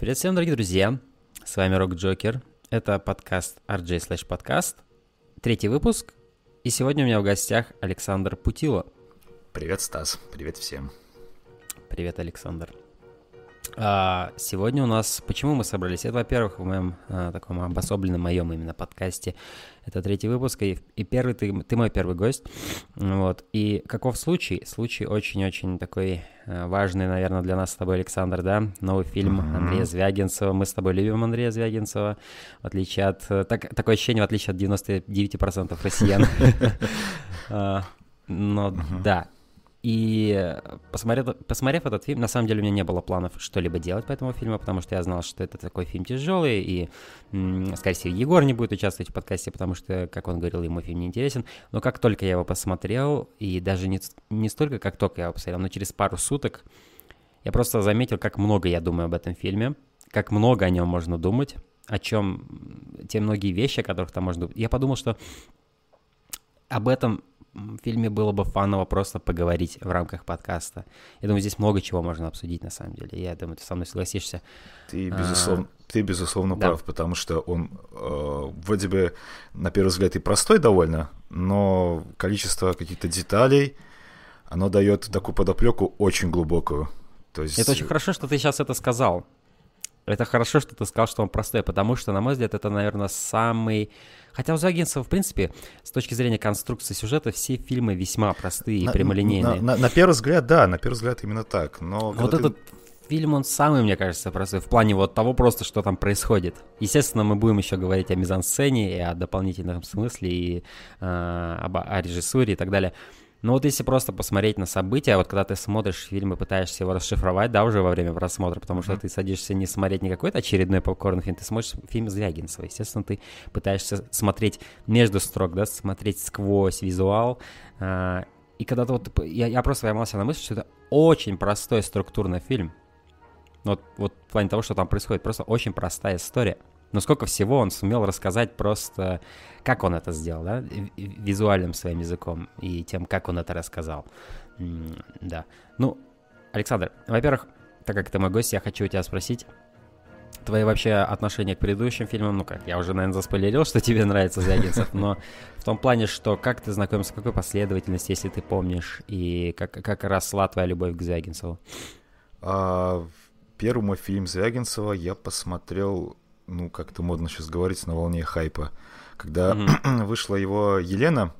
Привет всем, дорогие друзья! С вами Рок Джокер. Это подкаст RJ slash подкаст. Третий выпуск. И сегодня у меня в гостях Александр Путило. Привет, Стас. Привет всем. Привет, Александр. А, сегодня у нас... Почему мы собрались? Это, во-первых, в моем а, таком обособленном моем именно подкасте. Это третий выпуск, и, и первый ты, ты мой первый гость. Вот. И каков случай? Случай очень-очень такой а, важный, наверное, для нас с тобой, Александр, да? Новый фильм mm-hmm. Андрея Звягинцева. Мы с тобой любим Андрея Звягинцева, в отличие от... Так, такое ощущение, в отличие от 99% россиян. А, но да, и посмотрев, посмотрев этот фильм, на самом деле у меня не было планов что-либо делать по этому фильму, потому что я знал, что это такой фильм тяжелый, и, скорее всего, Егор не будет участвовать в подкасте, потому что, как он говорил, ему фильм не интересен. Но как только я его посмотрел, и даже не, не столько, как только я его посмотрел, но через пару суток, я просто заметил, как много я думаю об этом фильме, как много о нем можно думать, о чем те многие вещи, о которых там можно думать. Я подумал, что об этом фильме было бы фаново просто поговорить в рамках подкаста. Я думаю, здесь много чего можно обсудить на самом деле. Я думаю, ты со мной согласишься. Ты, безусловно, а, ты, безусловно да. прав, потому что он э, вроде бы, на первый взгляд, и простой довольно, но количество каких-то деталей, оно дает такую подоплеку очень глубокую. То есть... Это очень хорошо, что ты сейчас это сказал. Это хорошо, что ты сказал, что он простой, потому что, на мой взгляд, это, наверное, самый Хотя у Звягинцева, в принципе, с точки зрения конструкции сюжета, все фильмы весьма простые на, и прямолинейные. На, на, на первый взгляд, да, на первый взгляд именно так. Но вот ты... этот фильм, он самый, мне кажется, простой в плане вот того просто, что там происходит. Естественно, мы будем еще говорить о мизансцене и о дополнительном смысле, и э, об, о режиссуре и так далее. Но вот если просто посмотреть на события, вот когда ты смотришь фильм и пытаешься его расшифровать, да, уже во время просмотра, потому что mm-hmm. ты садишься не смотреть не какой-то очередной попкорн фильм, ты смотришь фильм Звягинцева. Естественно, ты пытаешься смотреть между строк, да, смотреть сквозь визуал. А, и когда ты вот... Я, я просто поймался на мысли, что это очень простой структурный фильм. Вот, вот в плане того, что там происходит, просто очень простая история. Но сколько всего он сумел рассказать просто, как он это сделал, да, визуальным своим языком и тем, как он это рассказал. Да. Ну, Александр, во-первых, так как ты мой гость, я хочу у тебя спросить, твои вообще отношения к предыдущим фильмам, ну как, я уже, наверное, заспойлерил, что тебе нравится Звягинцев, но в том плане, что как ты знакомился, какой последовательности, если ты помнишь, и как, как росла твоя любовь к Звягинцеву? А, первый мой фильм Звягинцева я посмотрел ну, как это модно сейчас говорить, на волне хайпа. Когда mm-hmm. вышла его Елена,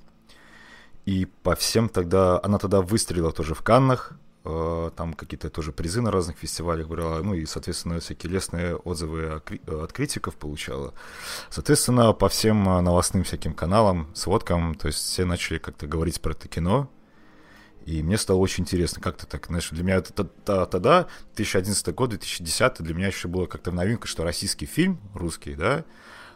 и по всем тогда... Она тогда выстрелила тоже в Каннах, э, там какие-то тоже призы на разных фестивалях брала, ну и, соответственно, всякие лестные отзывы от критиков получала. Соответственно, по всем новостным всяким каналам, сводкам, то есть все начали как-то говорить про это кино, и мне стало очень интересно, как-то так, знаешь, для меня это тогда, 2011 год, 2010, для меня еще было как-то новинка, что российский фильм, русский, да,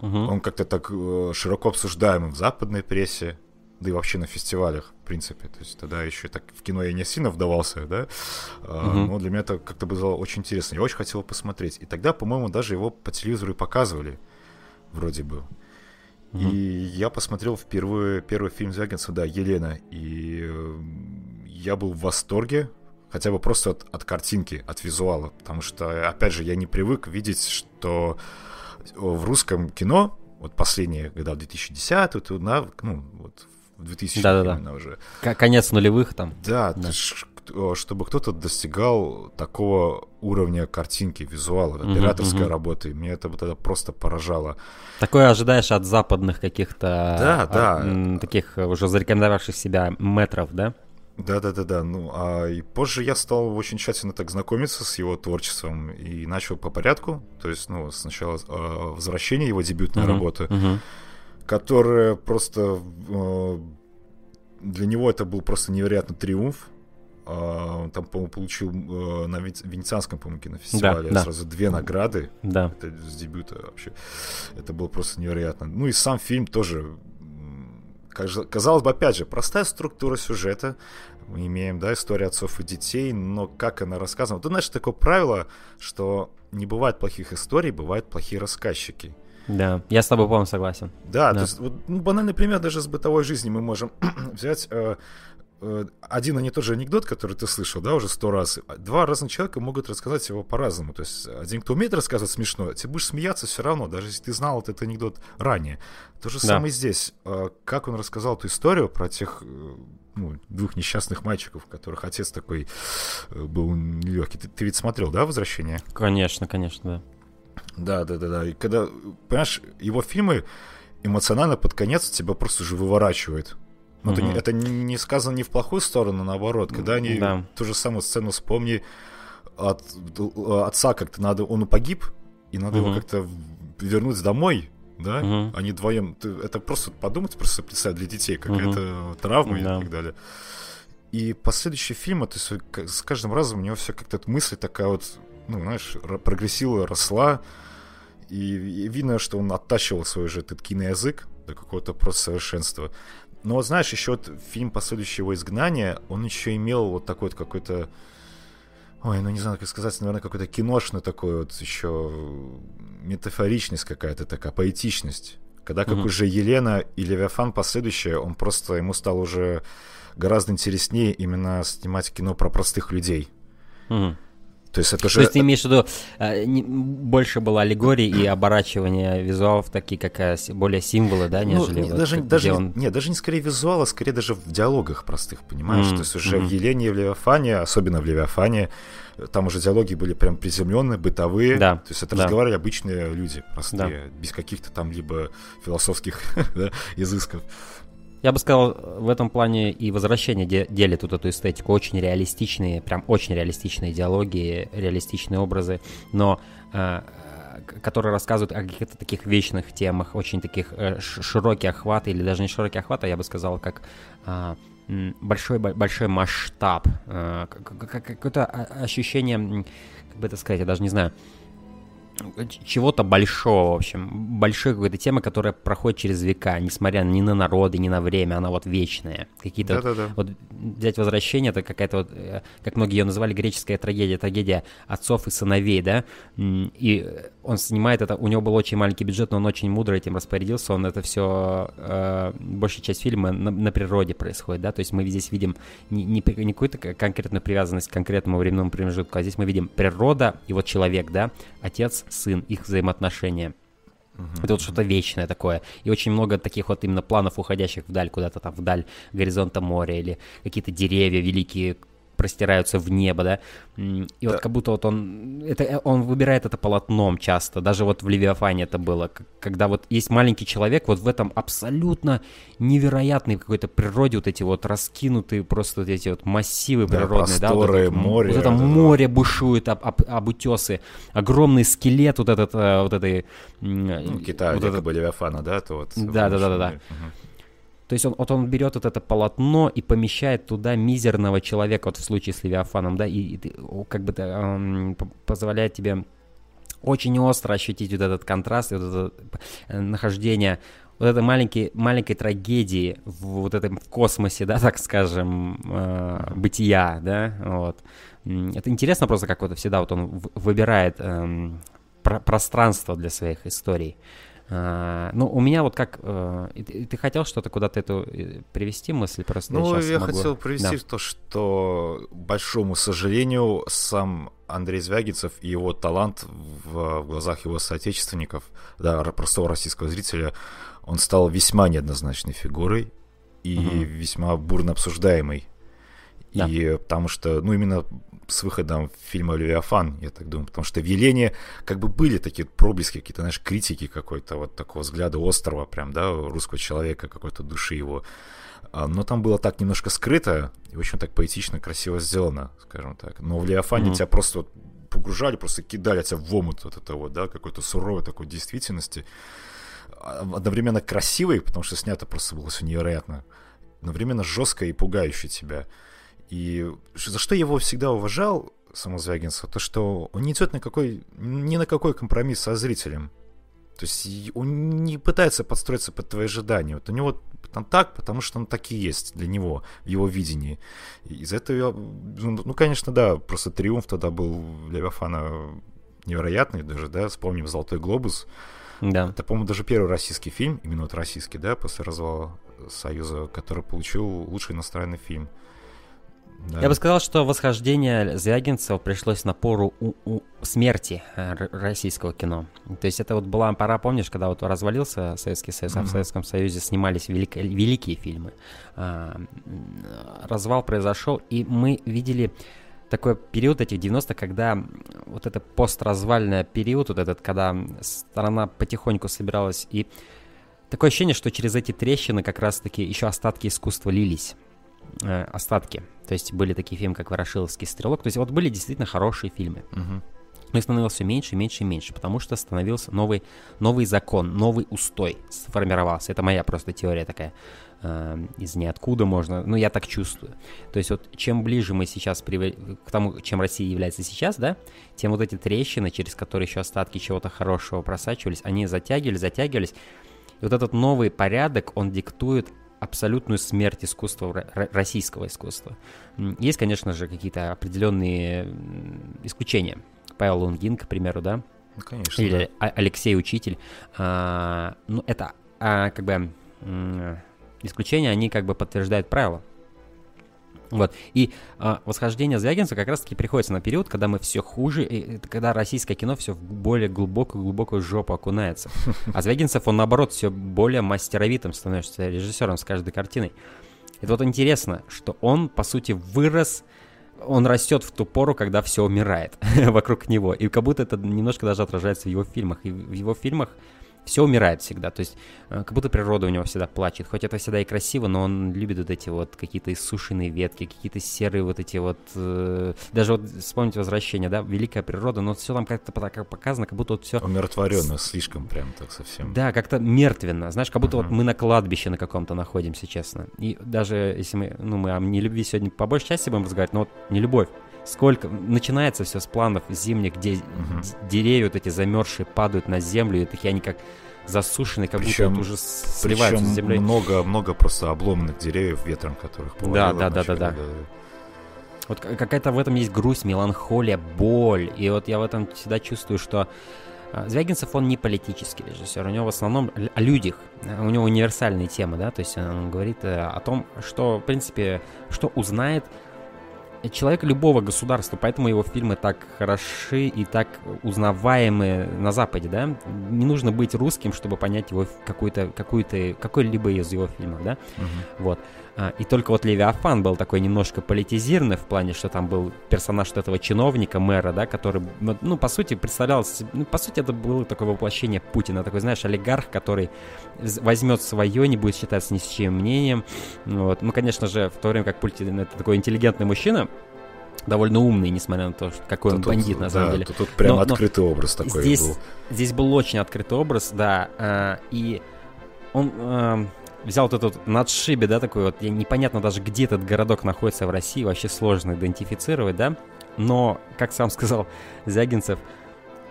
угу. он как-то так э, широко обсуждаемый в западной прессе, да и вообще на фестивалях, в принципе. То есть тогда еще так в кино я не сильно вдавался, да, угу. но для меня это как-то было очень интересно. Я очень хотел посмотреть. И тогда, по-моему, даже его по телевизору и показывали, вроде бы. Угу. И я посмотрел впервые первый фильм Звягинцева, да, Елена, и э, я был в восторге, хотя бы просто от, от картинки, от визуала, потому что, опять же, я не привык видеть, что в русском кино, вот последние года, 2010, вот, ну, вот в 2000 да, да, да. уже. Конец нулевых там. Да, да. чтобы кто-то достигал такого уровня картинки, визуала, угу, операторской угу. работы, мне это вот это просто поражало. Такое ожидаешь от западных каких-то да, от, да. таких уже зарекомендовавших себя метров, да? Да, да, да, да. Ну, а и позже я стал очень тщательно так знакомиться с его творчеством и начал по порядку. То есть, ну, сначала э, возвращение его дебютной uh-huh, работы, uh-huh. которая просто э, для него это был просто невероятный триумф. Uh, там, по-моему, получил uh, на Венецианском, по-моему, кинофестивале да, сразу да. две награды. Да. Это с дебюта вообще. Это было просто невероятно. Ну и сам фильм тоже Казалось бы, опять же, простая структура сюжета. Мы имеем, да, историю отцов и детей, но как она рассказана. Ты знаешь, такое правило, что не бывает плохих историй, бывают плохие рассказчики. Да, я с тобой полностью согласен. Да, да. то есть, вот, ну, банальный пример даже с бытовой жизни мы можем взять. Э, один и не тот же анекдот, который ты слышал, да, уже сто раз. Два разных человека могут рассказать его по-разному. То есть один, кто умеет рассказывать смешно, ты будешь смеяться все равно, даже если ты знал этот анекдот ранее. То же да. самое здесь. Э, как он рассказал эту историю про тех ну, двух несчастных мальчиков, которых отец такой был нелегкий. Ты, ты ведь смотрел, да, «Возвращение»? Конечно, конечно, да. Да, да, да, да. И когда, понимаешь, его фильмы эмоционально под конец тебя просто уже выворачивает. Ну, угу. это, это не сказано не в плохую сторону, наоборот. Когда они да. ту же самую сцену вспомни от отца как-то надо, он погиб, и надо угу. его как-то вернуть домой, да? Угу. Они вдвоем. Это просто подумать, просто представить для детей, как угу. это травма да. и так далее. И последующие фильмы, то есть с каждым разом у него все как-то мысль такая вот, ну, знаешь, прогрессила, росла. И, и видно, что он оттачивал свой же этот киноязык до какого-то просто совершенства. Но вот знаешь, еще вот фильм «Последующего изгнания», он еще имел вот такой вот какой-то... Ой, ну не знаю, как сказать, наверное, какой-то киношный такой вот еще метафоричность какая-то такая, поэтичность. Когда mm-hmm. как уже Елена и Левиафан последующее, он просто, ему стало уже гораздо интереснее именно снимать кино про простых людей. Mm-hmm. То есть это же... То есть ты имеешь в виду, э, больше было аллегории и оборачивания визуалов, такие как э, более символы, да, ну, нежели... Ну, вот, даже, даже, он... Нет, даже не скорее визуала, скорее даже в диалогах простых, понимаешь? Mm-hmm. То есть уже mm-hmm. в Елене и в Левиафане, особенно в Левиафане, там уже диалоги были прям приземленные, бытовые. Да. То есть это да. разговаривали обычные люди, простые, да. без каких-то там либо философских изысков. Я бы сказал, в этом плане и возвращение де- делит вот эту эстетику. Очень реалистичные, прям очень реалистичные диалоги, реалистичные образы, но э, которые рассказывают о каких-то таких вечных темах, очень таких э, широкий охват, или даже не широкий охват, а я бы сказал, как э, большой большой масштаб, э, какое-то ощущение, как бы это сказать, я даже не знаю, чего-то большого, в общем, большой какой-то темы, которая проходит через века, несмотря ни на народы, ни на время, она вот вечная. Какие-то вот, вот взять возвращение, это какая-то вот, э, как многие ее называли, греческая трагедия, трагедия отцов и сыновей, да, и он снимает это, у него был очень маленький бюджет, но он очень мудро этим распорядился, он это все, э, большая часть фильма на, на природе происходит, да, то есть мы здесь видим не, не, не какую-то конкретную привязанность к конкретному временному промежутку, а здесь мы видим природа и вот человек, да, отец, сын, их взаимоотношения. Uh-huh. Это вот что-то вечное такое. И очень много таких вот именно планов, уходящих вдаль, куда-то там вдаль горизонта моря, или какие-то деревья великие, простираются в небо, да, и да. вот как будто вот он, это, э, он выбирает это полотном часто, даже вот в Левиафане это было, когда вот есть маленький человек, вот в этом абсолютно невероятной какой-то природе, вот эти вот раскинутые просто вот эти вот массивы да, природные, да, вот это, море, вот это да, море бушует об, об, об утесы, огромный скелет вот этот, э, вот этой... Ну, Китай, вот этот... Левиафана, да, то вот... Да, да, да, да, да. Угу. То есть он, вот он берет вот это полотно и помещает туда мизерного человека, вот в случае с Левиафаном, да, и, и как бы эм, позволяет тебе очень остро ощутить вот этот контраст, вот это э, нахождение вот этой маленькой, маленькой трагедии в вот этом в космосе, да, так скажем, э, бытия, да, вот. Это интересно просто, как вот всегда вот он выбирает э, про пространство для своих историй. А, ну, у меня вот как... Э, ты, ты хотел что-то куда-то эту э, привести мысль просто? Ну, я, я могу... хотел привести да. то, что, большому сожалению, сам Андрей Звягинцев и его талант в, в глазах его соотечественников, да, простого российского зрителя, он стал весьма неоднозначной фигурой и угу. весьма бурно обсуждаемой. Да. И потому что, ну, именно с выходом фильма «Левиафан», я так думаю, потому что в «Елене» как бы были такие проблески, какие-то, знаешь, критики какой-то, вот такого взгляда острого прям, да, русского человека, какой-то души его. А, но там было так немножко скрыто и очень так поэтично, красиво сделано, скажем так. Но в «Левиафане» mm-hmm. тебя просто вот погружали, просто кидали тебя в омут вот этого, да, какой-то суровой такой действительности. А, одновременно красивый, потому что снято просто было все невероятно, одновременно жестко и пугающе тебя. И за что я его всегда уважал, само Звягинцева, то, что он не идет на какой, ни на какой компромисс со зрителем. То есть он не пытается подстроиться под твои ожидания. Вот у него там так, потому что он так и есть для него, в его видении. Из-за этого, ну, ну, конечно, да, просто триумф тогда был для Левиафана невероятный даже, да, вспомним «Золотой глобус». Да. Это, по-моему, даже первый российский фильм, именно вот российский, да, после развала Союза, который получил лучший иностранный фильм. Да. Я бы сказал, что восхождение Звягинцева пришлось на пору у, у смерти э, российского кино. То есть это вот была пора, помнишь, когда вот развалился Советский Союз, mm-hmm. а в Советском Союзе снимались велик, великие фильмы. А, развал произошел, и мы видели такой период этих 90-х, когда вот это постразвальный период, вот этот, когда страна потихоньку собиралась, и такое ощущение, что через эти трещины как раз-таки еще остатки искусства лились. Э, остатки. То есть были такие фильмы, как «Ворошиловский стрелок». То есть вот были действительно хорошие фильмы. Угу. Но их становилось все меньше, меньше и меньше, потому что становился новый, новый закон, новый устой сформировался. Это моя просто теория такая э, из ниоткуда можно, ну я так чувствую. То есть вот чем ближе мы сейчас при, к тому, чем Россия является сейчас, да, тем вот эти трещины, через которые еще остатки чего-то хорошего просачивались, они затягивались, затягивались. И вот этот новый порядок, он диктует абсолютную смерть искусства, российского искусства. Есть, конечно же, какие-то определенные исключения. Павел Лунгин, к примеру, да? Ну, конечно. Или да. Алексей Учитель. А, ну, это а, как бы исключения, они как бы подтверждают правила. Вот. И э, восхождение Звягинцева как раз-таки приходится на период, когда мы все хуже, и, когда российское кино все в более глубокую-глубокую жопу окунается. А Звягинцев, он наоборот все более мастеровитым становится режиссером с каждой картиной. Это вот интересно, что он, по сути, вырос он растет в ту пору, когда все умирает вокруг него. И как будто это немножко даже отражается в его фильмах. И в его фильмах все умирает всегда. То есть э, как будто природа у него всегда плачет. Хоть это всегда и красиво, но он любит вот эти вот какие-то иссушенные ветки, какие-то серые вот эти вот... Э, даже вот вспомните «Возвращение», да, великая природа, но все там как-то как показано, как будто вот все... Умиротворенно, слишком прям так совсем. Да, как-то мертвенно. Знаешь, как будто uh-huh. вот мы на кладбище на каком-то находимся, честно. И даже если мы, ну, мы о нелюбви сегодня по большей части будем разговаривать, но вот не любовь сколько начинается все с планов зимних, где угу. деревья вот эти замерзшие падают на землю, и такие они как засушенные, как причем, будто уже сливаются с землей. много, много просто обломанных деревьев ветром, которых повалило. Да, да, да, да, да. Вот какая-то в этом есть грусть, меланхолия, боль. И вот я в этом всегда чувствую, что а, Звягинцев, он не политический режиссер, у него в основном о людях, у него универсальные темы, да, то есть он говорит э, о том, что, в принципе, что узнает человек любого государства, поэтому его фильмы так хороши и так узнаваемы на Западе, да? Не нужно быть русским, чтобы понять его какой-то, какой-то, какой-либо из его фильмов, да? Угу. Вот. А, и только вот Левиафан был такой немножко политизированный в плане, что там был персонаж вот этого чиновника, мэра, да, который, ну, по сути, представлялся, ну, по сути, это было такое воплощение Путина, такой, знаешь, олигарх, который возьмет свое, не будет считаться ни с чьим мнением. Вот. Ну, конечно же, в то время как Путин это такой интеллигентный мужчина, довольно умный, несмотря на то, что какой тут, он бандит на самом да, деле. Тут, тут прям но, открытый но образ такой здесь, был. Здесь был очень открытый образ, да, э, и он э, взял вот этот надшибе, да, такой вот, непонятно даже, где этот городок находится в России, вообще сложно идентифицировать, да, но, как сам сказал Зягинцев,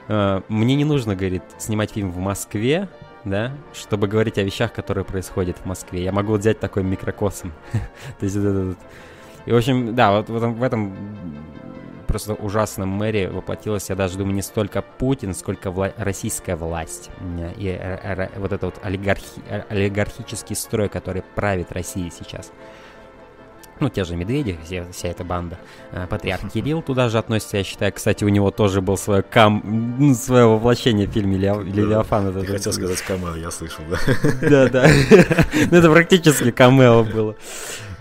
э, мне не нужно, говорит, снимать фильм в Москве, да, чтобы говорить о вещах, которые происходят в Москве. Я могу взять такой микрокосм. То есть, и, в общем, да, вот в этом, в этом просто ужасном мэре воплотилась, я даже думаю, не столько Путин, сколько вла- российская власть. И э, э, вот этот вот олигархи- э, олигархический строй, который правит Россией сейчас. Ну, те же Медведи, вся, вся эта банда. Патриарх Кирилл туда же относится, я считаю. Кстати, у него тоже был свое, кам... Ну, свое воплощение в фильме Левиафан. Ты хотел сказать камео, я слышал, да? Да, да. Ну, это практически камео было.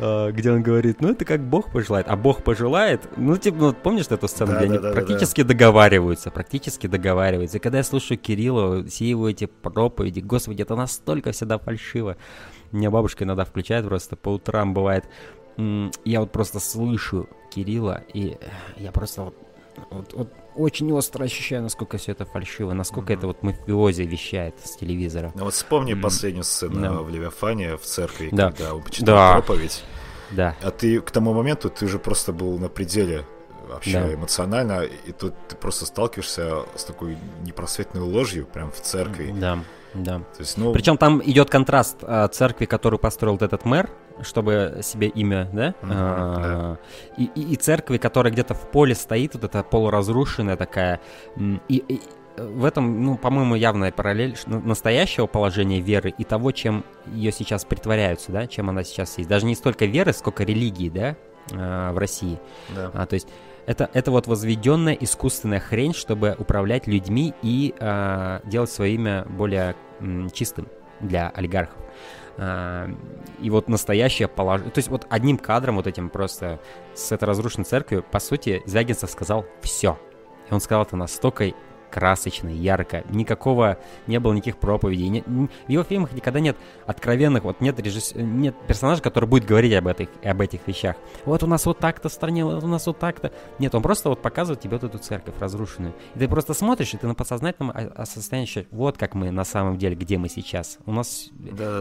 А, где он говорит, ну это как Бог пожелает, а Бог пожелает, ну типа, ну, помнишь эту сцену, да, где да, они да, практически договариваются, практически договариваются. И когда я слушаю Кирилла, все его эти проповеди, господи, это настолько всегда фальшиво. Меня бабушка иногда включает просто по утрам бывает. Я вот просто слышу Кирилла, и я просто вот, вот, вот очень остро ощущаю, насколько все это фальшиво, насколько mm-hmm. это вот мафиози вещает с телевизора. Ну вот вспомни mm-hmm. последнюю сцену да. в Левиафане в церкви, да. когда он почитал да. проповедь. Да. А ты к тому моменту ты уже просто был на пределе вообще да. эмоционально, и тут ты просто сталкиваешься с такой непросветной ложью прям в церкви. Да. Да. То есть, ну... Причем там идет контраст э, церкви, которую построил этот мэр, чтобы себе имя, да? Mm-hmm, а, да. И, и, и церкви, которая где-то в поле стоит, вот эта полуразрушенная такая. И, и в этом, ну, по-моему, явная параллель настоящего положения веры и того, чем ее сейчас притворяются, да, чем она сейчас есть. Даже не столько веры, сколько религии, да, э, в России. Да. А, то есть это, это вот возведенная искусственная хрень, чтобы управлять людьми и э, делать свое имя более м, чистым для олигархов. А, и вот настоящее положение... То есть вот одним кадром вот этим просто с этой разрушенной церковью, по сути, Звягинцев сказал все. И он сказал это настолько красочно, ярко. Никакого, не было никаких проповедей. Не, в его фильмах никогда нет откровенных, вот нет, режисс... нет персонажа, который будет говорить об, этих, об этих вещах. Вот у нас вот так-то в стране, вот у нас вот так-то. Нет, он просто вот показывает тебе вот эту церковь разрушенную. И ты просто смотришь, и ты на подсознательном состоянии вот как мы на самом деле, где мы сейчас. У нас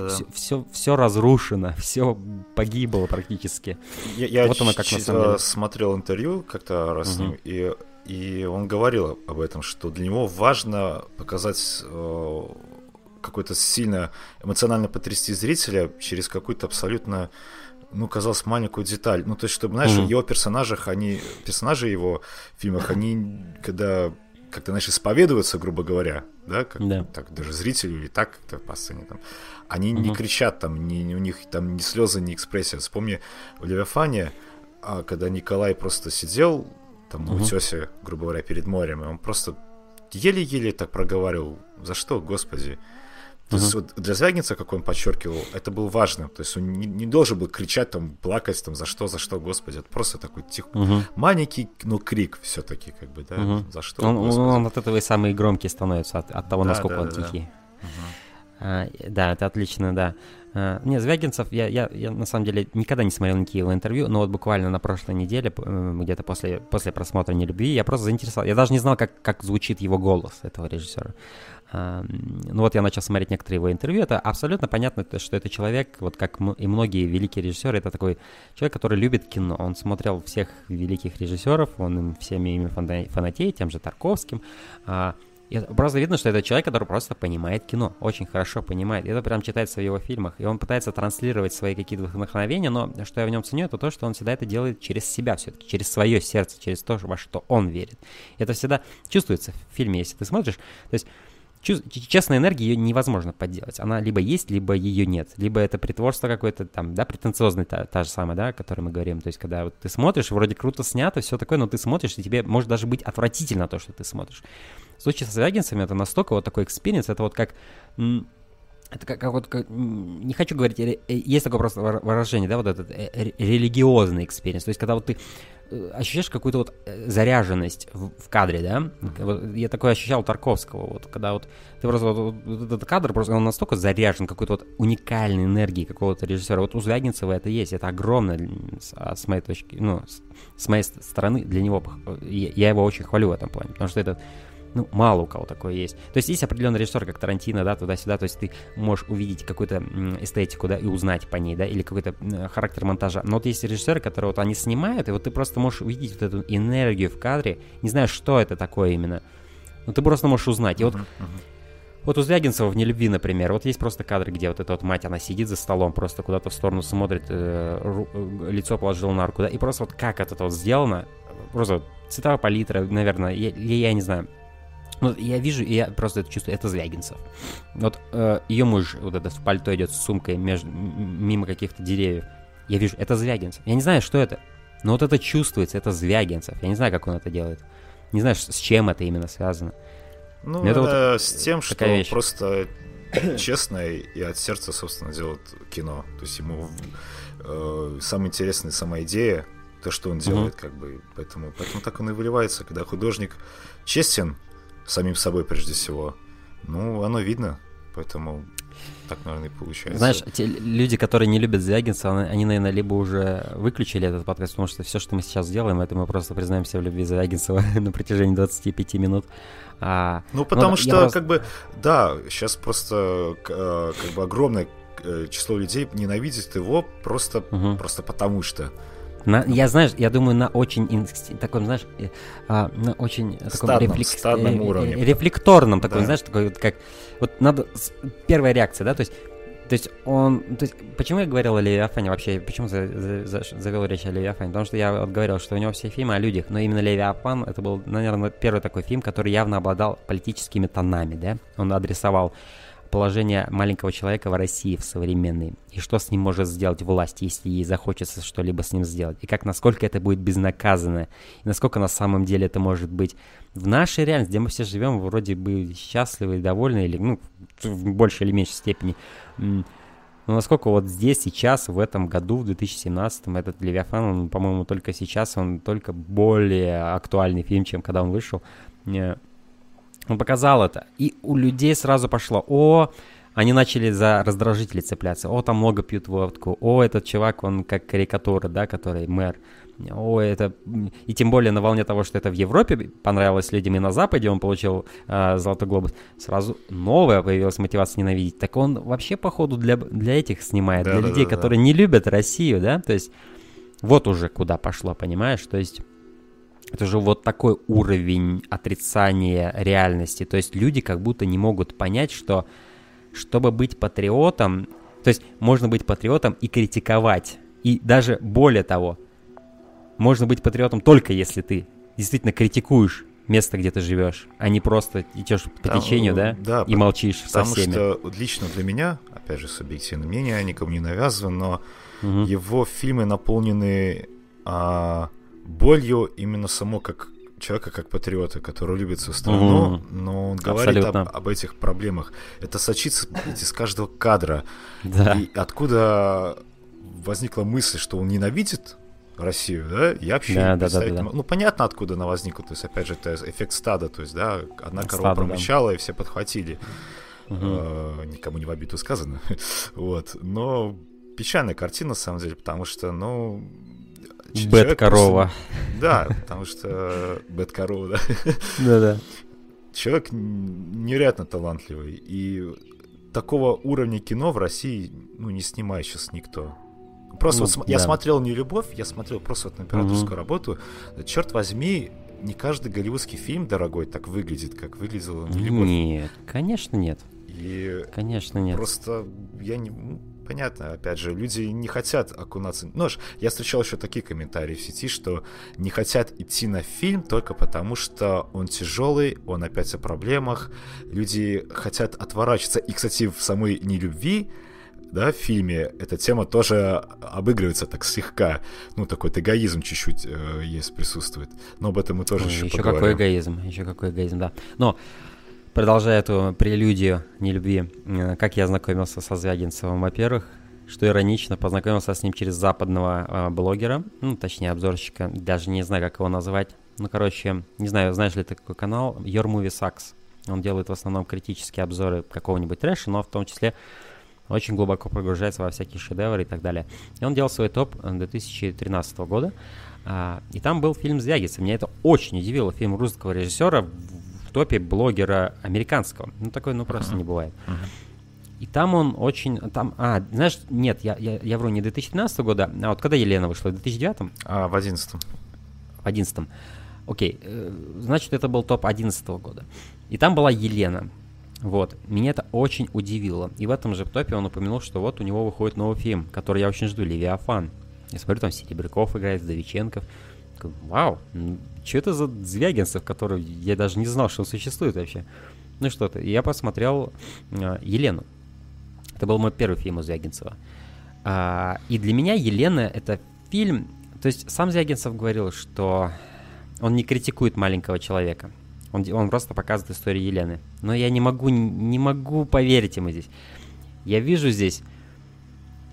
все, все, все разрушено, все погибло практически. Я, я вот оно как на самом деле. смотрел интервью как-то раз угу. с ним, и и он говорил об этом, что для него важно показать э, какой-то сильно эмоционально потрясти зрителя через какую-то абсолютно ну, казалось, маленькую деталь. Ну, то есть, чтобы, знаешь, mm-hmm. в его персонажах, они, персонажи его в фильмах, они, когда как-то, знаешь, исповедуются, грубо говоря, да, как, да. так, даже зрителю или так как-то по сцене там, они mm-hmm. не кричат там, ни, у них там ни слезы, ни экспрессия. Вспомни в Левиафане, а, когда Николай просто сидел там на угу. утесе, грубо говоря, перед морем, и он просто еле-еле так проговаривал, за что, господи. То uh-huh. есть вот для Звягинца, как он подчеркивал, это было важно. То есть он не, не должен был кричать, там, плакать, там, за что, за что, господи. Это просто такой тих... uh-huh. маленький, но крик все-таки, как бы, да, uh-huh. за что, он, он от этого и самый громкий становится, от, от того, да, насколько да, он да, тихий. Да. Uh-huh. А, да, это отлично, да. Uh, не, Звягинцев, я, я, я на самом деле никогда не смотрел никакие его интервью, но вот буквально на прошлой неделе, э, где-то после, после просмотра «Нелюбви», я просто заинтересовал. Я даже не знал, как, как звучит его голос, этого режиссера. Uh, ну вот я начал смотреть некоторые его интервью, это абсолютно понятно, что это человек, вот как и многие великие режиссеры, это такой человек, который любит кино. Он смотрел всех великих режиссеров, он им всеми ими фанатеет, тем же Тарковским. И просто видно, что это человек, который просто понимает кино, очень хорошо понимает. Это прям читается в его фильмах. И он пытается транслировать свои какие-то вдохновения, но что я в нем ценю, это то, что он всегда это делает через себя все-таки, через свое сердце, через то, во что он верит. Это всегда чувствуется в фильме, если ты смотришь. То есть честная энергия, ее невозможно подделать. Она либо есть, либо ее нет. Либо это притворство какое-то там, да, претенциозное, та, та же самая, да, о которой мы говорим. То есть, когда вот ты смотришь, вроде круто снято, все такое, но ты смотришь, и тебе может даже быть отвратительно то, что ты смотришь. В случае со Звягинцевым это настолько вот такой experience, это вот как... Это как, как вот, как, не хочу говорить, э, есть такое просто выражение, да, вот этот э, религиозный experience, то есть когда вот ты э, ощущаешь какую-то вот заряженность в, в кадре, да, вот я такое ощущал Тарковского, вот когда вот ты просто вот, вот этот кадр просто он настолько заряжен какой-то вот уникальной энергией какого-то режиссера, вот у Звягинцева это есть, это огромно с, а, с моей точки, ну с, с моей стороны для него, я его очень хвалю в этом плане, потому что это ну, мало у кого такое есть. То есть есть определенный режиссер, как Тарантино, да, туда-сюда, то есть ты можешь увидеть какую-то эстетику, да, и узнать по ней, да, или какой-то характер монтажа. Но вот есть режиссеры, которые вот они снимают, и вот ты просто можешь увидеть вот эту энергию в кадре, не знаю, что это такое именно, но ты просто можешь узнать. И вот Вот у Звягинцева в «Нелюбви», например, вот есть просто кадры, где вот эта вот мать, она сидит за столом, просто куда-то в сторону смотрит, э, ру, э, лицо положила на руку, да, и просто вот как это вот сделано, просто цветовая палитра, наверное, я, я не знаю, ну, я вижу, и я просто это чувствую, это Звягинцев. Вот э, ее муж вот этот в пальто идет с сумкой между, мимо каких-то деревьев. Я вижу, это Звягинцев. Я не знаю, что это, но вот это чувствуется, это Звягинцев. Я не знаю, как он это делает. Не знаю, с чем это именно связано. Ну, это вот с тем, что вещь. просто честно и от сердца, собственно, делает кино. То есть ему э, самая интересная сама идея, то, что он делает, угу. как бы. Поэтому, поэтому так он и выливается, когда художник честен самим собой прежде всего. Ну, оно видно, поэтому так, наверное, и получается. Знаешь, те люди, которые не любят Звягинцева, они, наверное, либо уже выключили этот подкаст, потому что все, что мы сейчас делаем, это мы просто признаемся в любви Звягинцева на протяжении 25 минут. А, ну, потому что, просто... как бы, да, сейчас просто э, как бы огромное э, число людей ненавидит его просто, угу. просто потому что. На, я, знаешь, я думаю, на очень таком, знаешь, э, а, на очень таком рефлек... стадном э, уровне. рефлекторном таком, да. знаешь, такой как вот надо первая реакция, да, то есть то есть он, то есть почему я говорил о Левиафане вообще, почему за, за, за, завел речь о Левиафане? Потому что я вот говорил, что у него все фильмы о людях, но именно Левиафан это был, наверное, первый такой фильм, который явно обладал политическими тонами, да, он адресовал положение маленького человека в России в современной, и что с ним может сделать власть, если ей захочется что-либо с ним сделать, и как, насколько это будет безнаказанно, и насколько на самом деле это может быть в нашей реальности, где мы все живем, вроде бы счастливы и довольны, или, ну, в большей или меньшей степени, но насколько вот здесь, сейчас, в этом году, в 2017, этот Левиафан, он, по-моему, только сейчас, он только более актуальный фильм, чем когда он вышел. Он показал это. И у людей сразу пошло, о, они начали за раздражители цепляться. О, там много пьют водку. О, этот чувак, он как карикатура, да, который мэр. О, это... И тем более на волне того, что это в Европе понравилось людям и на Западе, он получил э, Золотой Глобус, сразу новая появилась мотивация ненавидеть. Так он вообще, походу, для, для этих снимает, да, для да, людей, да, которые да. не любят Россию, да? То есть вот уже куда пошло, понимаешь? То есть это же вот такой уровень отрицания реальности. То есть люди как будто не могут понять, что чтобы быть патриотом, то есть можно быть патриотом и критиковать. И даже более того, можно быть патриотом только если ты действительно критикуешь место, где ты живешь, а не просто идешь по Там, течению, да, да и молчишь со всеми. Потому что лично для меня, опять же, субъективное мнение, никому не навязываю, но угу. его фильмы наполнены а, болью именно само как человека как патриота, который любит свою страну, mm но он говорит об, об этих проблемах. Это сочится из каждого кадра. Да. И откуда возникла мысль, что он ненавидит Россию, да, я вообще да, да, да, да, Ну, понятно, откуда она возникла. То есть, опять же, это эффект стада. То есть, да, одна корова Стадо, промычала, да. и все подхватили. Угу. Э, никому не в обиду сказано. вот. Но печальная картина, на самом деле, потому что, ну, Бэт-корова. Да, потому что бэт-корова, да. Да-да. Человек невероятно талантливый. И такого уровня кино в России, ну, не снимает сейчас никто. Просто ну, вот да. я смотрел не любовь, я смотрел просто вот на операторскую угу. работу. Черт возьми, не каждый голливудский фильм дорогой так выглядит, как выглядел не любовь. Нет, конечно нет. И конечно нет. Просто я не понятно, опять же, люди не хотят окунаться. Ну, я встречал еще такие комментарии в сети, что не хотят идти на фильм только потому, что он тяжелый, он опять о проблемах. Люди хотят отворачиваться. И, кстати, в самой нелюбви да, в фильме эта тема тоже обыгрывается так слегка. Ну, такой эгоизм чуть-чуть э, есть, присутствует. Но об этом мы тоже Ой, еще, еще поговорим. какой эгоизм, еще какой эгоизм, да. Но Продолжая эту прелюдию нелюбви, э, как я знакомился со Звягинцевым, во-первых, что иронично, познакомился с ним через западного э, блогера, ну, точнее, обзорщика, даже не знаю, как его назвать. Ну, короче, не знаю, знаешь ли ты такой канал, Your Movie Sucks. Он делает в основном критические обзоры какого-нибудь трэша, но в том числе очень глубоко погружается во всякие шедевры и так далее. И он делал свой топ 2013 года, а, и там был фильм «Звягица». Меня это очень удивило. Фильм русского режиссера топе блогера американского. Ну, такое, ну, просто uh-huh. не бывает. Uh-huh. И там он очень... Там, а, знаешь, нет, я, я, я вру, не 2012 года, а вот когда Елена вышла, в 2009? А, в 11 В 11 Окей, э, значит, это был топ 11 года. И там была Елена. Вот, меня это очень удивило. И в этом же топе он упомянул, что вот у него выходит новый фильм, который я очень жду, «Левиафан». Я смотрю, там Серебряков играет, Вау, что это за Звягинцев, который я даже не знал, что он существует вообще. Ну что-то, я посмотрел э, Елену. Это был мой первый фильм у Звягинцева. А, и для меня Елена это фильм... То есть сам Звягинцев говорил, что он не критикует маленького человека. Он, он просто показывает историю Елены. Но я не могу, не могу поверить ему здесь. Я вижу здесь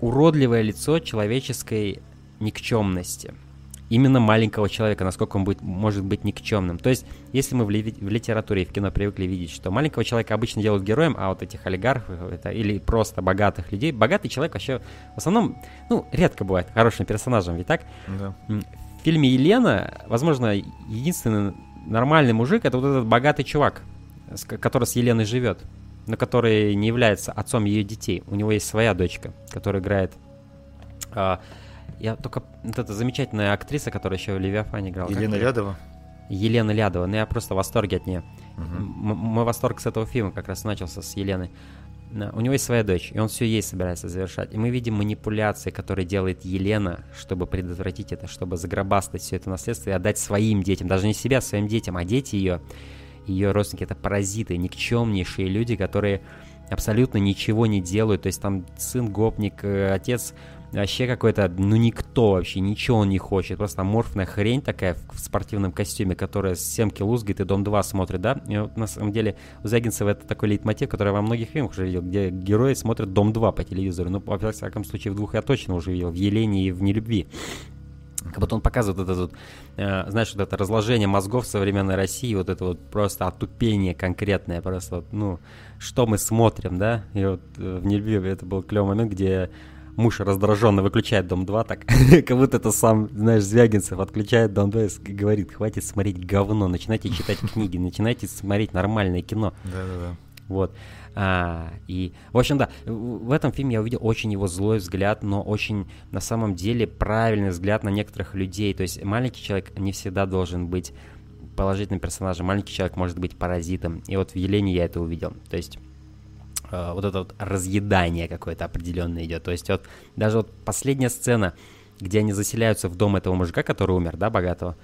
уродливое лицо человеческой никчемности – именно маленького человека, насколько он будет, может быть никчемным. То есть, если мы в, ли, в литературе и в кино привыкли видеть, что маленького человека обычно делают героем, а вот этих олигархов это, или просто богатых людей, богатый человек вообще в основном, ну, редко бывает хорошим персонажем, ведь так? Да. В фильме «Елена», возможно, единственный нормальный мужик — это вот этот богатый чувак, который с Еленой живет, но который не является отцом ее детей. У него есть своя дочка, которая играет а, я только... Вот эта замечательная актриса, которая еще в Левиафане играла. Елена Лядова? Елена Лядова. Ну, я просто в восторге от нее. Угу. Мой восторг с этого фильма как раз начался с Елены. У него есть своя дочь, и он все ей собирается завершать. И мы видим манипуляции, которые делает Елена, чтобы предотвратить это, чтобы загробастать все это наследство и отдать своим детям. Даже не себя, а своим детям, а дети ее, ее родственники, это паразиты, никчемнейшие люди, которые абсолютно ничего не делают. То есть там сын гопник, э, отец вообще какой-то, ну никто вообще, ничего он не хочет. Просто аморфная хрень такая в спортивном костюме, которая с семки лузгает и Дом 2 смотрит, да? И вот на самом деле у Звягинцева это такой лейтмотив, который я во многих фильмах уже видел, где герои смотрят Дом 2 по телевизору. Ну, во всяком случае, в двух я точно уже видел, в Елене и в Нелюбви. Как будто он показывает это вот, э, знаешь, вот это разложение мозгов современной России, вот это вот просто отупение конкретное, просто вот, ну, что мы смотрим, да? И вот э, в Нелюбви это был клевый момент, где муж раздраженно выключает Дом 2, так, как будто это сам, знаешь, Звягинцев отключает Дом 2 и говорит, хватит смотреть говно, начинайте читать книги, начинайте смотреть нормальное кино. Да-да-да. Вот. А, и, в общем, да, в этом фильме я увидел очень его злой взгляд, но очень, на самом деле, правильный взгляд на некоторых людей. То есть маленький человек не всегда должен быть положительным персонажем. Маленький человек может быть паразитом. И вот в Елене я это увидел. То есть э, вот это вот разъедание какое-то определенное идет. То есть вот даже вот последняя сцена, где они заселяются в дом этого мужика, который умер, да, богатого,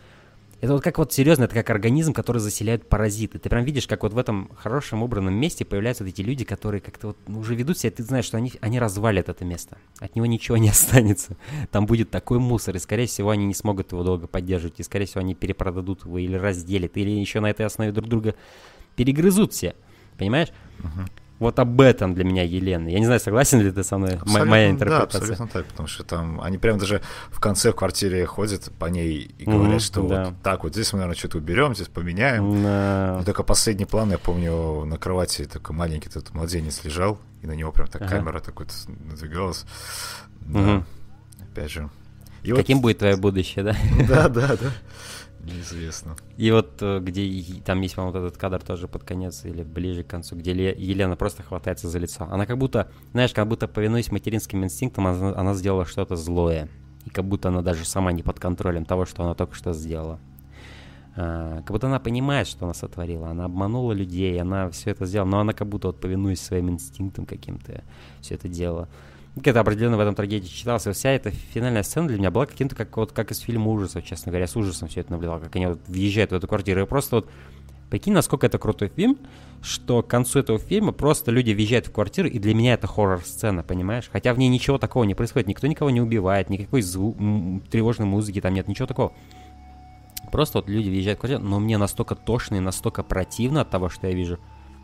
это вот как вот серьезно, это как организм, который заселяют паразиты. Ты прям видишь, как вот в этом хорошем убранном месте появляются вот эти люди, которые как-то вот уже ведут себя, ты знаешь, что они, они развалят это место. От него ничего не останется. Там будет такой мусор, и скорее всего они не смогут его долго поддерживать, и скорее всего они перепродадут его или разделят, или еще на этой основе друг друга перегрызут все. Понимаешь? Uh-huh. Вот об этом для меня Елена. Я не знаю, согласен ли ты со мной, абсолютно, моя интерпретация. Да, абсолютно так, потому что там они прям даже в конце в квартире ходят по ней и говорят, mm-hmm, что да. вот так вот здесь мы, наверное, что-то уберем, здесь поменяем. Да. И только последний план, я помню, на кровати такой маленький этот младенец лежал, и на него прям так ага. камера так вот надвигалась. Да. Угу. Опять же. И Каким вот... будет твое будущее, да? Да, да, да. Неизвестно. И вот э, где там есть, по-моему, вот этот кадр тоже под конец или ближе к концу, где Елена просто хватается за лицо. Она как будто, знаешь, как будто повинуясь материнским инстинктам, она, она сделала что-то злое. И как будто она даже сама не под контролем того, что она только что сделала. А, как будто она понимает, что она сотворила. Она обманула людей, она все это сделала, но она как будто вот повинуясь своим инстинктам каким-то все это делала где-то определенно в этом трагедии читался. Вся эта финальная сцена для меня была каким-то как, вот, как из фильма ужасов, честно говоря. С ужасом все это наблюдал, как они вот въезжают в эту квартиру. И просто вот Прикинь, насколько это крутой фильм, что к концу этого фильма просто люди въезжают в квартиру, и для меня это хоррор-сцена, понимаешь? Хотя в ней ничего такого не происходит, никто никого не убивает, никакой зву- тревожной музыки там нет, ничего такого. Просто вот люди въезжают в квартиру, но мне настолько тошно и настолько противно от того, что я вижу,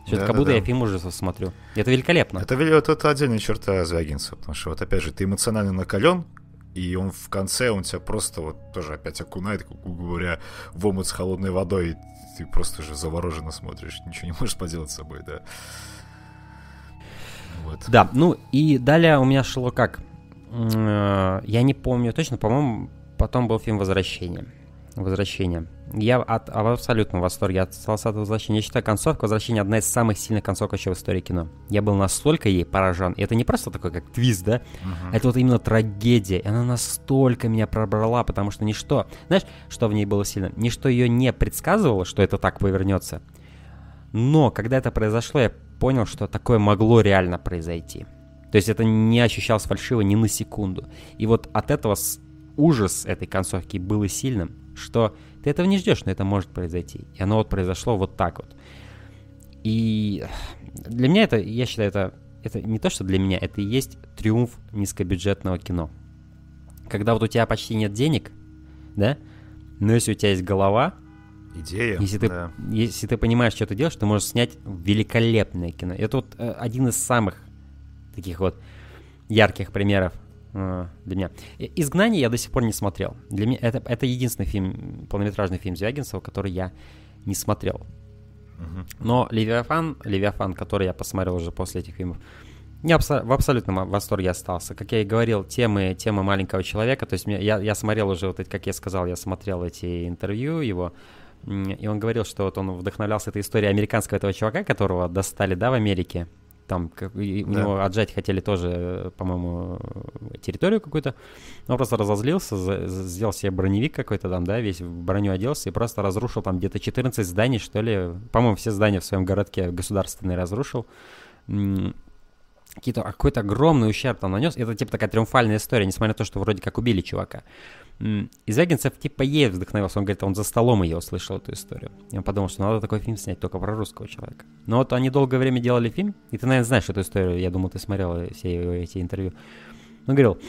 все да, это как будто да. я фильм ужасов смотрю. Это великолепно. Это, вот, это отдельная черта Звягинцева, потому что вот опять же ты эмоционально накален, и он в конце, он тебя просто вот тоже опять окунает, как говоря, в омут с холодной водой, и ты просто же завороженно смотришь, ничего не можешь поделать с собой, да. Вот. Да, ну и далее у меня шло как? Э, я не помню точно, по-моему, потом был фильм «Возвращение». «Возвращение». Я от, в абсолютном восторге от «Остался от возвращения». Я считаю, концовка «Возвращения» одна из самых сильных концовок вообще в истории кино. Я был настолько ей поражен. И это не просто такой, как твист, да? Uh-huh. Это вот именно трагедия. И она настолько меня пробрала, потому что ничто... Знаешь, что в ней было сильно? Ничто ее не предсказывало, что это так повернется. Но когда это произошло, я понял, что такое могло реально произойти. То есть это не ощущалось фальшиво ни на секунду. И вот от этого ужас этой концовки был и сильным, что ты этого не ждешь, но это может произойти. И оно вот произошло вот так вот. И для меня это, я считаю, это, это не то, что для меня, это и есть триумф низкобюджетного кино. Когда вот у тебя почти нет денег, да, но если у тебя есть голова, идея, если ты, да. если ты понимаешь, что ты делаешь, ты можешь снять великолепное кино. Это вот э, один из самых таких вот ярких примеров а, для меня. «Изгнание» я до сих пор не смотрел. Для меня это, это единственный фильм, полнометражный фильм Звягинцева, который я не смотрел. Но «Левиафан», «Левиафан», который я посмотрел уже после этих фильмов, я абсо- в абсолютном восторге остался. Как я и говорил, темы, темы маленького человека, то есть я, я смотрел уже, вот, как я сказал, я смотрел эти интервью его, и он говорил, что вот он вдохновлялся этой историей американского этого чувака, которого достали, да, в Америке, там как, и, у да. него отжать хотели тоже, по-моему, территорию какую-то. Он просто разозлился, за, сделал себе броневик какой-то там, да, весь в броню оделся и просто разрушил там где-то 14 зданий, что ли. По-моему, все здания в своем городке государственные разрушил. какие-то, какой-то огромный ущерб там нанес. Это типа такая триумфальная история, несмотря на то, что вроде как убили чувака. И Звягинцев типа ей вдохновился. Он говорит, он за столом ее услышал, эту историю. И он подумал, что надо такой фильм снять только про русского человека. Но вот они долгое время делали фильм, и ты, наверное, знаешь эту историю. Я думал, ты смотрел все эти интервью. Он говорил,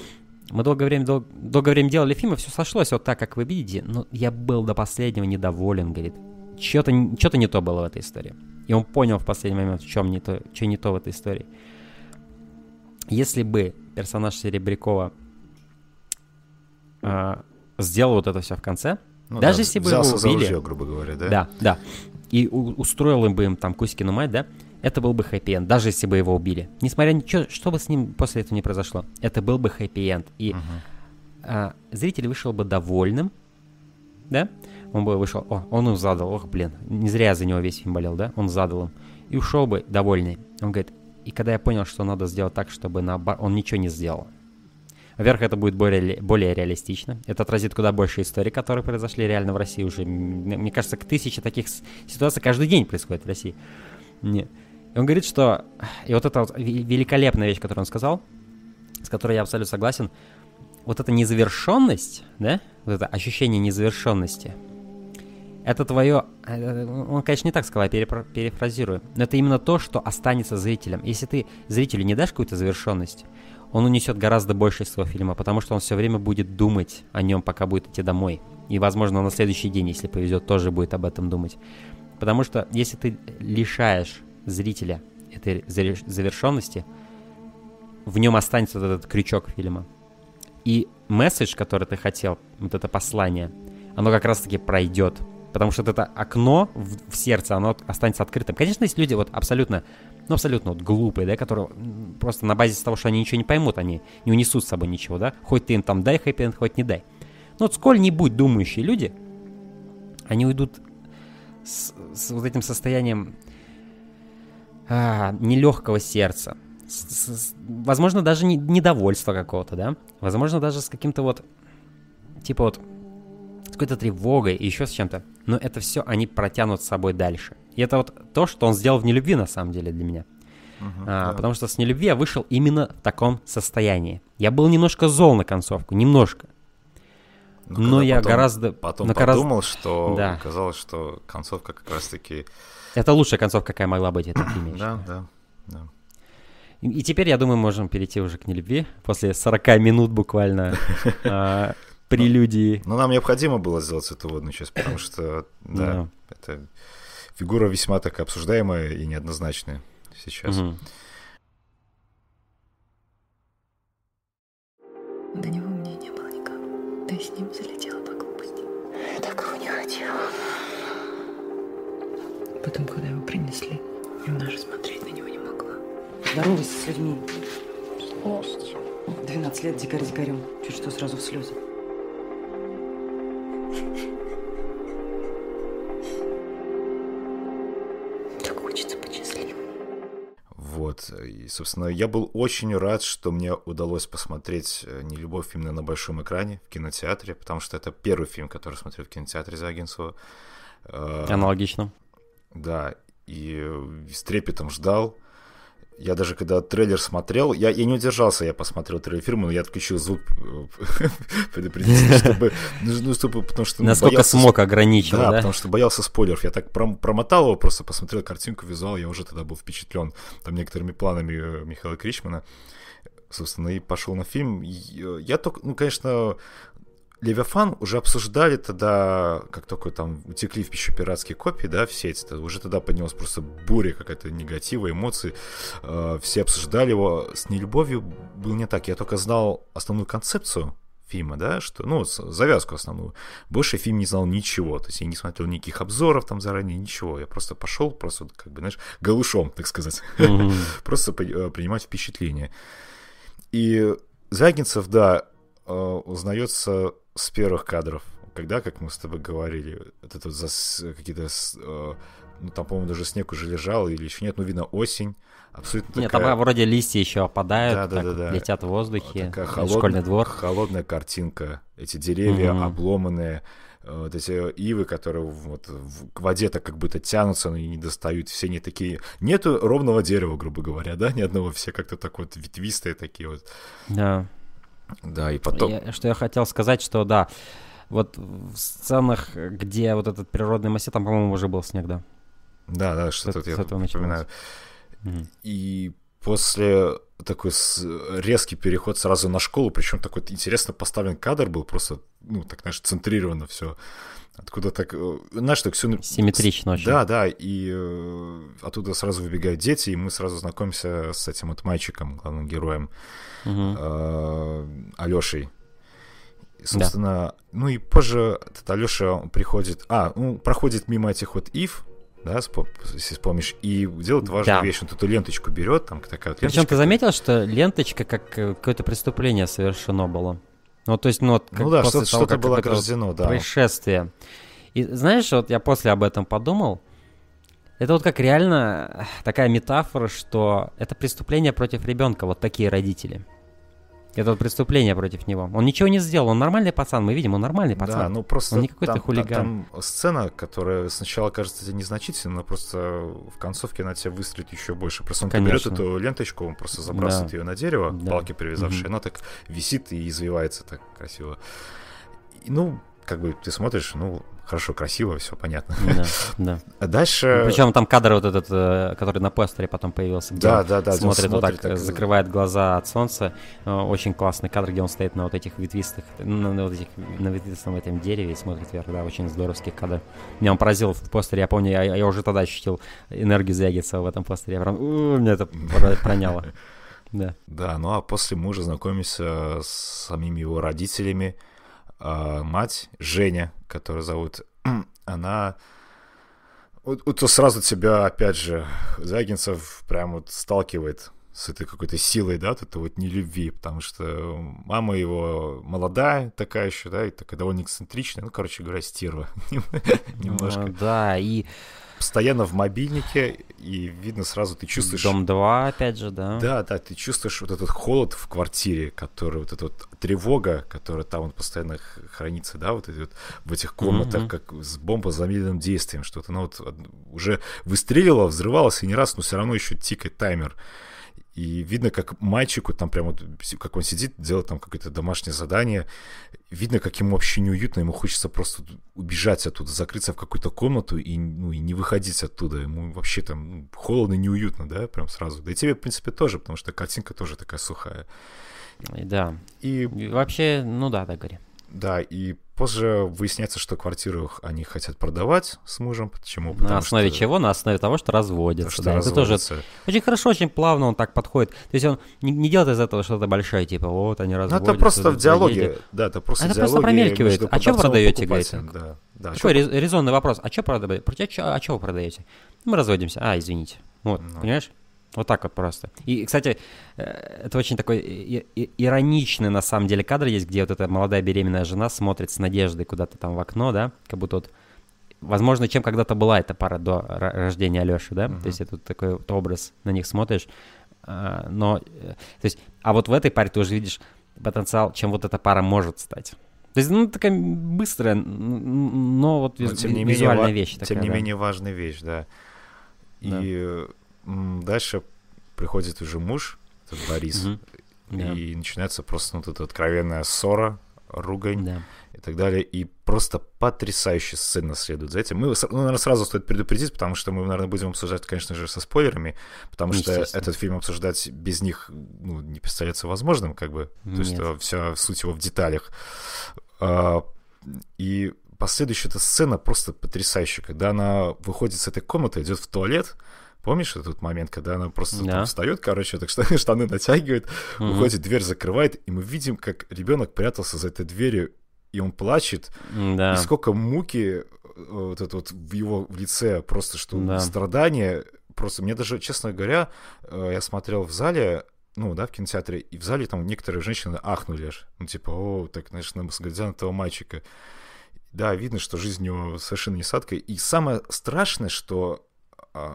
мы долгое время, дол- долгое время делали фильм, и все сошлось вот так, как вы видите, но я был до последнего недоволен, говорит. Что-то, что-то не то было в этой истории. И он понял в последний момент, в чем не то, что не то в этой истории. Если бы персонаж Серебрякова э, сделал вот это все в конце, ну, даже да, если бы его убили... Ружье, грубо говоря, да? Да, да. И у, устроил им бы им там Кузькину мать, да? Это был бы хэппи-энд, даже если бы его убили. Несмотря ни что, что бы с ним после этого не произошло, это был бы хэппи-энд. И uh-huh. а, зритель вышел бы довольным, да? Он бы вышел, о, он им задал, ох, блин, не зря я за него весь фильм болел, да? Он задал им. И ушел бы довольный. Он говорит, и когда я понял, что надо сделать так, чтобы на он ничего не сделал. Во-первых, это будет более, более реалистично. Это отразит куда больше историй, которые произошли реально в России уже. Мне кажется, тысячи таких ситуаций каждый день происходит в России. Не. И он говорит, что... И вот эта вот великолепная вещь, которую он сказал, с которой я абсолютно согласен, вот эта незавершенность, да, вот это ощущение незавершенности, это твое... Э, он, конечно, не так сказал, я перефразирую. Но это именно то, что останется зрителям. Если ты зрителю не дашь какую-то завершенность, он унесет гораздо больше из своего фильма, потому что он все время будет думать о нем, пока будет идти домой. И, возможно, на следующий день, если повезет, тоже будет об этом думать. Потому что если ты лишаешь зрителя этой завершенности, в нем останется вот этот крючок фильма. И месседж, который ты хотел, вот это послание, оно как раз-таки пройдет. Потому что вот это окно в, в сердце, оно останется открытым. Конечно, есть люди вот абсолютно, ну абсолютно вот глупые, да, которые просто на базе того, что они ничего не поймут, они не унесут с собой ничего, да. Хоть ты им там дай хэппи хоть не дай. Но вот сколь-нибудь думающие люди, они уйдут с, с вот этим состоянием а, нелегкого сердца. С, с, возможно, даже не, недовольства какого-то, да? Возможно, даже с каким-то вот, типа вот, какой-то тревогой и еще с чем-то. Но это все они протянут с собой дальше. И это вот то, что он сделал в нелюбви, на самом деле, для меня. Uh-huh, а, да. Потому что с нелюбви я вышел именно в таком состоянии. Я был немножко зол на концовку, немножко. Но, но я потом, гораздо... Потом но подумал, гораздо... что да. казалось, что концовка как раз-таки это лучшая концовка, какая могла быть в этом фильме. Да, да, да. И, и теперь, я думаю, можем перейти уже к нелюбви. После 40 минут буквально а, прелюдии. Но нам необходимо было сделать эту водную часть, потому что, да, это фигура весьма так обсуждаемая и неоднозначная сейчас. До него мне не было никак. Ты с ним залетела по глупости. Я такого не хотела. Потом, когда его принесли, я даже смотреть на него не могла. Здоровайся с людьми. Здравствуйте. 12 лет дикарь дикарем. Чуть что сразу в слезы. Вот. И, собственно, я был очень рад, что мне удалось посмотреть э, «Не любовь» именно на большом экране в кинотеатре, потому что это первый фильм, который смотрел в кинотеатре Звягинцева. Э, Аналогично. Да, и с трепетом ждал. Я даже когда трейлер смотрел, я, я не удержался, я посмотрел трейлер фильма, но я отключил звук э, предупредительно, чтобы, ну, ну, чтобы, потому что... Ну, Насколько боялся, смог ограничил, да, да? потому что боялся спойлеров. Я так промотал его, просто посмотрел картинку, визуал, я уже тогда был впечатлен там некоторыми планами э, Михаила Кричмана собственно, и пошел на фильм. Э, я только, ну, конечно, Левиафан уже обсуждали тогда, как только там утекли в пищу пиратские копии, да, в сеть, -то, уже тогда поднялась просто буря какая-то негатива, эмоций, э, все обсуждали его. С нелюбовью было не так, я только знал основную концепцию фильма, да, что, ну, завязку основную. Больше фильм не знал ничего, то есть я не смотрел никаких обзоров там заранее, ничего. Я просто пошел, просто, как бы, знаешь, голышом, так сказать, mm-hmm. просто э, принимать впечатление. И Загинцев, да, э, узнается с первых кадров, когда, как мы с тобой говорили, это тут за какие-то, э, ну там, по-моему, даже снег уже лежал или еще нет, ну видно осень, абсолютно Нет, такая... там вроде листья еще опадают, да, да, да, да. летят в воздухе, такая холодная, школьный двор. Холодная картинка, эти деревья угу. обломанные, вот эти ивы, которые вот к воде так как будто тянутся, но и не достают, все они такие... Нету ровного дерева, грубо говоря, да, ни одного, все как-то так вот ветвистые такие вот. Да. Да, и потом... Я, что я хотел сказать, что да, вот в сценах, где вот этот природный массив, там, по-моему, уже был снег, да. Да, да, что-то я напоминаю. Угу. И после такой резкий переход сразу на школу, причем такой интересно поставлен кадр был, просто, ну, так, знаешь, центрировано все. Откуда так, э, знаешь, так все... Симметрично очень. Да, да, и э, оттуда сразу выбегают дети, и мы сразу знакомимся с этим вот мальчиком, главным героем, угу. э, Алешей. И, собственно, да. ну и позже этот Алеша приходит, а, ну, проходит мимо этих вот ив, да, если вспомнишь, и делает важную да. вещь, он эту ленточку берет, там такая вот ленточка. Причем ты заметил, что ленточка как э, какое-то преступление совершено было? Ну, то есть, ну, вот, ну да, что-то, что было ограждено, да. Происшествие. И знаешь, вот я после об этом подумал, это вот как реально такая метафора, что это преступление против ребенка, вот такие родители. Это вот преступление против него. Он ничего не сделал, он нормальный пацан, мы видим, он нормальный пацан. Да, ну просто он не какой-то там, хулиган. Там, сцена, которая сначала кажется тебе незначительной, но просто в концовке она тебя выстрелит еще больше. Просто он берет эту ленточку, он просто забрасывает да. ее на дерево, да. палки привязавшие, угу. она так висит и извивается так красиво. И, ну, как бы ты смотришь, ну, хорошо, красиво, все понятно. Да, да. А дальше... Ну, Причем там кадр вот этот, э, который на постере потом появился, где да, да, да, смотрит, вот так, так, закрывает глаза от солнца. Э, очень классный кадр, где он стоит на вот этих ветвистых, на, на вот этих, на ветвистом этом дереве и смотрит вверх, да, очень здоровский кадр. Меня он поразил в постере, я помню, я, я уже тогда ощутил энергию Звягинцева в этом постере, я прям, у, меня это проняло. Да. Да, ну а после мы уже знакомимся с самими его родителями, а, мать Женя, которую зовут, она вот, вот сразу тебя, опять же, Загинцев прям вот сталкивает с этой какой-то силой, да, вот это вот нелюбви, потому что мама его молодая такая еще, да, и такая довольно эксцентричная, ну, короче говоря, стерва немножко. Да, и постоянно в мобильнике, и видно сразу, ты чувствуешь... Дом 2, опять же, да. Да, да, ты чувствуешь вот этот холод в квартире, который, вот эта вот тревога, которая там вот постоянно хранится, да, вот, эти вот в этих комнатах, mm-hmm. как с бомбозамедленным действием, что-то, ну вот уже выстрелило, взрывалось, и не раз, но все равно еще тикает таймер. И видно, как мальчику там прямо, как он сидит, делает там какое-то домашнее задание. Видно, как ему вообще неуютно, ему хочется просто убежать оттуда, закрыться в какую-то комнату и, ну, и не выходить оттуда. Ему вообще там ну, холодно, неуютно, да, прям сразу. Да и тебе, в принципе, тоже, потому что картинка тоже такая сухая. Да. И, и вообще, ну да, да, говори. Да, и позже выясняется, что квартиру они хотят продавать с мужем. Почему? Потому на основе что... чего? На основе того, что разводятся. что да, разводятся. Это тоже очень хорошо, очень плавно он так подходит. То есть он не, не делает из этого что-то большое, типа, вот они разводятся. Ну, это просто в диалоге. Едет. Да, это просто это просто промелькивает. А что продаете, говорит? Да, да. Такой чё... резонный вопрос. А что продаете? А что вы продаете? Мы разводимся. А, извините. Вот, ну. понимаешь? Вот так вот просто. И, кстати, э, это очень такой ироничный, на самом деле, кадр есть, где вот эта молодая беременная жена смотрит с надеждой куда-то там в окно, да, как будто вот, возможно, чем когда-то была эта пара до рождения Алёши, да, uh-huh. то есть это вот такой вот образ, на них смотришь, а, но, э, то есть, а вот в этой паре ты уже видишь потенциал, чем вот эта пара может стать. То есть, ну, такая быстрая, но вот но, тем не визуальная менее, вещь. Такая, тем не да. менее важная вещь, да. И да дальше приходит уже муж, этот Борис, mm-hmm. yeah. и начинается просто ну, вот эта откровенная ссора, ругань yeah. и так далее. И просто потрясающая сцена следует за этим. Мы, ну, наверное, сразу стоит предупредить, потому что мы, наверное, будем обсуждать, конечно же, со спойлерами, потому что этот фильм обсуждать без них ну, не представляется возможным, как бы. То есть вся суть его в деталях. А, и последующая эта сцена просто потрясающая, когда она выходит с этой комнаты, идет в туалет, Помнишь этот момент, когда она просто да. встает, короче, так что штаны натягивает, угу. уходит, дверь закрывает, и мы видим, как ребенок прятался за этой дверью, и он плачет, да. и сколько муки э, вот это вот в его в лице, просто что да. страдания, просто мне даже, честно говоря, э, я смотрел в зале, ну, да, в кинотеатре, и в зале там некоторые женщины ахнули аж, ну, типа, о, так, знаешь, глядя на этого мальчика. Да, видно, что жизнь у него совершенно не сладкая. И самое страшное, что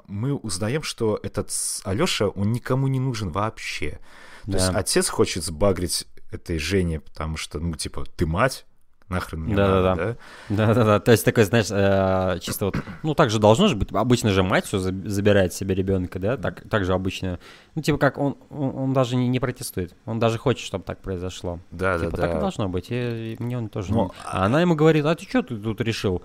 мы узнаем, что этот Алёша, он никому не нужен вообще. То да. есть отец хочет сбагрить этой Жене, потому что, ну, типа, ты мать, нахрен мне Да, надо, да, да. Да, да, да. То есть такой, знаешь, э, чисто вот, ну так же должно же быть. Обычно же мать все забирает себе ребенка, да, так, так же обычно. Ну типа как он, он, он даже не, не протестует, он даже хочет, чтобы так произошло. Да, типа да, так да. и должно быть. И, и мне он тоже. Ну, не- А она ему говорит, а ты что ты тут решил?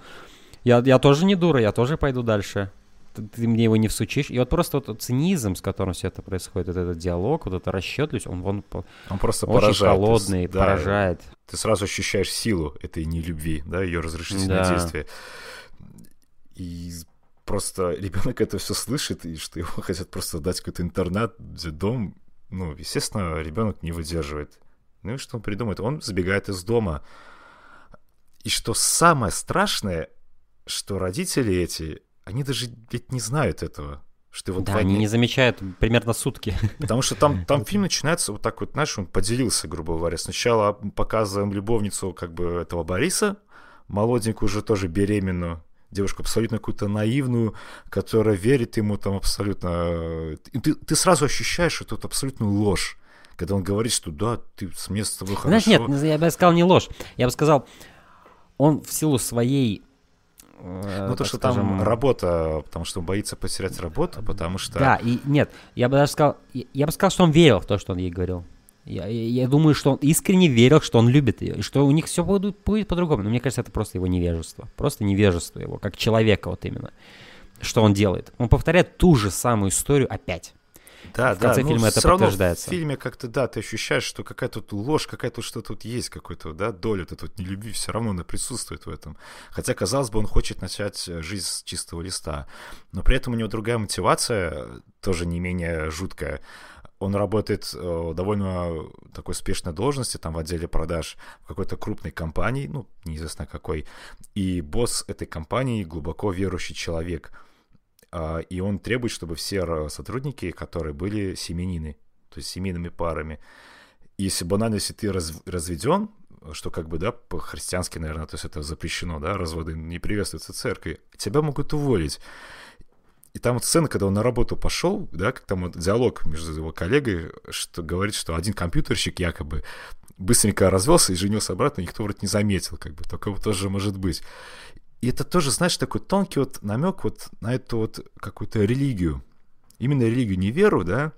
Я, я тоже не дура, я тоже пойду дальше. Ты, ты мне его не всучишь. И вот просто вот цинизм, с которым все это происходит, вот этот диалог, вот эта расчетливость, он, он Он просто очень поражает. Холодный, да, поражает. Ты сразу ощущаешь силу этой нелюбви, да, ее разрешительное Да. действие. И просто ребенок это все слышит, и что его хотят просто дать какой-то интернат, дом. Ну, естественно, ребенок не выдерживает. Ну и что он придумает? Он забегает из дома. И что самое страшное, что родители эти, они даже ведь не знают этого. Что вот Да, они не замечают примерно сутки. Потому что там, там фильм начинается вот так вот, знаешь, он поделился, грубо говоря. Сначала показываем любовницу как бы этого Бориса, молоденькую уже тоже беременную, девушку абсолютно какую-то наивную, которая верит ему там абсолютно... И ты, ты сразу ощущаешь эту абсолютную ложь, когда он говорит, что да, ты с мне с тобой хорошо. Знаешь, нет, я бы сказал не ложь. Я бы сказал, он в силу своей... э, Ну, то, что скажем, там работа, потому что он боится потерять работу, потому что... Да, и нет, я бы даже сказал, я, я бы сказал, что он верил в то, что он ей говорил. Я, я, я думаю, что он искренне верил, что он любит ее, и что у них все будет, будет по-другому. Но мне кажется, это просто его невежество. Просто невежество его, как человека вот именно. Что он делает? Он повторяет ту же самую историю опять. Да, В конце да, фильма ну, это равно подтверждается. В фильме как-то, да, ты ощущаешь, что какая-то тут ложь, какая-то что-то тут есть, какой-то, да, доля тут вот нелюбви, все равно она присутствует в этом. Хотя, казалось бы, он хочет начать э, жизнь с чистого листа. Но при этом у него другая мотивация, тоже не менее жуткая. Он работает э, довольно такой спешной должности, там в отделе продаж в какой-то крупной компании, ну, неизвестно какой. И босс этой компании глубоко верующий человек. А, и он требует, чтобы все сотрудники, которые были семенины, то есть семейными парами. Если банально, если ты раз- разведен, что как бы, да, по-христиански, наверное, то есть это запрещено, да, разводы не приветствуются церкви, тебя могут уволить. И там вот сцена, когда он на работу пошел, да, как там вот диалог между его коллегой, что говорит, что один компьютерщик якобы быстренько развелся и женился обратно, никто вроде не заметил, как бы, такого тоже может быть. И это тоже, знаешь, такой тонкий вот намек вот на эту вот какую-то религию. Именно религию, не веру, да,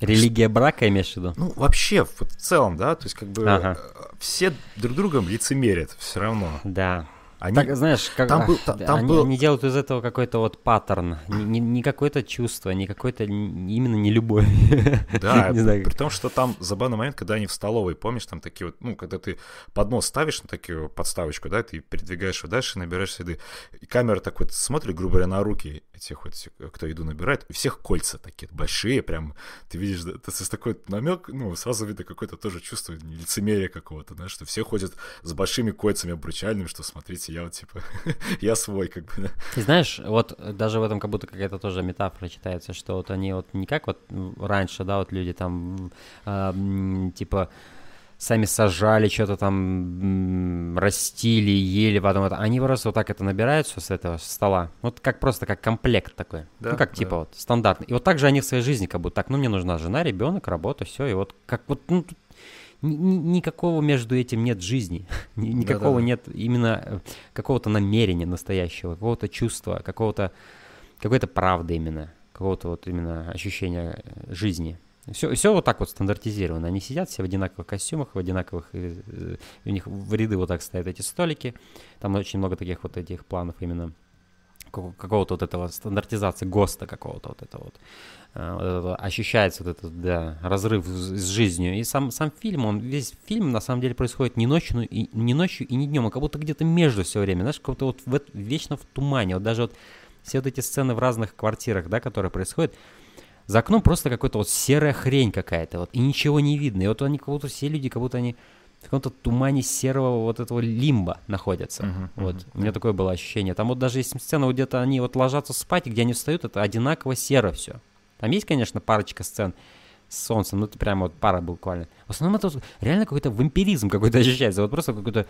Религия брака, имеешь в виду? ну, вообще, вот в целом, да, то есть как бы Ага. э, все друг другом лицемерят все равно. Да. Они... Так, знаешь, как, там был- там- они, был- они делают из этого какой-то вот паттерн. Не, не- не какое-то чувство, не какой-то н- именно не любовь. Да, не знаю. при том, что там забавный момент, когда они в столовой, помнишь, там такие вот, ну, когда ты поднос ставишь на такую подставочку, да, ты передвигаешь его дальше, набираешь еды, и камера так вот смотрит, грубо говоря, на руки этих вот, кто еду набирает, у всех кольца такие большие, прям, ты видишь, это с такой намек, ну, сразу видно какое-то тоже чувство лицемерия какого-то, да, что все ходят с большими кольцами обручальными, что смотрите, я вот типа, я свой, как бы, да. И знаешь, вот э, даже в этом как будто какая-то тоже метафора читается, что вот они вот не как вот м, раньше, да, вот люди там м, типа сами сажали, что-то там растили, ели, потом это. Они просто вот так это набирают все с этого стола. Вот как просто как комплект такой. Да, ну, как да. типа вот стандартный. И вот так же они в своей жизни как будто так, ну, мне нужна жена, ребенок, работа, все. И вот как вот, ну, тут ни- ни- никакого между этим нет жизни. Ни- Никакого нет именно э, какого-то намерения настоящего, какого-то чувства, какого-то какой-то правды именно, какого-то вот именно ощущения э, жизни. Все, все вот так вот стандартизировано. Они сидят все в одинаковых костюмах, в одинаковых... э, э, У них в ряды вот так стоят эти столики. Там очень много таких вот этих планов именно какого- какого-то вот этого стандартизации ГОСТа какого-то вот этого вот. А, вот это ощущается вот этот, да, разрыв с жизнью. И сам, сам фильм, он весь фильм на самом деле происходит не ночью, и, не ночью и не днем, а как будто где-то между все время, знаешь, как будто вот в вечно в тумане. Вот даже вот все вот эти сцены в разных квартирах, да, которые происходят, за окном просто какая-то вот серая хрень какая-то, вот, и ничего не видно. И вот они как будто все люди, как будто они в каком-то тумане серого вот этого лимба находятся. Мгм, вот, мгм, у меня такое было ощущение. Там вот даже есть сцена, вот где-то они вот ложатся спать, и где они встают, это одинаково серо все. Там есть, конечно, парочка сцен с солнцем, ну это прямо вот пара буквально. В основном это вот реально какой-то вампиризм какой-то ощущается, вот просто какой-то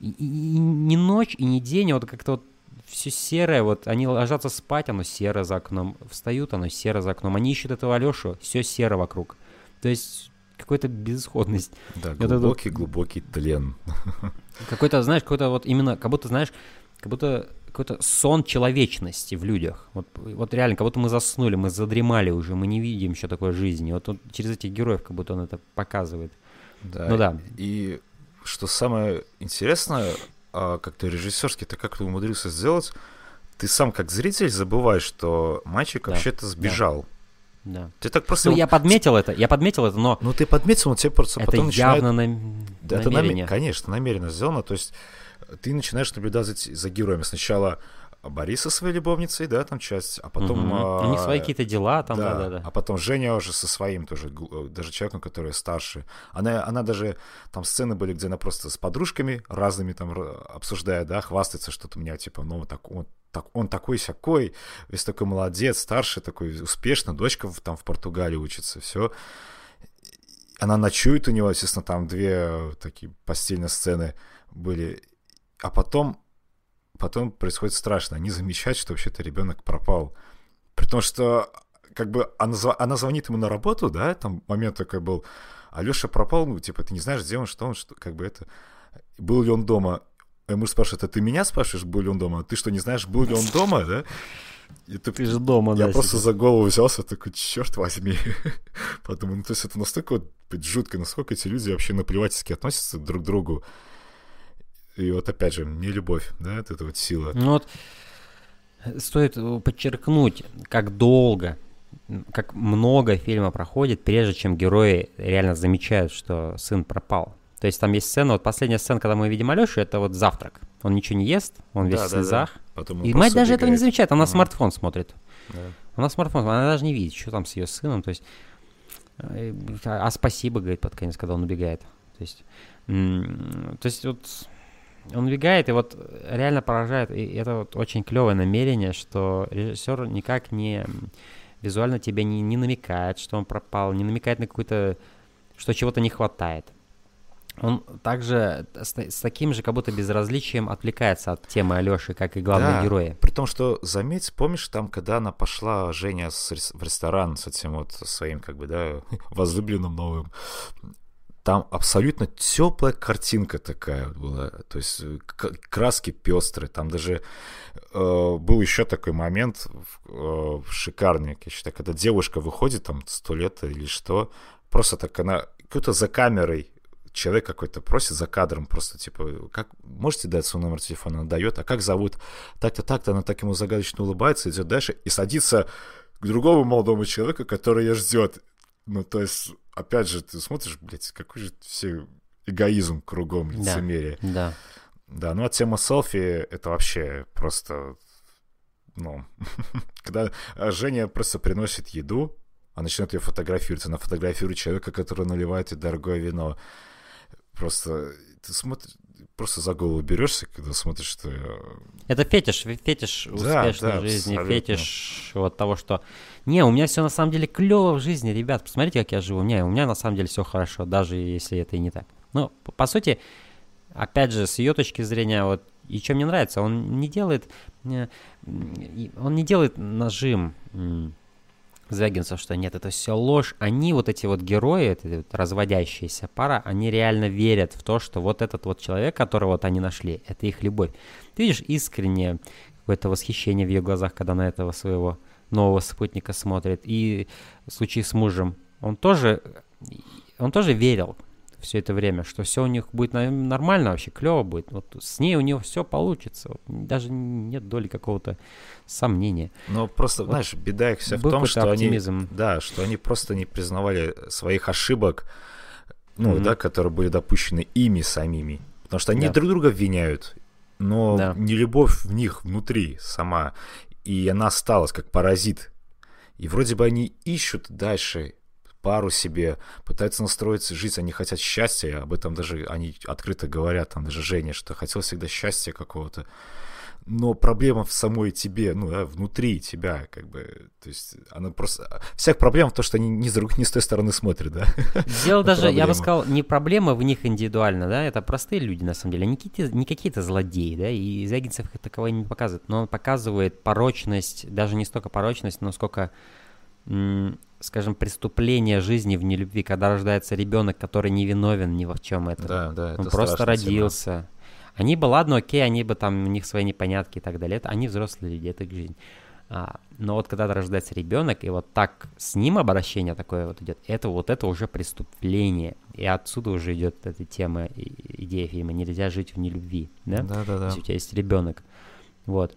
и, и- и не ночь, и не день, а вот как-то вот все серое, вот они ложатся спать, оно серо за окном, встают, оно серо за окном, они ищут этого Алешу, все серо вокруг. То есть какая-то безысходность. Да, Вот глубокий, глубокий тлен. Какой-то, знаешь, какой-то вот именно, как будто, знаешь, как будто какой-то сон человечности в людях. Вот, вот реально, как будто мы заснули, мы задремали уже, мы не видим еще такой жизни. Вот он через этих героев как будто он это показывает. Да. Ну да. И что самое интересное, а, как-то режиссерски, ты как ты умудрился сделать, ты сам как зритель забываешь, что мальчик Да, вообще-то сбежал. Да. Ты так просто... Ну, я подметил это, я подметил это, но Ну, ты подметил, он тебе просто это потом начинает... явно нам- Да, это наме- намерение. конечно, намеренно сделано. То есть ты начинаешь наблюдать за героями. Сначала Борис со своей любовницей, да, там часть, а потом... Мгм. а, У них свои какие-то дела там, да, да-да-да. А потом Женя уже со своим тоже, э, даже человеком, который старше. Она, она даже, там сцены были, где она просто с подружками разными там обсуждает, да, хвастается что-то у меня, типа, ну, так, он, так, он такой-сякой, весь такой молодец, старший такой, успешно, дочка в- там в Португалии учится, все. Она ночует у него, естественно, там две э, такие постельные сцены были. А потом, потом происходит страшно. Они замечают, что вообще-то ребенок пропал. При том, что как бы она, она звонит ему на работу, да, там момент такой был, Алеша пропал, ну, типа, ты не знаешь, где он, что он, что, как бы это... Был ли он дома? И муж спрашивает, а ты меня спрашиваешь, был ли он дома? Ты что, не знаешь, был ли он дома, да? И ты, Ты же дома, я да, просто сидишь. за голову взялся, такой, черт возьми. Подумал, ну то есть это настолько вот жутко, насколько эти люди вообще наплевательски относятся друг к другу. И вот опять же, не любовь, да, вот эта вот сила. Ну вот стоит подчеркнуть, как долго, как много фильма проходит, прежде чем герои реально замечают, что сын пропал. То есть там есть сцена, вот последняя сцена, когда мы видим Алешу, это вот завтрак. Он ничего не ест, он весь Да, в да, да. слезах. Потом И мать даже этого не убегает. замечает, она Ага. смартфон смотрит. Да. Она смартфон, она даже не видит, что там с ее сыном. То есть, э, а а спасибо, говорит под конец, когда он убегает. То есть, то есть вот он убегает, и вот реально поражает. И это вот очень клевое намерение, что режиссер никак не визуально тебе не, не намекает, что он пропал, не намекает на какую-то, что чего-то не хватает. Он также с, с таким же как будто безразличием отвлекается от темы Алёши, как и главные Да, герои. При том, что, заметь, помнишь, там, когда она пошла, Женя, с в ресторан с этим вот своим, как бы, да, возлюбленным новым, там абсолютно теплая картинка такая была. То есть э, краски пестрые. Там даже э, был еще такой момент э, шикарный, я считаю, когда девушка выходит, там, сто лет или что, просто так она, какой-то за камерой человек какой-то просит за кадром просто типа, как можете дать свой номер телефона? Она дает, а как зовут? Так-то, так-то, она так ему загадочно улыбается, идет дальше и садится к другому молодому человеку, который ее ждет. Ну, то есть, опять же, ты смотришь, блядь, какой же все эгоизм кругом, Да. лицемерие. Да. Да, ну а тема селфи это вообще просто, ну, когда Женя просто приносит еду, а начинает ее фотографировать, она фотографирует человека, который наливает ей дорогое вино. Просто ты смотришь, просто за голову берешься, когда смотришь, что... э, Это фетиш, фе- фетиш Да, успешной да, жизни, абсолютно. фетиш вот того, что... Не, у меня все на самом деле клево в жизни, ребят, посмотрите, как я живу. Не, у меня на самом деле все хорошо, даже если это и не так. Ну, по, сути, опять же, с ее точки зрения, вот, и что мне нравится, он не делает... э, Он не делает нажим Звягинцев, что нет, это все ложь. Они, вот эти вот герои, эта вот разводящаяся пара, они реально верят в то, что вот этот вот человек, которого вот они нашли, это их любовь. Ты видишь искреннее какое-то восхищение в ее глазах, когда на этого своего нового спутника смотрит. И в случае с мужем, он тоже, он тоже верил все это время, что все у них будет нормально вообще, клево будет. Вот с ней у него все получится. Даже нет доли какого-то сомнения. Ну, просто, Вот знаешь, беда их вся в том, что оптимизм. они... Да, что они просто не признавали своих ошибок, ну, Мгм. да, которые были допущены ими самими. Потому что они Да. друг друга обвиняют, но Да. не любовь в них внутри сама. И она осталась как паразит. И вроде бы они ищут дальше пару себе, пытаются настроиться жить, они хотят счастья, об этом даже они открыто говорят, там даже Женя, что хотел всегда счастья какого-то. Но проблема в самой тебе, ну, да, внутри тебя, как бы, то есть она просто... Вся проблема в том, что они ни с другой, ни с той стороны смотрят, да. Дело даже, я бы сказал, не проблема в них индивидуально, да, это простые люди, на самом деле, они какие-то, не какие-то злодеи, да, и Звягинцев их таковой не показывает, но он показывает порочность, даже не столько порочность, но сколько скажем, преступление жизни в нелюбви, когда рождается ребенок, который не виновен ни в чем это. Да, да, это Он просто родился. Тема. Они бы, ладно, окей, они бы там, у них свои непонятки и так далее. Это, они взрослые люди, это их жизнь. А, но вот когда рождается ребенок, и вот так с ним обращение такое вот идет, это вот это уже преступление. И отсюда уже идет эта тема, идея фильма. Нельзя жить в нелюбви, да? Да, да, да. Если у тебя есть ребенок. Вот.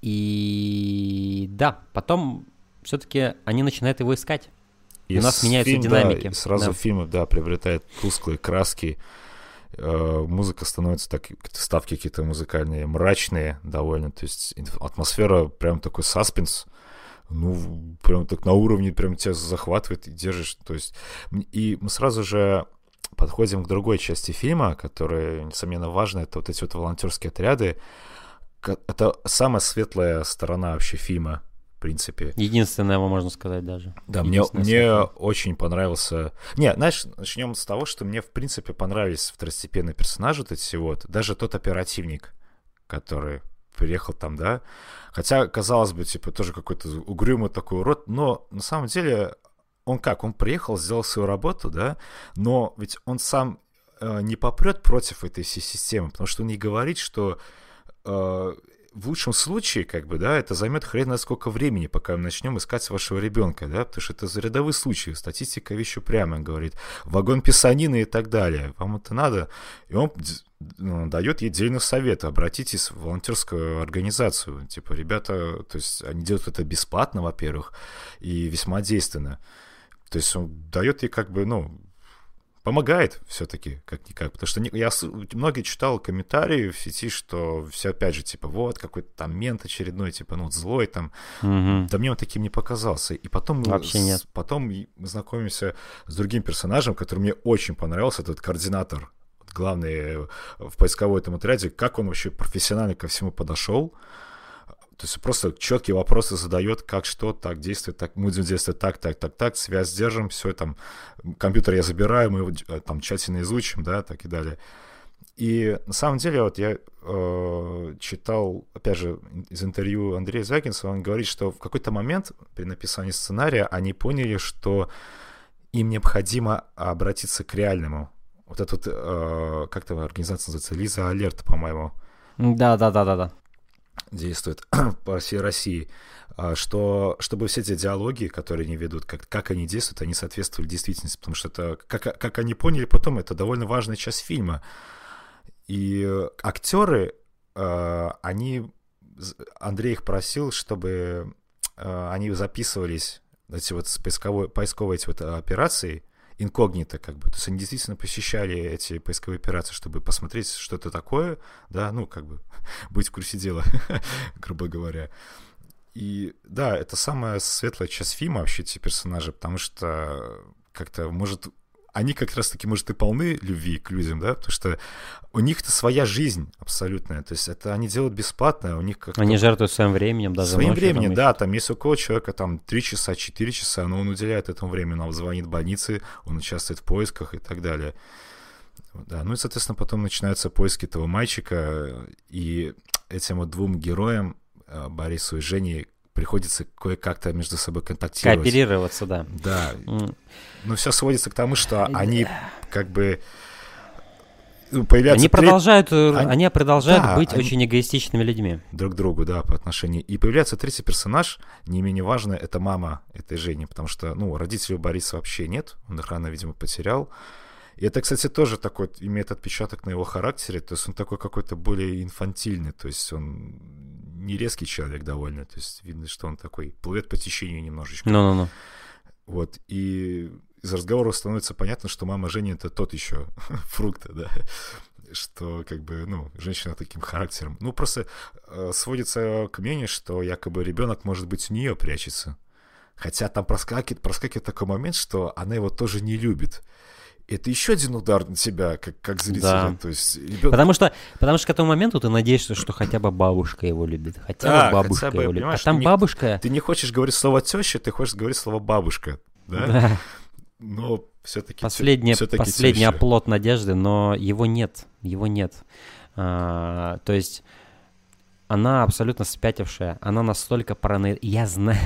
И да, потом все-таки они начинают его искать. И у нас меняются фильм, динамики. Да, сразу да. фильм, да, приобретает тусклые краски. Э, музыка становится так, ставки какие-то музыкальные, мрачные довольно. То есть атмосфера прям такой саспенс. Ну, прям так на уровне прям тебя захватывает и держишь. То есть, и мы сразу же подходим к другой части фильма, которая, несомненно, важна. Это вот эти вот волонтерские отряды. Это самая светлая сторона вообще фильма принципе. Единственное, можно сказать даже. Да, мне, мне очень понравился... Не, знаешь, начнем с того, что мне, в принципе, понравились второстепенные персонажи вот эти вот. Даже тот оперативник, который приехал там, да. Хотя, казалось бы, типа, тоже какой-то угрюмый такой урод, но на самом деле он как? Он приехал, сделал свою работу, да, но ведь он сам э, не попрет против этой всей системы, потому что он не говорит, что э, в лучшем случае, как бы, да, это займет хрен на сколько времени, пока мы начнем искать вашего ребенка, да, потому что это рядовой случай, статистика вещи прямо говорит, вагон писанины и так далее, вам это надо, и он ну, дает ей дельный совет, обратитесь в волонтерскую организацию, типа, ребята, то есть они делают это бесплатно, во-первых, и весьма действенно, то есть он дает ей как бы, ну, помогает все-таки, как-никак. Потому что я многие читал комментарии в сети, что все опять же, типа, вот, какой-то там мент очередной, типа, ну, злой там. Угу. Да мне он таким не показался. И потом Вообще мы, нет. потом мы знакомимся с другим персонажем, который мне очень понравился, этот координатор главный э, в поисковой этом отряде, как он вообще профессионально ко всему подошел. То есть просто четкие вопросы задает, как что, так действует, так мы будем действовать так, так, так, так, связь держим, все там, компьютер я забираю, мы его э, там тщательно изучим, да, так и далее. И на самом деле вот я э, читал, опять же, из интервью Андрея Звягинцева, он говорит, что в какой-то момент при написании сценария они поняли, что им необходимо обратиться к реальному. Вот эта вот, э, как то организация называется, Лиза Алерт, по-моему. Да, да, да, да, да действует по всей России, а, что чтобы все эти диалоги, которые они ведут, как, как они действуют, они соответствовали действительности, потому что это, как, как они поняли потом, это довольно важная часть фильма. И актеры, а, они, Андрей их просил, чтобы а, они записывались, эти вот поисковые, поисковые эти вот операции, инкогнито, как бы. То есть они действительно посещали эти поисковые операции, чтобы посмотреть, что это такое, да, ну, как бы быть в курсе дела, грубо говоря. И да, это самая светлая часть фильма вообще, эти персонажи, потому что как-то, может, они как раз-таки, может, и полны любви к людям, да, потому что у них-то своя жизнь абсолютная, то есть это они делают бесплатно, у них как Они жертвуют своим временем даже Своим временем, там да, там если у кого человека там 3 часа, 4 часа, но он уделяет этому времени, он звонит в больнице, он участвует в поисках и так далее. Да, ну и, соответственно, потом начинаются поиски этого мальчика, и этим вот двум героям, э, Борису и Жене, приходится кое-как-то между собой контактировать. Кооперироваться, да. Да. Mm. Но все сводится к тому, что они как бы ну, появляются... Они продолжают, э, они, они продолжают да, быть они... очень эгоистичными людьми. Друг к другу, да, по отношению. И появляется третий персонаж, не менее важный, это мама этой Жени, потому что, ну, родителей у Бориса вообще нет, он их рано, видимо, потерял. И это, кстати, тоже такой имеет отпечаток на его характере, то есть он такой какой-то более инфантильный, то есть он не резкий человек довольно, то есть видно, что он такой плывет по течению немножечко. Ну, ну, ну. Вот, и из разговора становится понятно, что мама Жени это тот еще фрукт, да, что как бы, ну, женщина таким характером. Ну, просто э, сводится к мнению, что якобы ребенок, может быть, у нее прячется. Хотя там проскакивает, проскакивает такой момент, что она его тоже не любит это еще один удар на тебя, как, как зрителя. Да. То есть, ребенок... потому, что, потому что к этому моменту ты надеешься, что хотя бы бабушка его любит. Хотя да, бы бабушка хотя бы, его любит. А там не, бабушка... Ты не хочешь говорить слово теща, ты хочешь говорить слово бабушка. Да. да. Но все-таки последний, все последний оплот надежды, но его нет. Его нет. А, то есть она абсолютно спятившая. Она настолько параноид... Я знаю...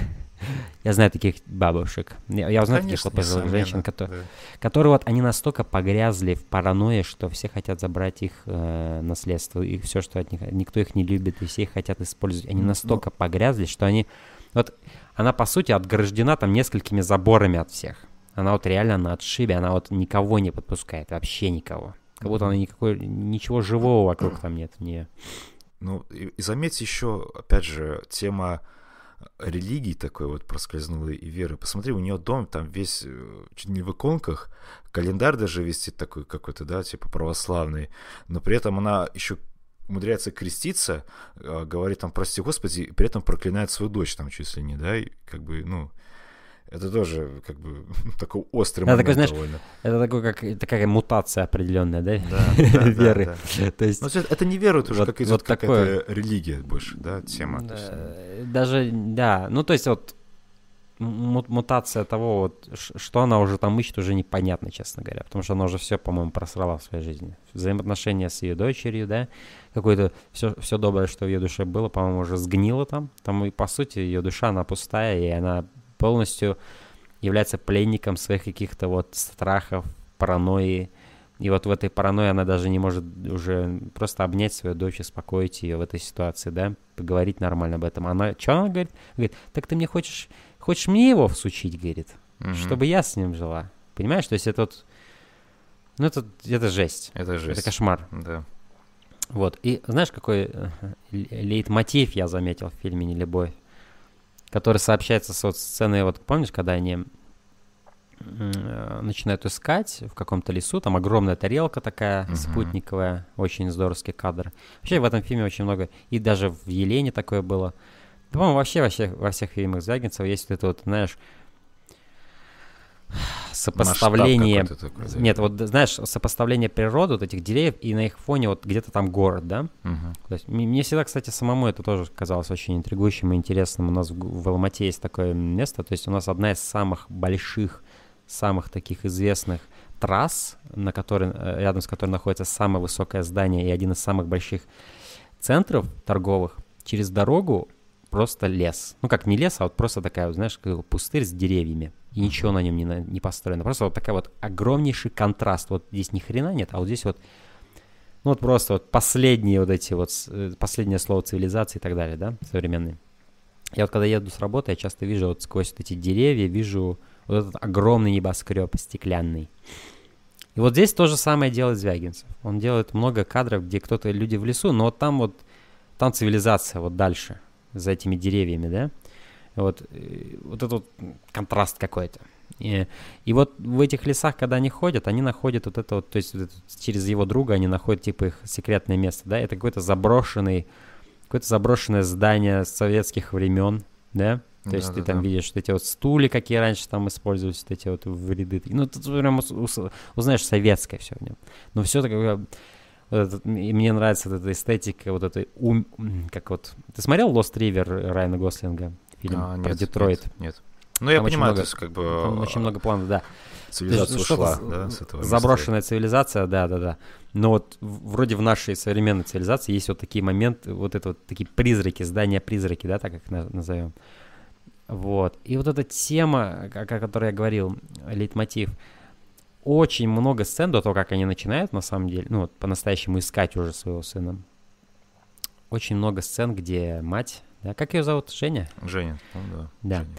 Я знаю таких бабушек. Я, я знаю таких вот пожилых женщин, которые, да. которые вот они настолько погрязли в паранойе, что все хотят забрать их э, наследство и все, что от них, никто их не любит, и все их хотят использовать. Они настолько ну, погрязли, что они вот она по сути отграждена там несколькими заборами от всех. Она вот реально на отшибе, она вот никого не подпускает, вообще никого. Как будто она никакой, ничего живого вокруг там нет. Не. Ну, и, и заметь еще, опять же, тема религии такой вот проскользнула и веры. Посмотри, у нее дом там весь э, чуть не в иконках, календарь даже висит такой какой-то, да, типа православный, но при этом она еще умудряется креститься, э, говорит там, прости господи, и при этом проклинает свою дочь там чуть ли не, да, и как бы, ну, это тоже как бы такой острый это момент такой, знаешь, довольно. Это такой, как такая мутация определенная, да? Да, веры. То есть... Но это не вера, это уже как идет какая-то религия больше, да, тема. Да, даже, да, ну то есть вот мутация того, вот, что она уже там ищет, уже непонятно, честно говоря. Потому что она уже все, по-моему, просрала в своей жизни. Взаимоотношения с ее дочерью, да, какое-то все, все доброе, что в ее душе было, по-моему, уже сгнило там. Там и, по сути, ее душа, она пустая, и она полностью является пленником своих каких-то вот страхов, паранойи. И вот в этой паранойи она даже не может уже просто обнять свою дочь, успокоить ее в этой ситуации, да, поговорить нормально об этом. Она, что она говорит? Говорит, так ты мне хочешь, хочешь мне его всучить, говорит, угу. чтобы я с ним жила. Понимаешь, то есть это вот, ну это, это жесть. Это жесть. Это кошмар. Да. Вот, и знаешь, какой э, лейтмотив я заметил в фильме «Не любовь»? Который сообщается с вот сценой, вот помнишь, когда они начинают искать в каком-то лесу, там огромная тарелка такая uh-huh. спутниковая, очень здоровский кадр. Вообще в этом фильме очень много, и даже в Елене такое было. Да, по-моему, вообще во всех, во всех фильмах Звягинцева есть вот это вот, знаешь, сопоставление... Такой, Нет, вот знаешь, сопоставление природы, вот этих деревьев, и на их фоне вот где-то там город, да? Угу. То есть, мне всегда, кстати, самому это тоже казалось очень интригующим и интересным. У нас в, в Алмате есть такое место, то есть у нас одна из самых больших, самых таких известных трасс, на которой, э, рядом с которой находится самое высокое здание и один из самых больших центров торговых, через дорогу просто лес. Ну, как не лес, а вот просто такая, знаешь, пустырь с деревьями и ничего на нем не, не построено. Просто вот такая вот огромнейший контраст. Вот здесь ни хрена нет, а вот здесь вот, ну вот просто вот последние вот эти вот, э, последнее слово цивилизации и так далее, да, современные. Я вот когда еду с работы, я часто вижу вот сквозь вот эти деревья, вижу вот этот огромный небоскреб стеклянный. И вот здесь то же самое делает Звягинцев. Он делает много кадров, где кто-то, люди в лесу, но вот там вот, там цивилизация вот дальше, за этими деревьями, да. Вот, э, вот этот контраст какой-то. И, и вот в этих лесах, когда они ходят, они находят вот это вот, то есть вот через его друга они находят типа их секретное место, да, это какой-то заброшенный, какое-то заброшенное здание советских времен, да, то да, есть да, ты там да. видишь вот эти вот стулья, какие раньше там использовались, вот эти вот в ряды. Ну, ты прям узнаешь советское все в нем. Но все такое... Вот это, и мне нравится вот эта эстетика, вот эта ум... Как вот... Ты смотрел «Lost River» Райана Гослинга? Фильм а, про нет, Детройт. Нет, нет. Ну, я там понимаю, много, то есть, как бы... Там очень много планов, да. Цивилизация есть, ушла, да, с этого Заброшенная места. цивилизация, да, да, да. Но вот вроде в нашей современной цивилизации есть вот такие моменты, вот это вот такие призраки, здания-призраки, да, так их назовем. Вот. И вот эта тема, о которой я говорил, лейтмотив, очень много сцен до того, как они начинают, на самом деле, ну, вот по-настоящему искать уже своего сына. Очень много сцен, где мать да, как ее зовут? Женя? Женя, ну да. Да. Женя.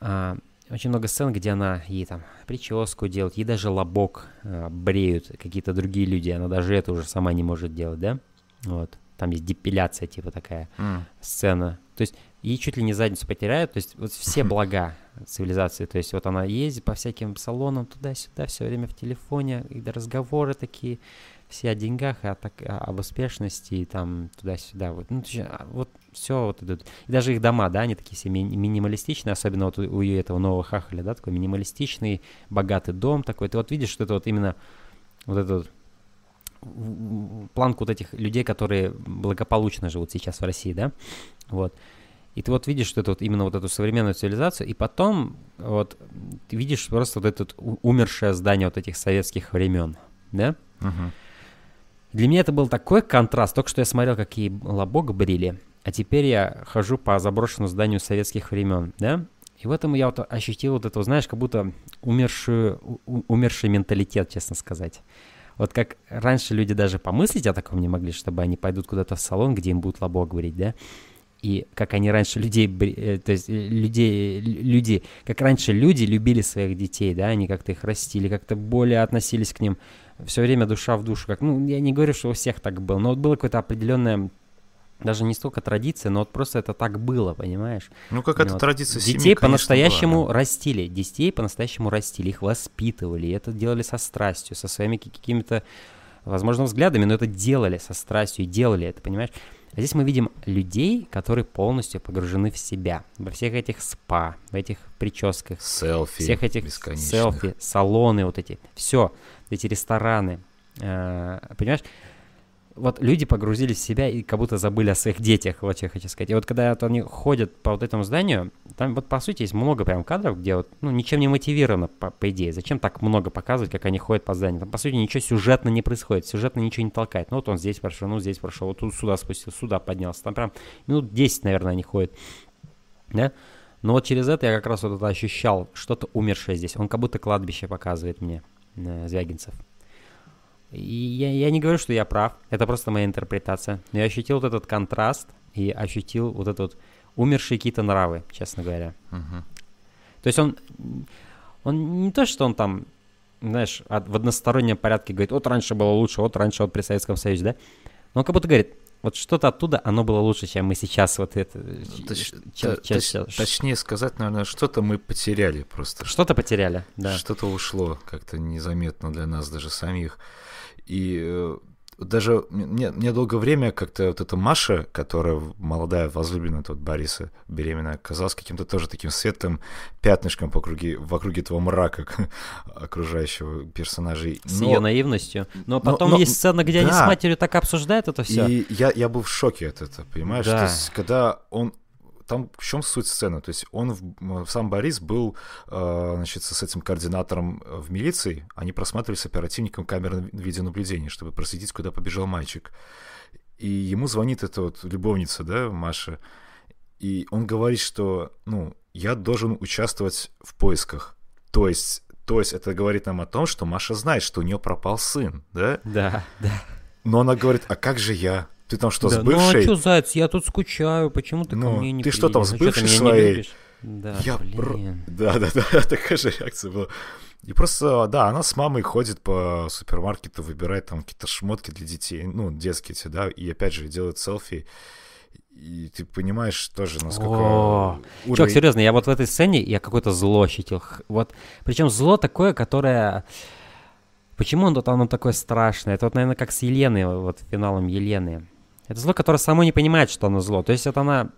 А, очень много сцен, где она ей там прическу делает, ей даже лобок а, бреют какие-то другие люди, она даже это уже сама не может делать, да? Вот. Там есть депиляция, типа такая mm. сцена. То есть ей чуть ли не задницу потеряют, то есть вот все блага цивилизации, то есть вот она ездит по всяким салонам туда-сюда, все время в телефоне, и разговоры такие, все о деньгах, о, так, об успешности, и там туда-сюда. Вот, ну, а, вот все вот идут. И даже их дома, да, они такие все ми- минималистичные, особенно вот у, у этого нового хахаля, да, такой минималистичный, богатый дом такой. Ты вот видишь, что это вот именно вот этот планку вот этих людей, которые благополучно живут сейчас в России, да, вот. И ты вот видишь что это вот именно вот эту современную цивилизацию, и потом вот ты видишь просто вот это умершее здание вот этих советских времен, да? Uh-huh. Для меня это был такой контраст. Только что я смотрел, какие лобок брили. А теперь я хожу по заброшенному зданию советских времен, да? И в этом я вот ощутил вот это, знаешь, как будто умершую, у- умерший менталитет, честно сказать. Вот как раньше люди даже помыслить о таком не могли, чтобы они пойдут куда-то в салон, где им будут лобо говорить, да? И как они раньше людей, э, то есть э, людей, лю- люди, как раньше люди любили своих детей, да, они как-то их растили, как-то более относились к ним, все время душа в душу, как, ну, я не говорю, что у всех так было, но вот было какое-то определенное, даже не столько традиция, но вот просто это так было, понимаешь? Ну, какая-то Вот. традиция семьи, Детей по-настоящему была, да. растили, детей по-настоящему растили, их воспитывали, и это делали со страстью, со своими ки- какими-то, возможно, взглядами, но это делали со страстью и делали это, понимаешь? А здесь мы видим людей, которые полностью погружены в себя, во всех этих спа, в этих прическах, Селфи всех этих селфи, салоны вот эти, все, эти рестораны, э, понимаешь? Вот люди погрузились в себя и как будто забыли о своих детях, вот я хочу сказать. И вот когда вот они ходят по вот этому зданию, там вот по сути есть много прям кадров, где вот, ну, ничем не мотивировано, по, по идее. Зачем так много показывать, как они ходят по зданию? Там, по сути, ничего сюжетно не происходит, сюжетно ничего не толкает. Ну, вот он здесь прошел, ну, здесь прошел, вот тут сюда спустился, сюда поднялся. Там прям минут 10, наверное, они ходят. Да? Но вот через это я как раз вот это ощущал, что-то умершее здесь. Он как будто кладбище показывает мне, э, Звягинцев. И я, я не говорю, что я прав, это просто моя интерпретация. Но я ощутил вот этот контраст и ощутил вот этот вот умершие какие-то нравы, честно говоря. Мгм. То есть он, он не то, что он там, знаешь, от- в одностороннем порядке говорит, вот раньше было лучше, вот раньше вот при Советском Союзе, да? Но он как будто говорит, вот что-то оттуда, оно было лучше, чем мы сейчас вот это... Точ- чем- чем точ- сейчас. Точнее сказать, наверное, что-то мы потеряли просто. Что-то потеряли, да. Что-то ушло как-то незаметно для нас даже самих. И э, даже мне, мне долгое время как-то вот эта Маша, которая молодая, возлюбленная тут Бориса, беременная, казалась каким-то тоже таким светлым пятнышком по круге, в округе этого мрака окружающего персонажей. С Но- ее наивностью. Но но- потом но- есть сцена, где они с да. матерью так обсуждают это все. И я, я был в шоке от этого, понимаешь? Да. То есть, когда он... Там в чем суть сцены? То есть он, в- сам Борис был, э, значит, с этим координатором э, в милиции, они просматривали с оперативником камеры видеонаблюдения, чтобы проследить, куда побежал мальчик. И ему звонит эта вот любовница, да, Маша, и он говорит, что, ну, я должен участвовать в поисках. То есть, то есть это говорит нам о том, что Маша знает, что у нее пропал сын, да? Да, да. Но она говорит, а как же я? Ты там что, Да, с бывшей? Ну а что, заяц, я тут скучаю, почему ты Ну, ко мне не ты что там, с Ну, бывшей не своей? Да, Я блин. про- Да, да, да, такая же реакция была. И просто, да, она с мамой ходит по супермаркету, выбирает там какие-то шмотки для детей, ну, детские эти, да, и опять же делает селфи. И ты понимаешь тоже, насколько... О, уровень- Чувак, серьезно, я вот в этой сцене, я какое-то зло ощутил. Вот, причем зло такое, которое... Почему оно, оно такое страшное? Это вот, наверное, как с Еленой, вот финалом Елены. Это зло, которое само не понимает, что оно зло. То есть это она...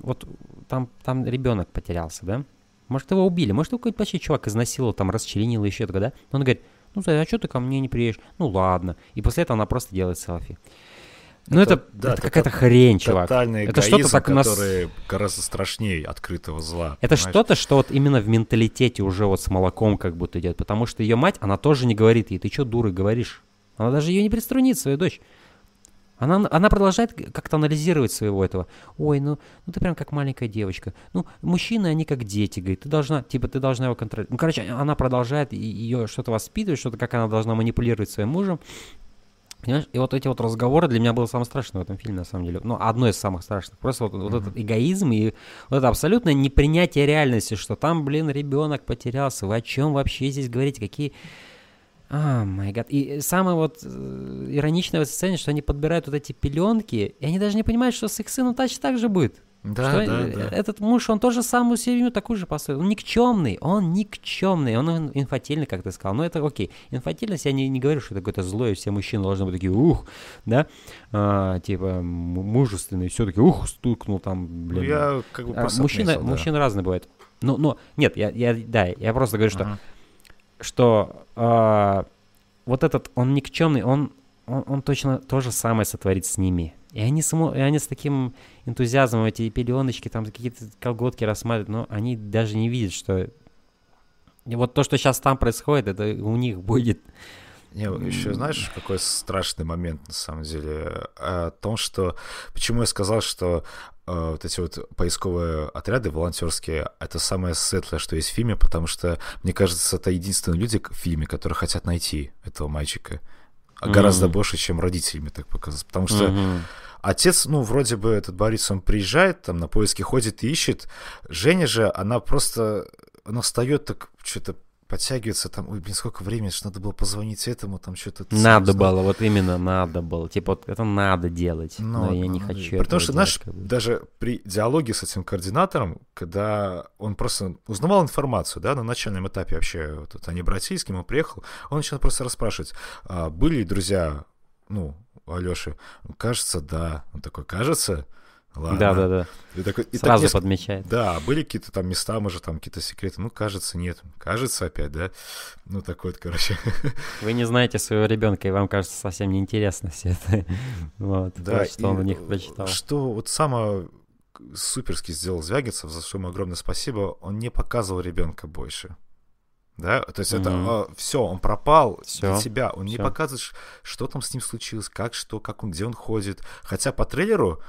Вот там, там ребенок потерялся, да? Может, его убили, может, его какой-то вообще чувак изнасиловал, там, расчленил еще такое, да? Он говорит, ну, а что ты ко мне не приедешь? Ну, ладно. И после этого она просто делает селфи. Ну, Это- это, да, это это какая-то хрень, чувак. Тотальный Это что-то так у нас- который гораздо страшнее открытого зла. Это понимаешь? что-то, что вот именно в менталитете уже вот с молоком как будто идет. Потому что ее мать, она тоже не говорит ей, ты что, дуры, говоришь? Она даже ее не приструнит, свою дочь. Она, она продолжает как-то анализировать своего этого. Ой, ну, ну ты прям как маленькая девочка. Ну, мужчины, они как дети, говорит. Ты должна, типа, ты должна его контролировать. Ну, короче, она продолжает ее что-то воспитывать, что-то, как она должна манипулировать своим мужем. Понимаешь? И вот эти вот разговоры для меня было самое страшное в этом фильме, на самом деле. Ну, одно из самых страшных. Просто вот, вот этот эгоизм и вот это абсолютное непринятие реальности, что там, блин, ребенок потерялся. Вы о чем вообще здесь говорите? Какие... А, май гад. И самое вот э, ироничное в этой сцене, что они подбирают вот эти пеленки, и они даже не понимают, что с их сыном точно так же будет. Да, Что, да, э, да. Этот муж, он тоже самую семью такую же построил. Он никчемный, он никчемный, он ин- инфантильный, как ты сказал. Ну, это окей. Инфантильность, я не, не говорю, что это какое-то злое, все мужчины должны быть такие, ух, да, А, типа, мужественные, все-таки, ух, стукнул там, Ну, блин. я как бы А, мужчина, да. мужчины разные бывают. Ну, но, нет, я, я, да, я просто говорю, что Ага. Что а, вот этот, он никчемный, он, он, он точно то же самое сотворит с ними. И они, само, и они с таким энтузиазмом эти пеленочки, там какие-то колготки рассматривают, но они даже не видят, что и вот то, что сейчас там происходит, это у них будет. Не, еще знаешь, какой страшный момент на самом деле? О том, что... Почему я сказал, что э, вот эти вот поисковые отряды волонтерские, это самое светлое, что есть в фильме, потому что, мне кажется, это единственные люди в фильме, которые хотят найти этого мальчика. Mm-hmm. Гораздо больше, чем родителями так показалось. Потому что mm-hmm. отец, ну, вроде бы этот Борис, он приезжает, там на поиски ходит и ищет. Женя же, она просто, она встает так, что-то подтягивается, там, ой, блин, сколько времени, что надо было позвонить этому, там что-то... Надо было, вот именно надо было. Типа, вот это надо делать, но, но я не хочу Потому что, знаешь, даже при диалоге с этим координатором, когда он просто узнавал информацию, да, на начальном этапе вообще, вот, вот они братья, с кем он приехал, он начал просто расспрашивать, а, были друзья, ну, Алёши? Кажется, да. Он такой, кажется? Ладно. Да, да, да. И такой, и Сразу так подмечает. Да, были какие-то там места, может, там какие-то секреты. Ну, кажется, нет. Кажется опять, да. Ну, такой вот, короче. Вы не знаете своего ребенка, и вам кажется совсем неинтересно все это. Вот, да, то, что он в них прочитал. Что вот самое суперски сделал Звягинцев, за что ему огромное спасибо, он не показывал ребенка больше. Да, то есть mm-hmm. это а, все, он пропал всё, для тебя, он всё. не показывает, что там с ним случилось, как что, как он, где он ходит. Хотя по трейлеру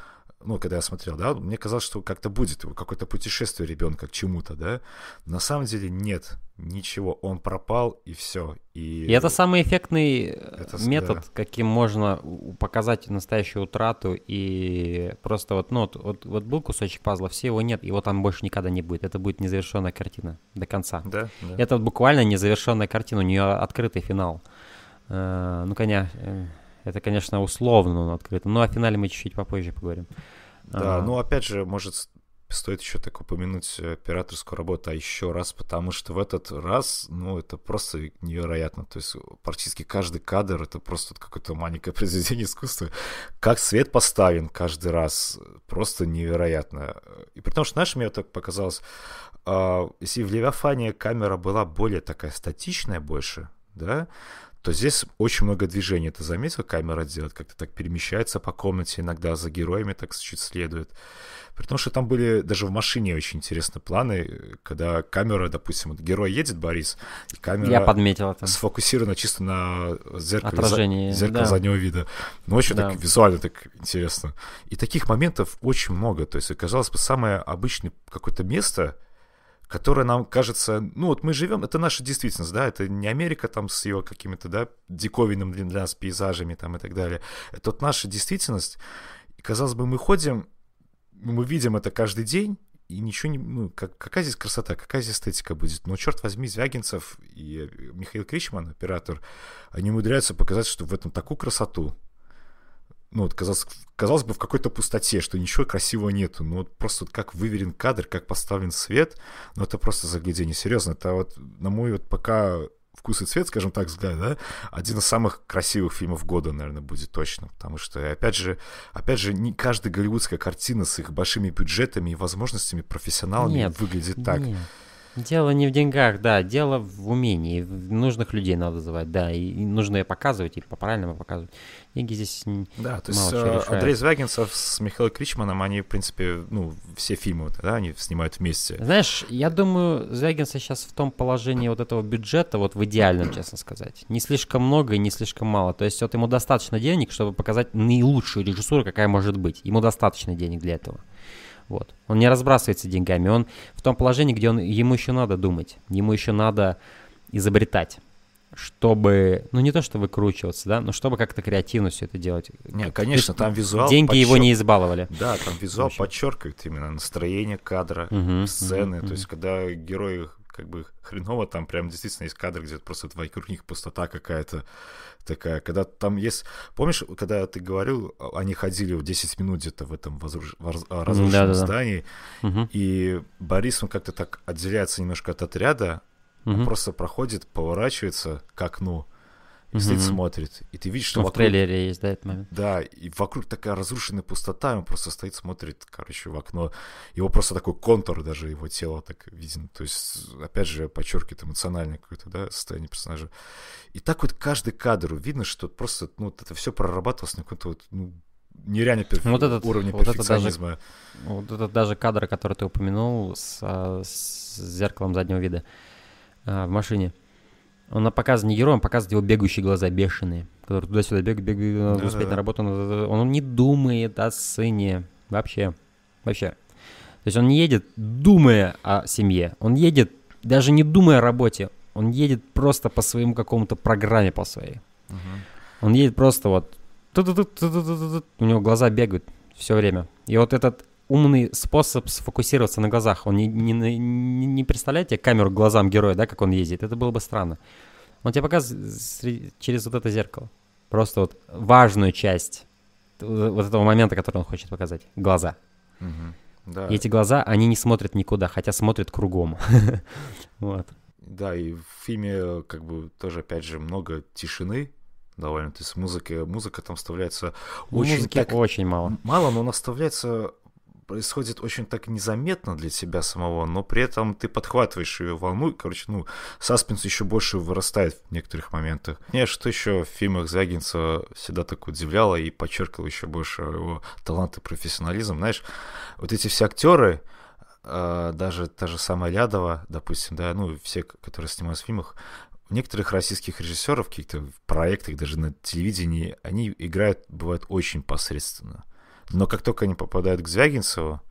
ну, когда я смотрел, да, мне казалось, что как-то будет какое-то путешествие ребенка к чему-то, да. На самом деле нет, ничего, он пропал и все. И, и это самый эффектный это, метод, да. каким можно показать настоящую утрату и просто вот, ну, вот, вот, вот был кусочек пазла, все его нет, его там больше никогда не будет. Это будет незавершенная картина до конца. Да, да. Это вот буквально незавершенная картина, у нее открытый финал. Э, ну, конечно, э, это, конечно, условно он открыт. Ну, о финале мы чуть-чуть попозже поговорим. Да, а... ну, опять же, может, стоит еще так упомянуть операторскую работу, а еще раз, потому что в этот раз, ну, это просто невероятно. То есть практически каждый кадр — это просто какое-то маленькое произведение искусства. Как свет поставлен каждый раз, просто невероятно. И при том, что, знаешь, мне так показалось, э, если в Левиафане камера была более такая статичная больше, да, то здесь очень много движений. Ты заметил, камера делает, как-то так перемещается по комнате, иногда за героями так чуть следует. При том, что там были даже в машине очень интересные планы, когда камера, допустим, вот герой едет, Борис, и камера Я подметил это. сфокусирована чисто на зеркале, Отражение, за, зеркало да. заднего вида. Но очень да. так визуально так интересно. И таких моментов очень много. То есть, казалось бы, самое обычное какое-то место — которая нам кажется, ну вот мы живем, это наша действительность, да, это не Америка там с ее какими-то, да, диковинными для нас пейзажами там и так далее. Это вот наша действительность. И, казалось бы, мы ходим, мы видим это каждый день, и ничего не... Ну, как, какая здесь красота, какая здесь эстетика будет? Но, черт возьми, Звягинцев и Михаил Кричман, оператор, они умудряются показать, что в этом такую красоту, ну, вот казалось, казалось бы, в какой-то пустоте, что ничего красивого нету. Ну, вот просто вот как выверен кадр, как поставлен свет, ну, это просто заглядение. Серьезно, это вот, на мой вот пока вкус и цвет, скажем так, взгляд, да, один из самых красивых фильмов года, наверное, будет точно. Потому что, опять же, опять же, не каждая голливудская картина с их большими бюджетами и возможностями профессионалами нет, выглядит так. Нет. Дело не в деньгах, да, дело в умении. Нужных людей надо звать, да, и нужно ее показывать, и по-правильному показывать. Деньги здесь Да, то есть э, Андрей Звягинцев с Михаилом Кричманом, они, в принципе, ну, все фильмы, да, они снимают вместе. Знаешь, я думаю, Звягинцев сейчас в том положении вот этого бюджета, вот в идеальном, честно сказать. Не слишком много и не слишком мало. То есть вот ему достаточно денег, чтобы показать наилучшую режиссуру, какая может быть. Ему достаточно денег для этого. Вот. Он не разбрасывается деньгами, он в том положении, где он, ему еще надо думать, ему еще надо изобретать, чтобы, ну не то, что выкручиваться, да, но чтобы как-то креативно все это делать. Не, конечно, там визуал Деньги подчер... его не избаловали. Да, там визуал подчеркивает именно настроение кадра, угу, сцены, угу, то есть когда герои как бы хреново, там прям действительно есть кадр, где просто вокруг них пустота какая-то такая, когда там есть... Помнишь, когда ты говорил, они ходили в 10 минут где-то в этом возруш... разрушенном да, да, здании, угу. и Борис, он как-то так отделяется немножко от отряда, угу. он просто проходит, поворачивается к окну, и стоит, смотрит. И ты видишь, что ну, вокруг... в трейлере есть, да, этот момент? Да, и вокруг такая разрушенная пустота, он просто стоит, смотрит, короче, в окно. Его просто такой контур даже его тела так виден. То есть, опять же, подчеркивает эмоциональное какое-то, да, состояние персонажа. И так вот каждый кадр видно, что просто, ну, вот это все прорабатывалось на каком-то вот, ну, нереально перф... вот этот, уровне вот перфекционизма. Это даже, вот этот даже кадр, который ты упомянул с, а, с зеркалом заднего вида а, в машине – он показывает не героем, показывает его бегающие глаза бешеные, которые туда-сюда бегают, бегают, надо да, успеть да, на работу. Надо... Он не думает о сыне вообще. Вообще. То есть он не едет, думая о семье. Он едет, даже не думая о работе. Он едет просто по своему какому-то программе по своей. Он едет просто вот... У него глаза бегают все время. И вот этот умный способ сфокусироваться на глазах. Он не, не, не, не представляет тебе камеру к глазам героя, да, как он ездит. Это было бы странно. Он тебе показывает через вот это зеркало. Просто вот важную часть вот этого момента, который он хочет показать. Глаза. Мгм. Да. И эти глаза, они не смотрят никуда, хотя смотрят кругом. Вот. Да, и в фильме как бы тоже, опять же, много тишины довольно. То есть музыка, музыка там вставляется очень Музыки так... очень мало. Мало, но она вставляется происходит очень так незаметно для тебя самого, но при этом ты подхватываешь ее волну, и, короче, ну, саспенс еще больше вырастает в некоторых моментах. Мне что еще в фильмах Звягинцева всегда так удивляло и подчеркивало еще больше его талант и профессионализм. Знаешь, вот эти все актеры, э, даже та же самая Лядова, допустим, да, ну, все, которые снимаются в фильмах, некоторых российских режиссеров, каких-то проектах, даже на телевидении, они играют, бывает, очень посредственно. Но как только они попадают к Звягинцеву,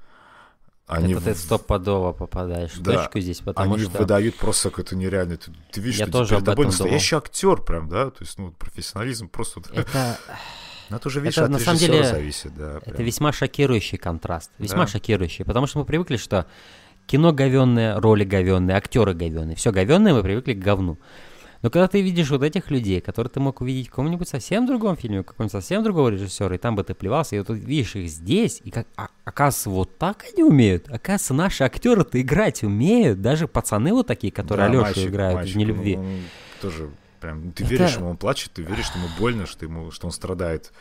они, Это ты стопудово попадаешь в Да, точку здесь, потому они что... выдают просто какое-то нереальное. Ты, ты видишь, Я что тоже перед об тобой этом думал. настоящий актер, прям, да? То есть, ну, профессионализм просто. Это, Ну, это уже, видишь, это от на самом деле- зависит, да. это прям. весьма шокирующий контраст. Весьма Да. шокирующий. Потому что мы привыкли, что кино говенное, роли говенные, актеры говенные. Все говенное, мы привыкли к говну. Но когда ты видишь вот этих людей, которые ты мог увидеть в каком-нибудь совсем другом фильме, у какого-нибудь совсем другого режиссера, и там бы ты плевался, и вот видишь их здесь, и как, а- оказывается, вот так они умеют. Оказывается, наши актеры-то играть умеют. Даже пацаны вот такие, которые Да, Алешу мальчик, играют мальчик, в «Нелюбви». он- он тоже прям, ты Это- веришь ему, он плачет, ты веришь, что ему больно, что, ему, что он страдает.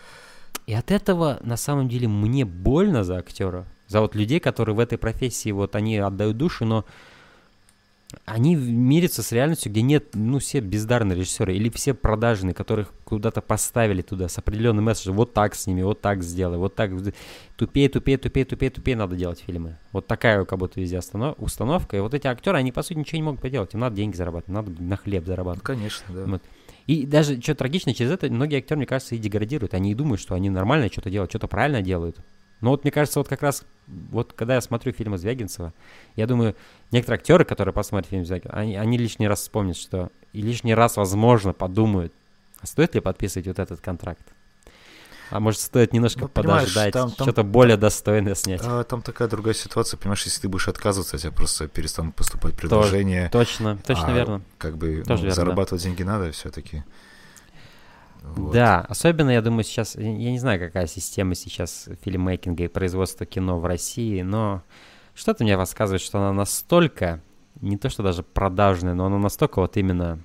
И от этого, на самом деле, мне больно за актера. За вот людей, которые в этой профессии, вот они отдают душу, но они мирятся с реальностью, где нет, ну, все бездарные режиссеры или все продажные, которых куда-то поставили туда с определенным месседжем. Вот так с ними, вот так сделай, вот так. Тупее, тупее, тупее, тупее, тупее надо делать фильмы. Вот такая как будто везде установка. И вот эти актеры, они, по сути, ничего не могут поделать. Им надо деньги зарабатывать, надо на хлеб Ну, зарабатывать. конечно, да. Вот. И даже что трагично, через это многие актеры, мне кажется, и деградируют. Они и думают, что они нормально что-то делают, что-то правильно делают. Но вот мне кажется, вот как раз, вот когда я смотрю фильмы Звягинцева, я думаю, некоторые актеры, которые посмотрят фильм Звягинцева, они, они лишний раз вспомнят, что и лишний раз, возможно, подумают, а стоит ли подписывать вот этот контракт? А может, стоит немножко Ну, подождать, там- там- что-то более достойное снять? А, там такая другая ситуация, понимаешь, если ты будешь отказываться, тебя просто перестанут поступать предложения. Точно, точно а верно. Как бы Тоже ну, верно, да. зарабатывать деньги надо все-таки. Да, особенно, я думаю, сейчас, я не знаю, какая система сейчас фильммейкинга и производства кино в России, но что-то мне рассказывает, что она настолько, не то что даже продажная, но она настолько вот именно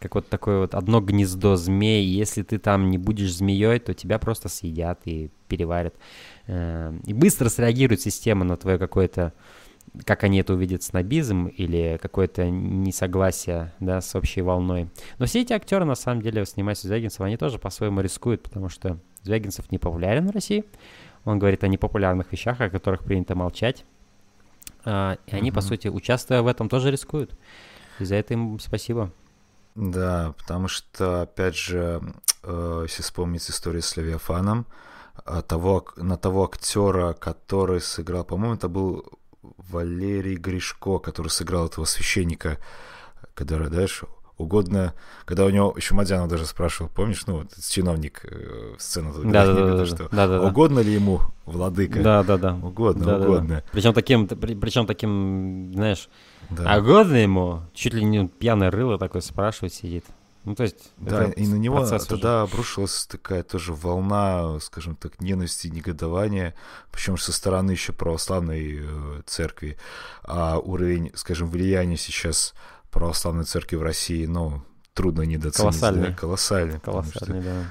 как вот такое вот одно гнездо змей. Если ты там не будешь змеей, то тебя просто съедят и переварят. Э, И быстро среагирует система на твое какое-то, как они это увидят, снобизм или какое-то несогласие, да, с общей волной. Но все эти актеры, на самом деле, снимаясь у Звягинцева, они тоже по-своему рискуют, потому что Звягинцев не популярен в России. Он говорит о непопулярных вещах, о которых принято молчать. А, и они, по Мгм. сути, участвуя в этом, тоже рискуют. И за это им спасибо. Да, потому что, опять же, э, если вспомнить историю с Левиафаном, а, того, на того актера, который сыграл, по-моему, это был Валерий Гришко, который сыграл этого священника, который, знаешь, угодно, когда у него еще Мадянов даже спрашивал, помнишь, ну, вот чиновник э, сцену, Да, да, говорит, да, что да, да, да. угодно ли ему, владыка? Да, да, да. Угодно, Да, да, да. угодно. Причем таким, при- причем таким, знаешь, Да. а годно ему, чуть ли не пьяное рыло такое спрашивать сидит. Ну, то есть, Да, и на него процесс уже. тогда обрушилась такая тоже волна, скажем так, ненависти негодования, причем со стороны еще православной э, церкви. А уровень, скажем, влияния сейчас православной церкви в России, ну, трудно недооценить. Колоссальный. да, колоссальный. потому что- Колоссальный, да.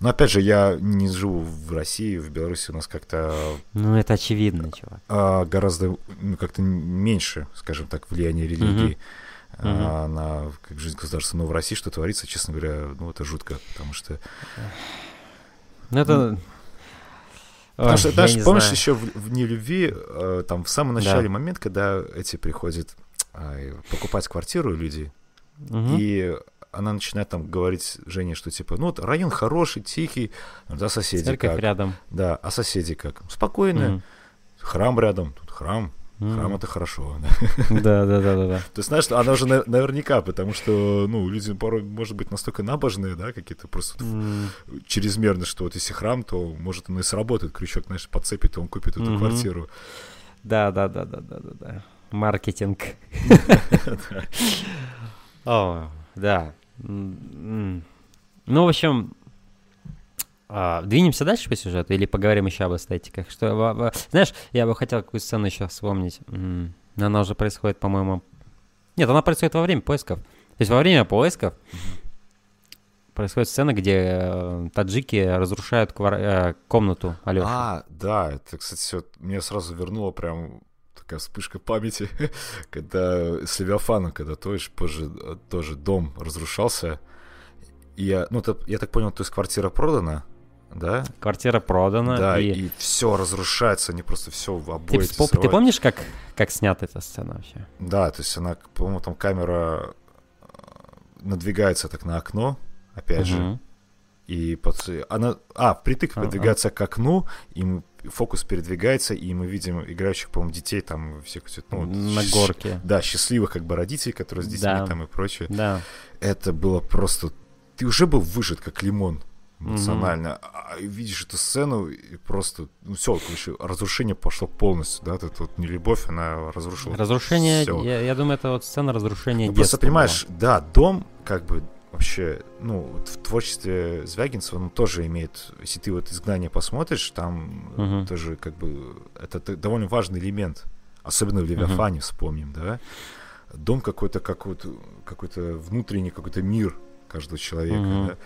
Но опять же, я не живу в России, в Беларуси у нас как-то Ну, это очевидно, чувак. а, гораздо ну, как-то меньше, скажем так, влияния религии а, на как жизнь государства. Но в России что творится, честно говоря, ну, это жутко, потому что Ну, это... Потому Ой, что, не помнишь знаю. еще в, в «Нелюбви», э, там в самом Да. начале момент, когда эти приходят э, покупать квартиру люди, Мгм. и она начинает там говорить Жене, что типа, ну вот район хороший, тихий, да, соседи Церковь как, рядом. да, а соседи как, спокойно, Мгм. храм рядом, тут храм, Храм это хорошо. Да, да, да, да, да. То есть, знаешь, она уже наверняка, потому что, ну, люди порой, может быть, настолько набожные, да, какие-то просто mm. чрезмерно, что вот если храм, то может он и сработает, крючок, знаешь, подцепит, и он купит эту mm-hmm. квартиру. Да, да, да, да, да, да, да. Маркетинг. О, да. Ну, в общем, а, двинемся дальше по сюжету или поговорим еще об эстетиках? Что, знаешь, я бы хотел какую сцену еще вспомнить. Она уже происходит, по-моему... Нет, она происходит во время поисков. То есть во время поисков происходит сцена, где э, таджики разрушают квар... э, комнату Алёши. А, да, это, кстати, вот меня сразу вернуло прям такая вспышка памяти, когда с Левиафаном, когда тоже, позже, тоже дом разрушался. Я, ну, я так понял, то есть квартира продана, да? Квартира продана. Да, и, и все разрушается, они просто все в обои. Ты, вспом... ты помнишь, как, как снята эта сцена вообще? Да, то есть она, по-моему, там камера э, надвигается так на окно, опять угу. же. И под... она, а, впритык uh-huh. подвигается к окну, и фокус передвигается, и мы видим играющих, по-моему, детей там всех, ну, на горке. Да, счастливых как бы родителей, которые с детьми да. там и прочее. Да. Это было просто... Ты уже был выжат как лимон эмоционально. Mm-hmm. А видишь эту сцену, и просто, ну все, короче, разрушение пошло полностью, да, это вот не любовь, она разрушила. Разрушение, я, я думаю, это вот сцена разрушения ну, Просто понимаешь, была. да, дом, как бы, вообще, ну, вот в творчестве Звягинцева, ну, тоже имеет, если ты вот «Изгнание» посмотришь, там uh-huh. тоже, как бы, это довольно важный элемент, особенно в «Левиафане» uh-huh. вспомним, да, дом какой-то, какой-то, какой-то внутренний какой-то мир каждого человека, uh-huh. да,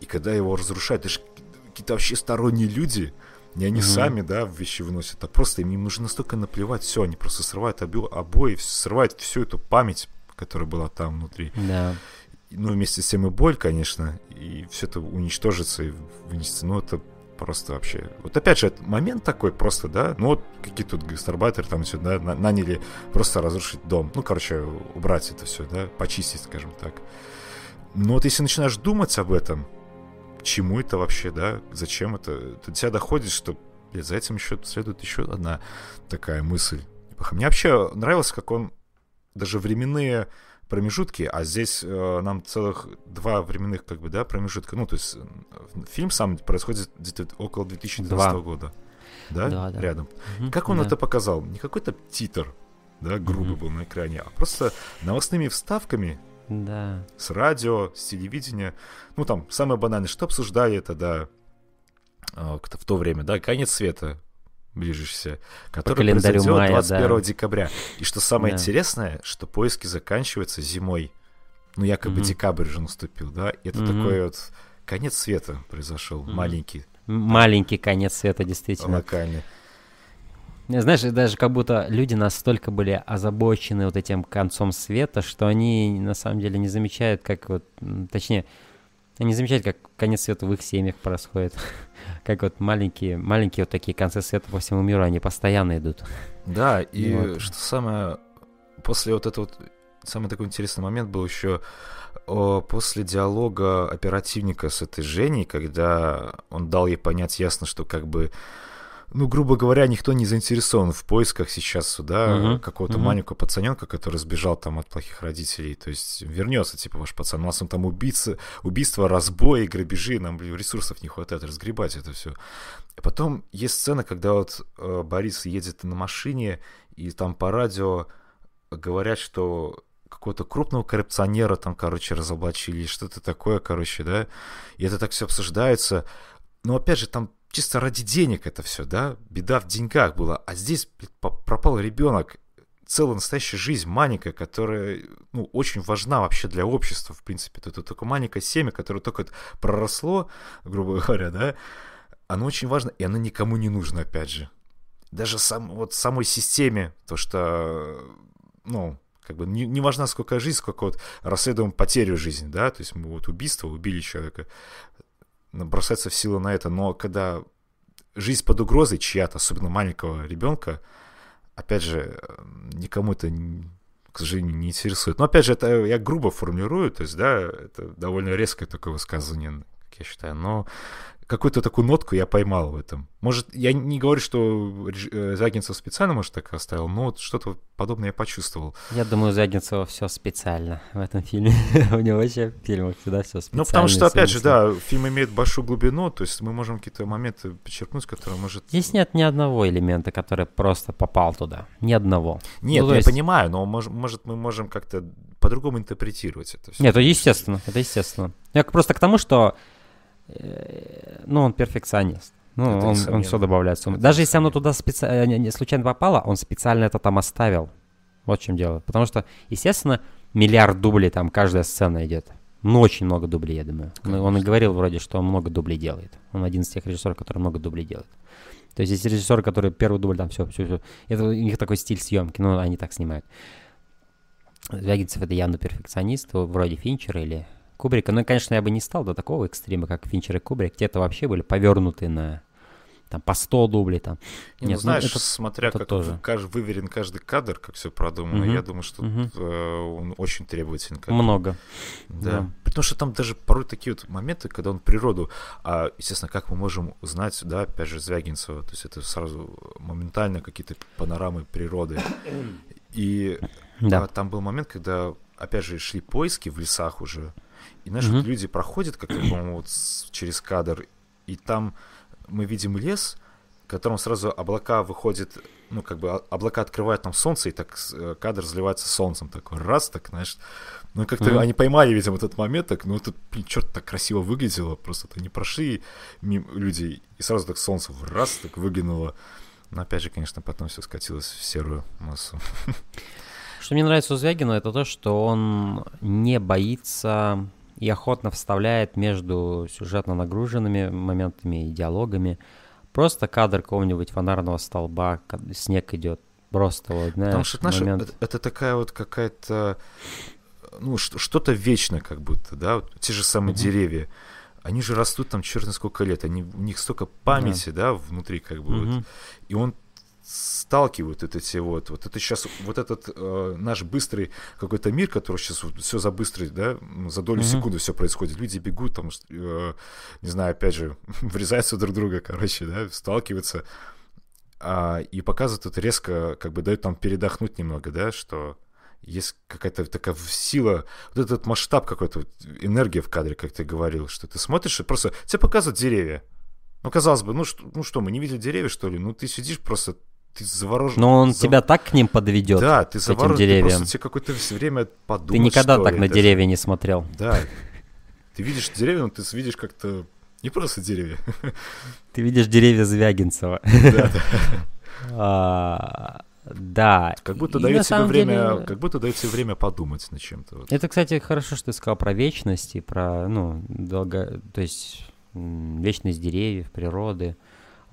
и когда его разрушают, это же какие-то вообще сторонние люди, не они mm-hmm. сами, да, вещи выносят, а просто им, им нужно настолько наплевать, все, они просто срывают обо- обои, срывают всю эту память, которая была там внутри. Да. Ну, вместе с тем и боль, конечно, и все это уничтожится и вынесется. Ну, это просто вообще... Вот опять же, момент такой просто, да, ну вот какие тут гастарбайтеры там все, да, наняли просто разрушить дом. Ну, короче, убрать это все, да, почистить, скажем так. Но вот если начинаешь думать об этом, чему это вообще, да, зачем это, до тебя доходит, что блядь, за этим еще следует еще одна такая мысль. Мне вообще нравилось, как он даже временные промежутки, а здесь э, нам целых два временных как бы, да, промежутка. Ну, то есть э, фильм сам происходит где-то около 2012 два. года. Да? да, да. Рядом. Угу, как он да. это показал? Не какой-то титр, да, грубый угу. был на экране, а просто новостными вставками да. С радио, с телевидения. Ну, там, самое банальное, что обсуждали это, да, а, в то время, да, конец света ближешься, который произойдет 21 да. декабря. И что самое да. интересное, что поиски заканчиваются зимой. Ну, якобы mm-hmm. декабрь же наступил, да, и это mm-hmm. такой вот конец света произошел, mm-hmm. маленький. Маленький конец света, действительно. Локальный. Знаешь, даже как будто люди настолько были озабочены вот этим концом света, что они на самом деле не замечают, как вот, точнее, они замечают, как конец света в их семьях происходит. как вот маленькие, маленькие вот такие концы света по всему миру, они постоянно идут. Да, и вот. что самое, после вот этого, вот, самый такой интересный момент был еще после диалога оперативника с этой Женей, когда он дал ей понять ясно, что как бы ну, грубо говоря, никто не заинтересован в поисках сейчас, да, uh-huh. какого-то uh-huh. маленького пацаненка, который сбежал там от плохих родителей. То есть вернется, типа, ваш пацан, у нас он там убийца, убийство, разбои, грабежи, нам ресурсов не хватает разгребать это все. И потом есть сцена, когда вот э, Борис едет на машине, и там по радио говорят, что какого-то крупного коррупционера там, короче, разоблачили, что-то такое, короче, да, и это так все обсуждается. Но опять же, там чисто ради денег это все, да, беда в деньгах была, а здесь пропал ребенок, целая настоящая жизнь маленькая, которая, ну, очень важна вообще для общества, в принципе. Это только маленькое семя, которое только проросло, грубо говоря, да, оно очень важно, и оно никому не нужно, опять же. Даже сам, вот самой системе, то что, ну, как бы не, не важна сколько жизнь, сколько вот расследуем потерю жизни, да, то есть мы вот убийство, убили человека, бросаться в силу на это, но когда жизнь под угрозой чья-то, особенно маленького ребенка, опять же, никому это, к сожалению, не интересует. Но опять же, это я грубо формулирую, то есть, да, это довольно резкое такое высказывание, как я считаю, но какую-то такую нотку я поймал в этом. Может, я не говорю, что э, Звягинцев специально, может, так оставил, но вот что-то подобное я почувствовал. Я думаю, Звягинцева все специально в этом фильме. У него вообще в фильмах всегда все специально. Ну, потому что, опять же, да, фильм имеет большую глубину, то есть мы можем какие-то моменты подчеркнуть, которые может... Здесь нет ни одного элемента, который просто попал туда. Ни одного. Нет, Ну, я есть- понимаю, но мож- может мы можем как-то по-другому интерпретировать это все. Нет, это естественно, это естественно. Я просто к тому, что, ну, он перфекционист. Ну, Это он, несомненно. все добавляет. Это Даже если оно туда специ- э, не- не случайно попало, он специально это там оставил. Вот в чем дело. Потому что, естественно, миллиард дублей там каждая сцена идет. Ну, очень много дублей, я думаю. Ну, Он и говорил вроде, что он много дублей делает. Он один из тех режиссеров, который много дублей делает. То есть есть режиссеры, которые первый дубль там все, все, все. Это у них такой стиль съемки, ну, они так снимают. Звягинцев это явно перфекционист, вроде Финчера или Кубрика. Ну, конечно, я бы не стал до такого экстрима, как Финчер и Кубрик. Те-то вообще были повернуты на там по 100 дублей там. Не, Нет, ну, ну, знаешь, это- смотря это как тоже. в- кажд- выверен каждый кадр, как все продумано, Мгм, я думаю, что э, он очень требователен. как- Много. Да. да. Потому что там даже порой такие вот моменты, когда он природу, а, естественно, как мы можем узнать, да, опять же, Звягинцева, то есть это сразу моментально какие-то панорамы природы. И Да. а, там был момент, когда, опять же, шли поиски в лесах уже, и, знаешь, вот люди проходят, как по-моему, вот с- через кадр, и там мы видим лес, в котором сразу облака выходят, ну, как бы а- облака открывают нам солнце, и так э, кадр заливается солнцем, такой раз, так, знаешь, ну, как-то Мгм. они поймали, видимо, этот момент, так, ну, тут, блин, черт, так красиво выглядело, просто это не прошли мимо люди, и сразу так солнце в раз так выглянуло. Но опять же, конечно, потом все скатилось в серую массу. Что мне нравится у Звягина, это то, что он не боится и охотно вставляет между сюжетно нагруженными моментами и диалогами. Просто кадр какого-нибудь фонарного столба, снег идет. Просто вот, знаешь, Потому что, знаешь, момент. это, это такая вот какая-то, ну, что-то вечное как будто, да, вот те же самые Мгм. деревья. Они же растут там черт знает сколько лет, они, у них столько памяти, да, внутри как бы вот. Мгм. И он сталкивает вот эти вот, вот это сейчас, вот этот э, наш быстрый какой-то мир, который сейчас вот все за быстрый, да, за долю Мгм. секунды все происходит, люди бегут, там, э, не знаю, опять же, врезаются друг друга, короче, да, сталкиваются, а, и показывает тут резко, как бы дает нам передохнуть немного, да, что есть какая-то такая сила, вот этот масштаб какой-то, вот энергия в кадре, как ты говорил, что ты смотришь и просто тебе показывают деревья. Ну, казалось бы, ну что, ну что, мы не видели деревья, что ли? Ну, ты сидишь просто, ты заворожен. Но он зав- тебя так к ним подведет. Да, ты этим заворожен, ты деревьям. просто тебе какое-то время подумать, Ты никогда так ли, на это- деревья не смотрел. Да. Ты видишь деревья, но ты видишь как-то не просто деревья. Ты видишь деревья Звягинцева. Да, да. А, Да. Как будто дает самом время, деле- как будто дает тебе время подумать над чем-то. вот. Это, кстати, хорошо, что ты сказал про вечность и про, ну, долго, то есть вечность деревьев, природы.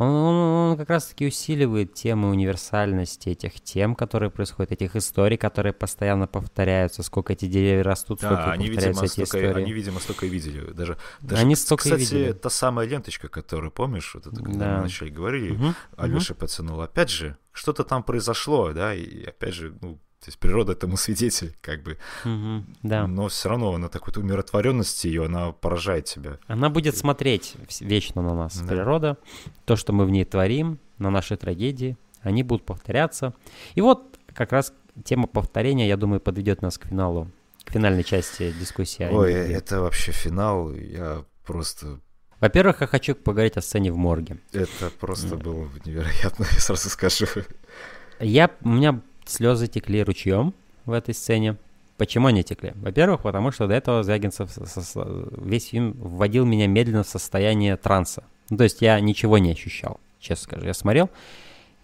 Он, он- он как раз-таки усиливает тему универсальности этих тем, которые происходят, этих историй, которые постоянно повторяются, сколько эти деревья растут, сколько Да, они, видимо, повторяются эти столько, истории. они, видимо, столько и видели. Даже, даже Они столько и кстати, видели. та самая ленточка, которую, помнишь, вот это, когда Да. мы вначале говорили, Мгм, Алёша потянул. Опять же, что-то там произошло, да, и опять же, ну, то есть природа этому свидетель, как бы. мгм, Да. Но все равно она такой умиротворенности ее, она поражает тебя. Она будет смотреть вечно на нас, Да. природа, то, что мы в ней творим, на наши трагедии, они будут повторяться. И вот как раз тема повторения, я думаю, подведет нас к финалу, к финальной части дискуссии. Ой, это вообще финал, я просто... Во-первых, я хочу поговорить о сцене в морге. Это просто было невероятно, я сразу скажу. Я, у меня слезы текли ручьем в этой сцене. Почему они текли? Во-первых, потому что до этого Звягинцев весь фильм вводил меня медленно в состояние транса. Ну, то есть я ничего не ощущал, честно скажу. Я смотрел,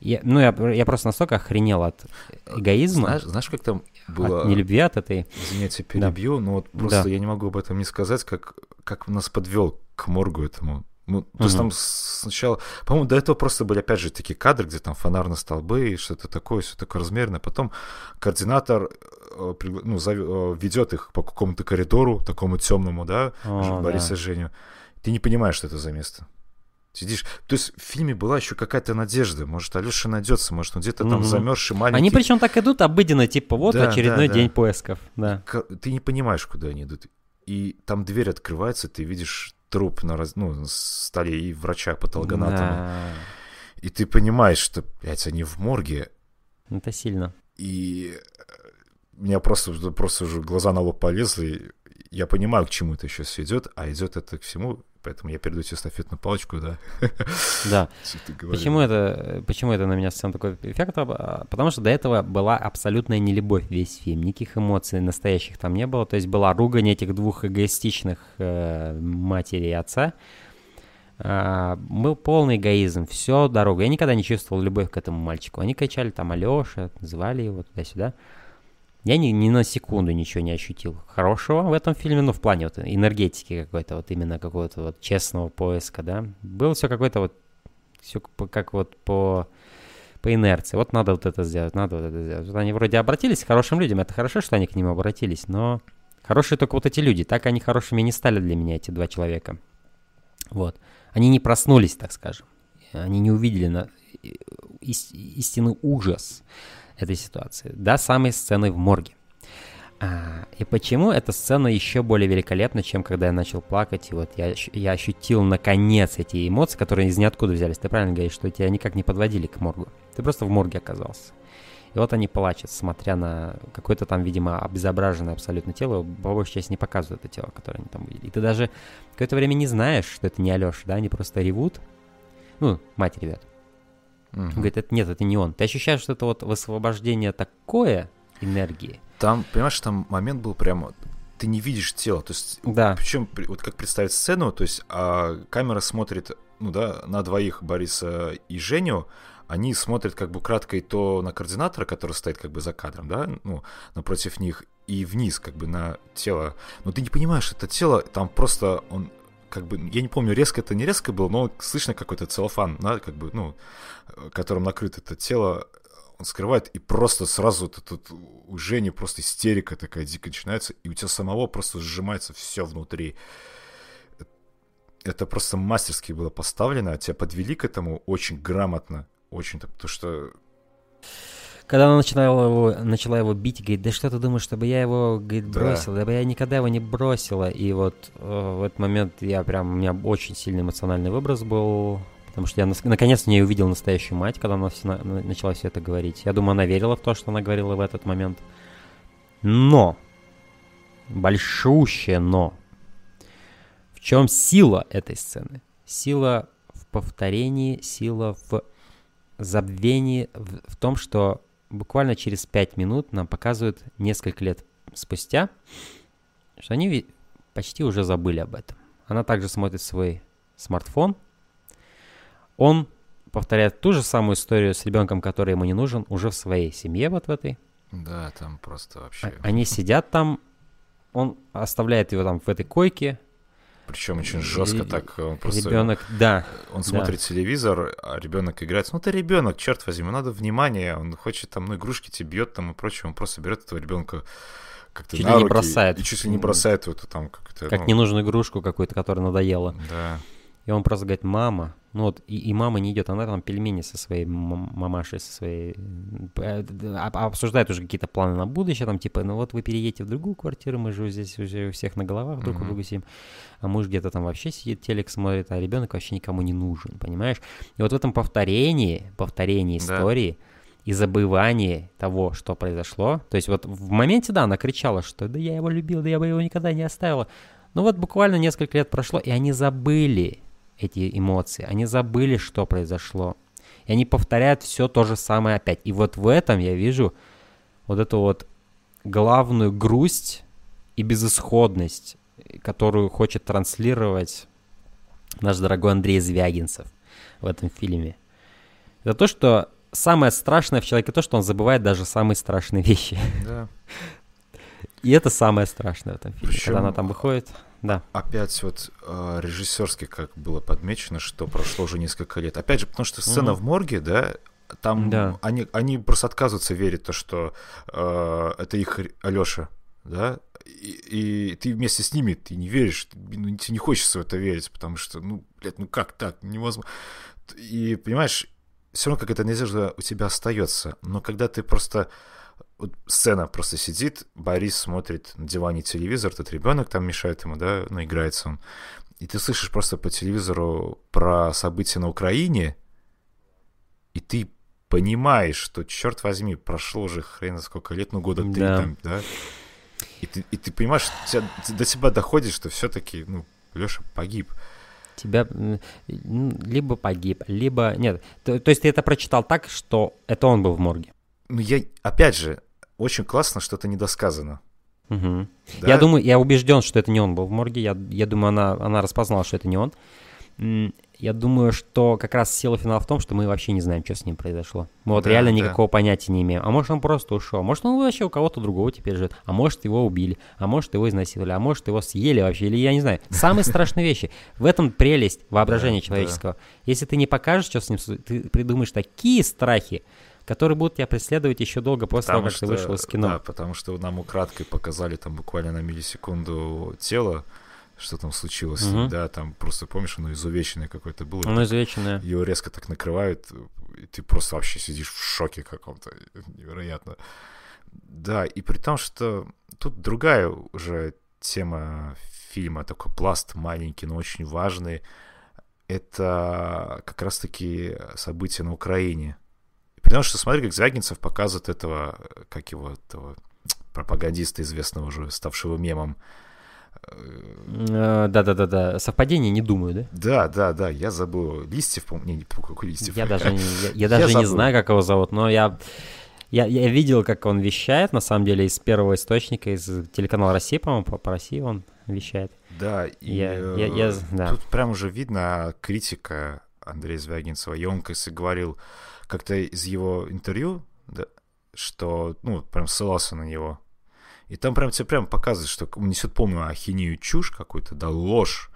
я- ну, я, я просто настолько охренел от эгоизма, Знаешь, знаешь, как там было... от нелюбви от этой. Извините, перебью, но вот просто Да. я не могу об этом не сказать, как, как нас подвел к моргу этому. Ну, то есть там сначала, по-моему, до этого просто были, опять же, такие кадры, где там фонарные столбы и что-то такое, все такое размеренное. Потом координатор э, ну, э, ведет их по какому-то коридору, такому темному, да, О, Бориса да. Женю. Ты не понимаешь, что это за место. Сидишь. То есть в фильме была еще какая-то надежда. Может, Алеша найдется, может, он где-то там Мгм. замерзший маленький. Они причем так идут обыденно, типа вот Да, очередной да, да. день поисков. Да. Ты не понимаешь, куда они идут. И там дверь открывается, ты видишь труп на раз... ну, столе и врача патологоанатома. Да. И ты понимаешь, что, блядь, они в морге, Это сильно. и э, у меня просто, просто уже глаза на лоб полезли. Я понимаю, к чему это еще все идет, а идет это к всему, поэтому я передаю тебе эстафетную палочку, да. Да. Почему это, почему это на меня сцена такой эффект? А, Потому что до этого была абсолютная нелюбовь весь фильм. Никаких эмоций настоящих там не было. То есть была ругань этих двух эгоистичных э, матери и отца. А, был полный эгоизм, все дорогу. Я никогда не чувствовал любовь к этому мальчику. Они кричали там Алеша, звали его туда-сюда. Я ни, ни на секунду ничего не ощутил хорошего в этом фильме, ну, в плане вот энергетики какой-то, вот именно какого-то вот честного поиска, да. Было все какое-то вот, все как вот по, по инерции. Вот надо вот это сделать, надо вот это сделать. Вот они вроде обратились к хорошим людям, это хорошо, что они к ним обратились, но хорошие только вот эти люди. Так они хорошими не стали для меня, эти два человека. Вот. Они не проснулись, так скажем. Они не увидели на... ис- истинный ужас этой ситуации. До самой сцены в морге. А, и почему эта сцена еще более великолепна, чем когда я начал плакать, и вот я, я ощутил наконец эти эмоции, которые из ниоткуда взялись. Ты правильно говоришь, что тебя никак не подводили к моргу. Ты просто в морге оказался. И вот они плачут, смотря на какое-то там, видимо, обезображенное абсолютно тело. По большей части не показывают это тело, которое они там увидели. И ты даже какое-то время не знаешь, что это не Алеша, да? Они просто ревут. Ну, мать ребят. Мгм. Он говорит, это нет, это не он. Ты ощущаешь, что это вот высвобождение такое энергии. Там, понимаешь, там момент был прямо... Ты не видишь тело, то есть... Да. Причем, при- вот как представить сцену, то есть а, камера смотрит, ну да, на двоих Бориса и Женю, они смотрят как бы кратко и то на координатора, который стоит как бы за кадром, да, ну, напротив них, и вниз как бы на тело. Но ты не понимаешь, это тело, там просто он как бы, я не помню, резко это не резко было, но слышно какой-то целлофан, да, как бы, ну, которым накрыто это тело, он скрывает, и просто сразу вот тут у Жени просто истерика такая дико начинается, и у тебя самого просто сжимается все внутри. Это просто мастерски было поставлено, а тебя подвели к этому очень грамотно, очень потому что Когда она начинала его, начала его бить, говорит, да что ты думаешь, чтобы я его говорит, Да. бросила? Да бы я никогда его не бросила. И вот э, в этот момент я прям, у меня очень сильный эмоциональный выброс был, потому что я нас- наконец в ней увидел настоящую мать, когда она все на- на- начала все это говорить. Я думаю, она верила в то, что она говорила в этот момент. Но, большущее но, в чем сила этой сцены? Сила в повторении, сила в забвении, в, в том, что буквально через пять минут нам показывают несколько лет спустя, что они почти уже забыли об этом. Она также смотрит свой смартфон. Он повторяет ту же самую историю с ребенком, который ему не нужен, уже в своей семье вот в этой. да, там просто А- вообще... Они сидят там, он оставляет его там в этой койке. Причем очень жестко так, он просто... Ребенок, да, Он Да. смотрит телевизор, а ребенок играет. Ну, ты ребенок, черт возьми, ему надо внимание. Он хочет там, ну, игрушки тебе бьет там и прочее. Он просто берет этого ребенка как-то Чуть ли не бросает. И чуть ли не бросает эту там как-то... как ну, ненужную игрушку какую-то, которая надоела. Да. И он просто говорит, мама, ну вот, и, и мама не идет, она там пельмени со своей мам- мамашей, со своей, э, а- а обсуждает уже какие-то планы на будущее, там типа, ну вот вы переедете в другую квартиру, мы же здесь уже у всех на головах друг у друга сидим, а муж где-то там вообще сидит, телек смотрит, а ребенок вообще никому не нужен, понимаешь? И вот в этом повторении, повторении Да. истории и забывании того, что произошло, то есть вот в моменте, да, она кричала, что да я его любил, да я бы его никогда не оставила, ну вот буквально несколько лет прошло, и они забыли эти эмоции, они забыли, что произошло. И они повторяют все то же самое опять. И вот в этом я вижу вот эту вот главную грусть и безысходность, которую хочет транслировать наш дорогой Андрей Звягинцев в этом фильме. Это то, что самое страшное в человеке, то, что он забывает даже самые страшные вещи. Да. И это самое страшное в этом фильме. Причем- Когда она там выходит, да. Опять вот э, режиссерски как было подмечено, что прошло уже несколько лет. Опять же, потому что сцена Мгм. в морге, да, там Да. они, они просто отказываются верить то, что э, это их Алеша, да, и, и ты вместе с ними, ты не веришь, ты- ну, тебе не хочется в это верить, потому что, ну, блядь, ну как так, невозможно. И, понимаешь, все равно как это надежда у тебя остается, но когда ты просто вот сцена просто сидит, Борис смотрит на диване телевизор, этот ребенок там мешает ему, да, ну, играется он. и ты слышишь просто по телевизору про события на Украине, и ты понимаешь, что, черт возьми, прошло уже хрен сколько лет, ну года три Да. там, да? И ты, и ты понимаешь, что тебя- до тебя доходит, что все-таки, ну, Леша погиб. Тебя либо погиб, либо... Нет, то, то есть ты это прочитал так, что это он был в морге. Ну, я, опять же, очень классно, что это недосказано. Мгм. да? Я думаю, я убежден, что это не он был в морге. Я, я думаю, она, она распознала, что это не он. Я думаю, что как раз сила финала в том, что мы вообще не знаем, что с ним произошло. Мы вот Да, реально да. никакого понятия не имеем. А может, он просто ушел. Может, он вообще у кого-то другого теперь живет. А может, его убили. А может, его изнасиловали. А может, его съели вообще. Или я не знаю. Самые страшные вещи. В этом прелесть воображения человеческого. Если ты не покажешь, что с ним, ты придумаешь такие страхи, которые будут тебя преследовать еще долго после того, Потому как ты вышел из кино. Да, потому что нам украдкой показали там буквально на миллисекунду тело, что там случилось. Мгм. Да, там просто, помнишь, оно изувеченное какое-то было. Оно извеченное. Его резко так накрывают, и ты просто вообще сидишь в шоке каком-то. Невероятно. Да, и при том, что тут другая уже тема фильма, такой пласт маленький, но очень важный. Это как раз-таки события на Украине. Потому что смотри, как Звягинцев показывает этого, как его, этого пропагандиста известного уже, ставшего мемом. Э, Да-да-да-да. Совпадение не думаю, да? Да, да, да, я забыл. Листьев, по Не, не какой Листьев. Я даже, не, я, я Я даже не забыл. знаю, как его зовут, но я, я, я видел, как он вещает, на самом деле, из первого источника, из телеканала России, по-моему, по, по России он вещает. Да, и Я- я- я э, да. тут прям уже видно критика Андрея Звягинцева. И он, говорил как-то из его интервью, да, что, ну, прям ссылался на него. И там прям тебе прям показывает, что он несет полную ахинею чушь какую-то, да, ложь.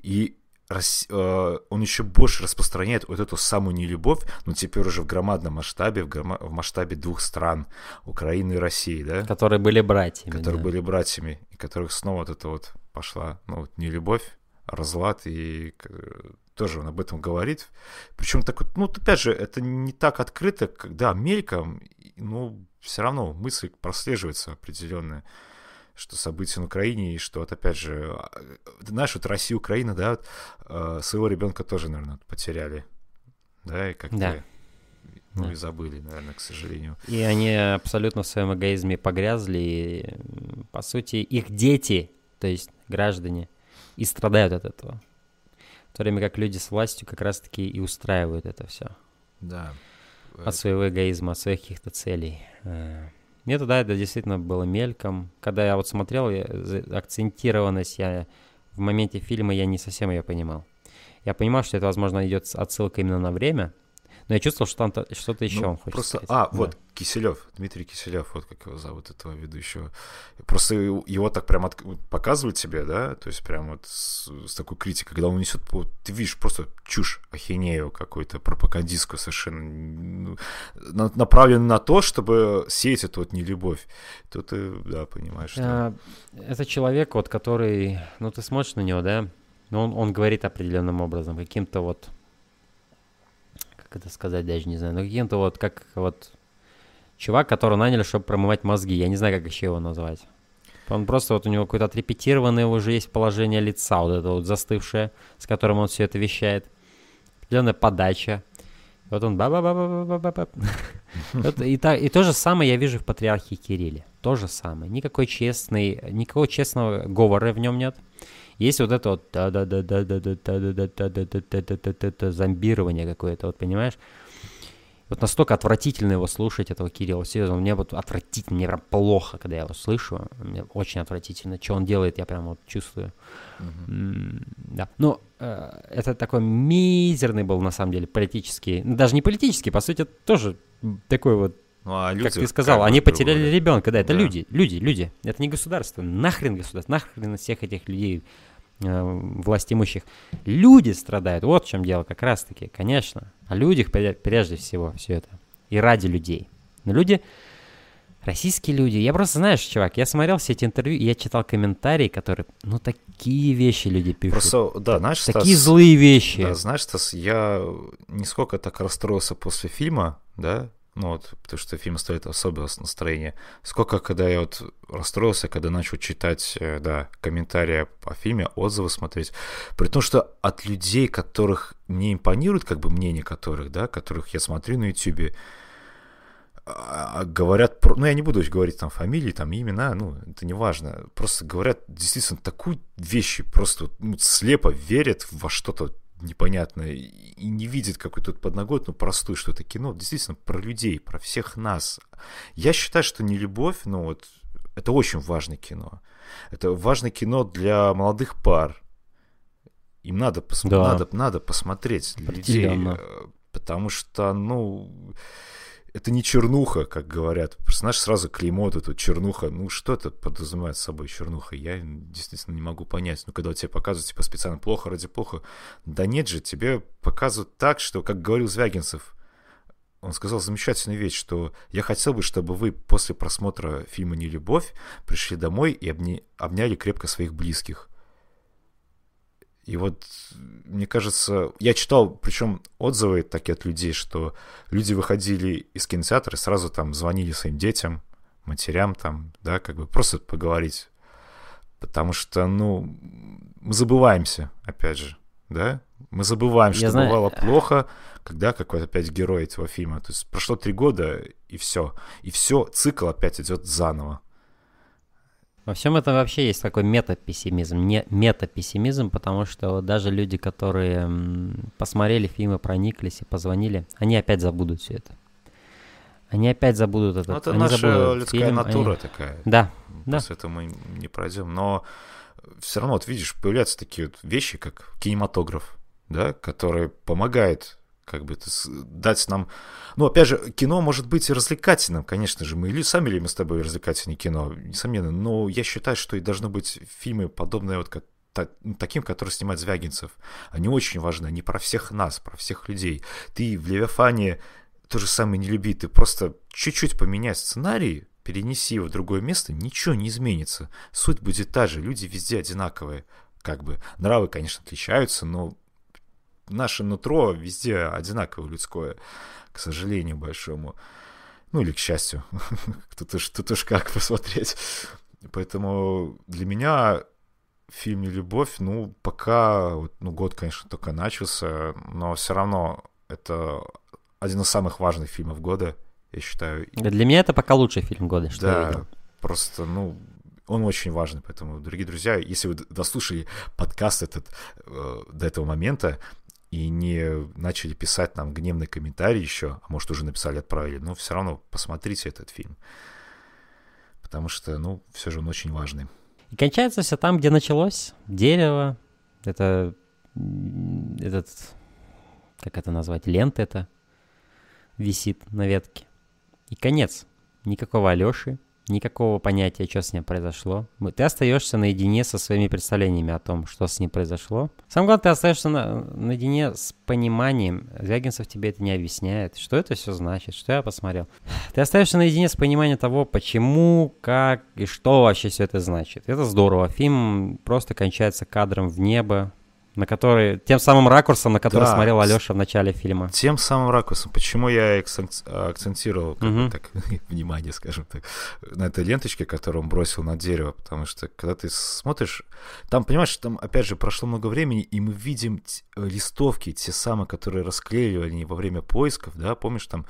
И рас- э, он еще больше распространяет вот эту самую нелюбовь, но теперь уже в громадном масштабе, в, грома- в масштабе двух стран, Украины и России, да? Которые были братьями. которые да. были братьями, и которых снова вот это вот пошла, ну, вот не любовь, а разлад, и тоже он об этом говорит. Причем так вот, ну, опять же, это не так открыто, когда мельком, и, ну, все равно мысль прослеживается определенная, что события на Украине, и что, вот опять же, а, знаешь, вот Россия, Украина, да, вот, э, своего ребенка тоже, наверное, потеряли, да, и как-то, Да. ну, Да. и забыли, наверное, к сожалению. И они абсолютно в своем эгоизме погрязли. И, по сути, их дети, то есть граждане, и страдают от этого. В то время как люди с властью как раз-таки и устраивают это все. Да. От своего эгоизма, от своих каких-то целей. Э, Мне тогда это действительно было мельком. Когда я вот смотрел, я- акцентированность я в моменте фильма я не совсем ее понимал. Я понимал, что это, возможно, идет отсылка именно на время, но я чувствовал, что там то- что-то еще Ну, он хочет просто, сказать. а, Да. вот Киселев, Дмитрий Киселев, вот как его зовут этого ведущего. Просто его так прям от- показывают тебе, да, то есть прям вот с, с такой критикой, когда он несет, вот, ты видишь просто чушь, ахинею какую-то пропагандистскую совершенно, ну, на- направленную на то, чтобы сеять эту вот нелюбовь. Тут ты, да, понимаешь, что... А, Это человек, вот, который, ну, ты смотришь на него, да, но он, он говорит определенным образом, каким-то вот, как это сказать, даже не знаю, ну, каким-то вот, как вот чувак, которого наняли, чтобы промывать мозги, я не знаю, как еще его назвать. Он просто вот у него какое-то отрепетированное уже есть положение лица, вот это вот застывшее, с которым он все это вещает. Определенная подача. Вот он ба ба ба ба ба ба ба Вот и, та- и то же самое я вижу в патриархе Кирилле. То же самое. Никакой честный, никакого честного говора в нем нет. Есть вот это вот да да да да да да да да да да да да да зомбирование какое-то, вот понимаешь? Вот настолько отвратительно его слушать, этого Кирилла. Серьезно, мне вот отвратительно, мне прям плохо, когда я его слышу. Мне очень отвратительно. Что он делает, я прям вот чувствую. М, Да. Ну, это такой мизерный был, на самом деле, политический. Даже не политический, по сути, это тоже такой вот Ну, а как люди ты сказал, как они потеряли ребенка, да, это Да. люди, люди, люди. Это не государство, нахрен государство, нахрен всех этих людей, власть имущих. Люди страдают, вот в чем дело как раз-таки, конечно. О людях пре- прежде всего все это. И ради людей. Но люди, российские люди, я просто, знаешь, чувак, я смотрел все эти интервью, и я читал комментарии, которые, ну, такие вещи люди пишут. Просто, да, знаешь, такие Стас, злые вещи. Да, знаешь, Стас, я нисколько так расстроился после фильма, да, ну вот, потому что фильм стоит особое настроение. Сколько, когда я вот расстроился, когда начал читать, э, да, комментарии о фильме, отзывы смотреть, при том, что от людей, которых мне импонирует, как бы мнение которых, да, которых я смотрю на YouTube, а, говорят, про, ну я не буду говорить там фамилии, там имена, ну это не важно, просто говорят действительно такую вещи, просто ну, слепо верят во что-то непонятное и не видят какой-то подноготную простую, что это кино действительно про людей, про всех нас. Я считаю, что не любовь, но вот это очень важное кино. Это важное кино для молодых пар. Им надо, пос... да. надо, надо посмотреть людей, э, потому что, ну, это не чернуха, как говорят. Персонаж сразу клеймо вот эту чернуха. Ну, что это подразумевает собой чернуха? Я действительно не могу понять. Ну, когда тебе показывают, типа, специально плохо ради плохо. Да нет же, тебе показывают так, что, как говорил Звягинцев, он сказал замечательную вещь, что я хотел бы, чтобы вы после просмотра фильма «Нелюбовь» пришли домой и обня... обняли крепко своих близких. И вот, мне кажется, я читал, причем отзывы такие от людей, что люди выходили из кинотеатра и сразу там звонили своим детям, матерям там, да, как бы просто поговорить. Потому что, ну, мы забываемся, опять же, да? Мы забываем, что знаю... бывало плохо, когда какой-то опять герой этого фильма. То есть прошло три года, и все. И все, цикл опять идет заново. Во всем этом вообще есть такой метапессимизм, не метапессимизм, потому что даже люди, которые посмотрели фильмы, прониклись и позвонили, они опять забудут все это. Они опять забудут это. Ну, это наша людская фильм, натура они... такая. Да. Да. этого мы не пройдем. Но все равно, вот видишь, появляются такие вот вещи, как кинематограф, да, который помогает как бы это дать нам... Ну, опять же, кино может быть развлекательным, конечно же. Мы или сами мы с тобой развлекательное кино, несомненно. Но я считаю, что и должны быть фильмы подобные вот как ну, таким, который снимает Звягинцев. Они очень важны, они про всех нас, про всех людей. Ты в Левиафане то же самое не люби, ты просто чуть-чуть поменяй сценарий, перенеси его в другое место, ничего не изменится. Суть будет та же, люди везде одинаковые. Как бы нравы, конечно, отличаются, но наше нутро везде одинаково людское, к сожалению большому. Ну или к счастью. тут, уж, тут уж как посмотреть. Поэтому для меня фильм «Не любовь», ну, пока, ну, год, конечно, только начался, но все равно это один из самых важных фильмов года, я считаю. Для меня это пока лучший фильм года, что да, я видел. просто, ну, он очень важный, поэтому, дорогие друзья, если вы дослушали подкаст этот э, до этого момента, и не начали писать нам гневный комментарий еще, а может уже написали, отправили, но все равно посмотрите этот фильм. Потому что, ну, все же он очень важный. И кончается все там, где началось. Дерево, это этот, как это назвать, лента это висит на ветке. И конец. Никакого Алёши, никакого понятия, что с ним произошло. Ты остаешься наедине со своими представлениями о том, что с ним произошло. Самое главное, ты остаешься на, наедине с пониманием. Звягинцев тебе это не объясняет, что это все значит, что я посмотрел. Ты остаешься наедине с пониманием того, почему, как и что вообще все это значит. Это здорово. Фильм просто кончается кадром в небо, на который, тем самым ракурсом, на который да, смотрел Алеша в начале фильма. Тем самым ракурсом. Почему я акцентировал как угу. так, внимание, скажем так, на этой ленточке, которую он бросил на дерево, потому что когда ты смотришь, там, понимаешь, там опять же прошло много времени, и мы видим листовки, те самые, которые расклеивали во время поисков, да, помнишь, там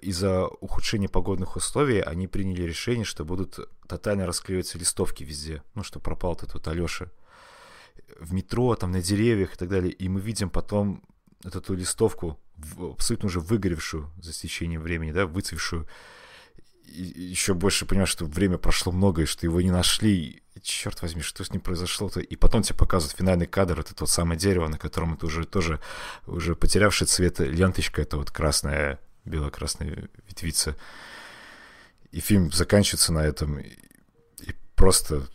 из-за ухудшения погодных условий они приняли решение, что будут тотально расклеиваться листовки везде, ну, что пропал этот вот Алеша в метро, там на деревьях и так далее, и мы видим потом эту листовку, абсолютно уже выгоревшую за стечением времени, да, выцвевшую, и еще больше понимаешь, что время прошло много, и что его не нашли, и, черт возьми, что с ним произошло-то, и потом тебе показывают финальный кадр, это тот самое дерево, на котором это уже тоже, уже потерявший цвет ленточка, это вот красная, бело-красная ветвица, и фильм заканчивается на этом, и просто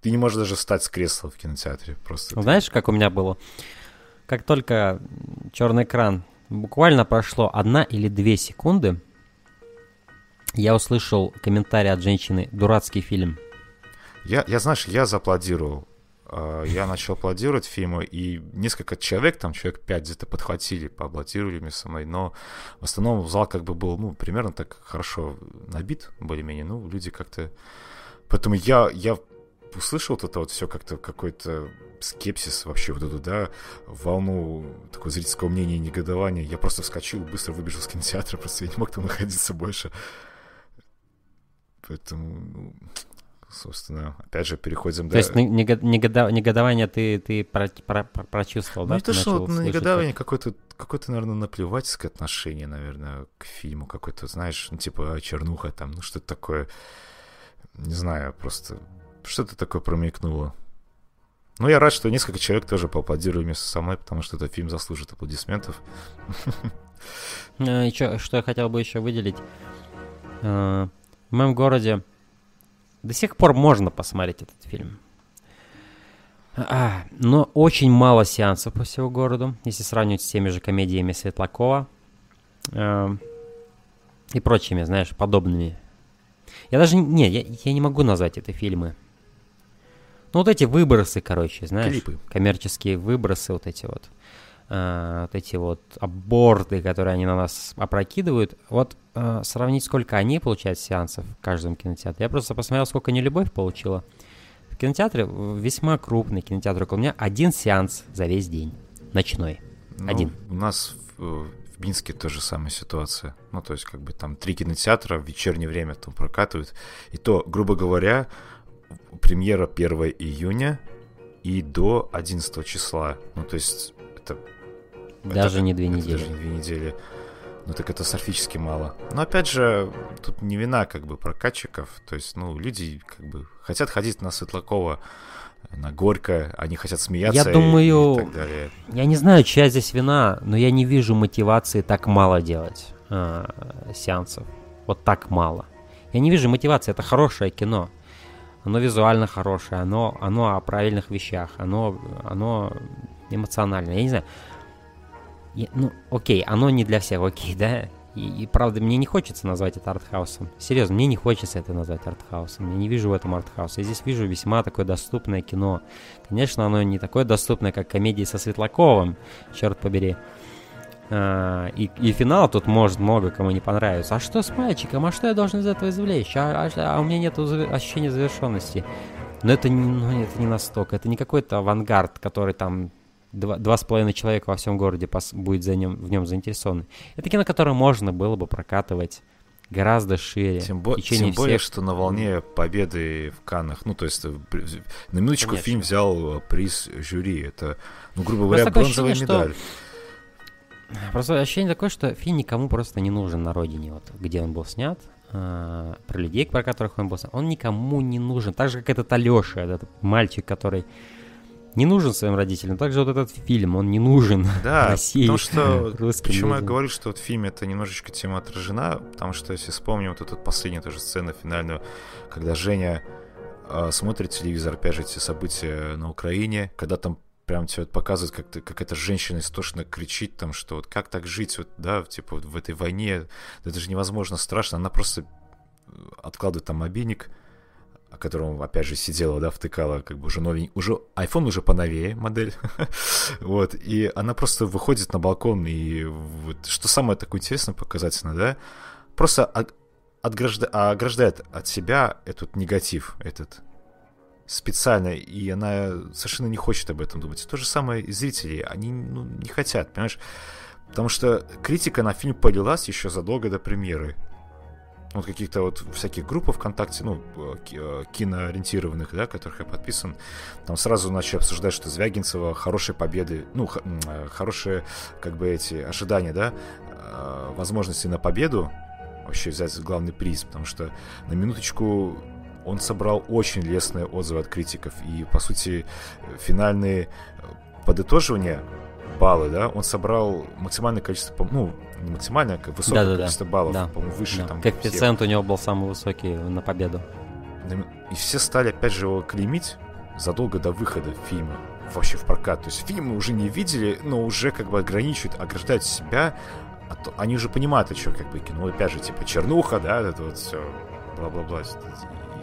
ты не можешь даже встать с кресла в кинотеатре. Просто Знаешь, как у меня было? Как только черный экран буквально прошло одна или две секунды, я услышал комментарий от женщины «Дурацкий фильм». Я, я знаешь, я зааплодировал э, я начал аплодировать фильму, и несколько человек, там человек пять где-то подхватили, поаплодировали вместе со мной, но в основном зал как бы был, ну, примерно так хорошо набит, более-менее, ну, люди как-то... Поэтому я, я услышал вот это вот все как-то какой-то скепсис вообще вот эту, да, волну такого зрительского мнения и негодования. Я просто вскочил, быстро выбежал из кинотеатра, просто я не мог там находиться больше. Поэтому, ну, собственно, опять же, переходим... То да. есть негодо... негодование ты, ты про... Про... прочувствовал, ну, да? Ну, это что, негодование как... какое-то, какое-то, наверное, наплевательское отношение, наверное, к фильму какое-то, знаешь, ну, типа чернуха там, ну, что-то такое, не знаю, просто что-то такое промелькнуло. Ну, я рад, что несколько человек тоже поаплодировали вместе со мной, потому что этот фильм заслужит аплодисментов. Э, что я хотел бы еще выделить. Э, в моем городе до сих пор можно посмотреть этот фильм. А, но очень мало сеансов по всему городу, если сравнивать с теми же комедиями Светлакова и прочими, знаешь, подобными. Я даже не, я, я не могу назвать это фильмы. Ну, вот эти выбросы, короче, знаешь. Клипы. Коммерческие выбросы вот эти вот. Uh, вот эти вот аборты, которые они на нас опрокидывают, вот uh, сравнить, сколько они получают сеансов в каждом кинотеатре. Я просто посмотрел, сколько нелюбовь получила. В кинотеатре, весьма крупный кинотеатр около меня, один сеанс за весь день. Ночной. Ну, один. У нас в, в Минске тоже самая ситуация. Ну, то есть, как бы там три кинотеатра в вечернее время там прокатывают. И то, грубо говоря, премьера 1 июня и до 11 числа. Ну, то есть это... Даже это, не две это недели. Даже не две недели. Ну, так это сорфически мало. Но, опять же, тут не вина, как бы, прокатчиков. То есть, ну, люди, как бы, хотят ходить на Светлакова, на Горько, они хотят смеяться я думаю, и так далее. Я не знаю, чья здесь вина, но я не вижу мотивации так мало делать э, сеансов. Вот так мало. Я не вижу мотивации, это хорошее кино оно визуально хорошее, оно, оно о правильных вещах, оно, оно эмоциональное. Я не знаю. Я, ну, окей, оно не для всех, окей, да? И, и правда, мне не хочется назвать это артхаусом. Серьезно, мне не хочется это назвать артхаусом. Я не вижу в этом артхауса. Я здесь вижу весьма такое доступное кино. Конечно, оно не такое доступное, как комедии со Светлаковым, черт побери. А, и, и финал тут может много кому не понравится. А что с мальчиком? А что я должен из этого извлечь? А, а, а у меня нет ощущения завершенности. Но это не, ну, это не настолько. Это не какой-то авангард, который там два, два с половиной человека во всем городе пос, будет за нем, в нем заинтересованы. Это кино, которое можно было бы прокатывать гораздо шире. Тем, бо- тем более, что на волне победы в Каннах, ну, то есть, э, на минуточку Конечно. фильм взял э, приз жюри. Это, ну, грубо говоря, бронзовая медаль. Что Просто ощущение такое, что фильм никому просто не нужен на родине, вот, где он был снят, э, про людей, про которых он был снят. Он никому не нужен. Так же, как этот Алеша, этот мальчик, который не нужен своим родителям. Также вот этот фильм, он не нужен да, России. Потому что, почему людям. я говорю, что вот в фильме это немножечко тема отражена, потому что если вспомним вот эту последнюю тоже сцену финальную, когда Женя э, смотрит телевизор, опять же, эти события на Украине, когда там прям тебе вот показывают, как, ты, как эта женщина истошно кричит там, что вот как так жить, вот, да, типа вот в этой войне, это же невозможно, страшно. Она просто э, откладывает там мобильник, о котором, опять же, сидела, да, втыкала, как бы уже новень, уже iPhone уже поновее модель, вот, и она просто выходит на балкон, и вот, что самое такое интересное, показательно, да, просто ограждает, ограждает от себя этот негатив, этот специально, и она совершенно не хочет об этом думать. То же самое и зрители, они ну, не хотят, понимаешь? Потому что критика на фильм полилась еще задолго до премьеры. Вот каких-то вот всяких групп ВКонтакте, ну, э, э, киноориентированных, да, которых я подписан, там сразу начали обсуждать, что Звягинцева хорошие победы, ну, э, хорошие, как бы, эти ожидания, да, возможности на победу, вообще взять главный приз, потому что на минуточку он собрал очень лестные отзывы от критиков. И, по сути, финальные э, подытоживания баллы, да, он собрал максимальное количество, ну, не максимальное, а высокое да, да, количество да. баллов, да. по-моему, выше да. там. Коэффициент у него был самый высокий на победу. И все стали, опять же, его клеймить задолго до выхода фильма вообще в прокат. То есть фильмы уже не видели, но уже как бы ограничивают, ограждают себя. А то, они уже понимают, а что как бы кино, опять же, типа чернуха, да, это вот все, бла-бла-бла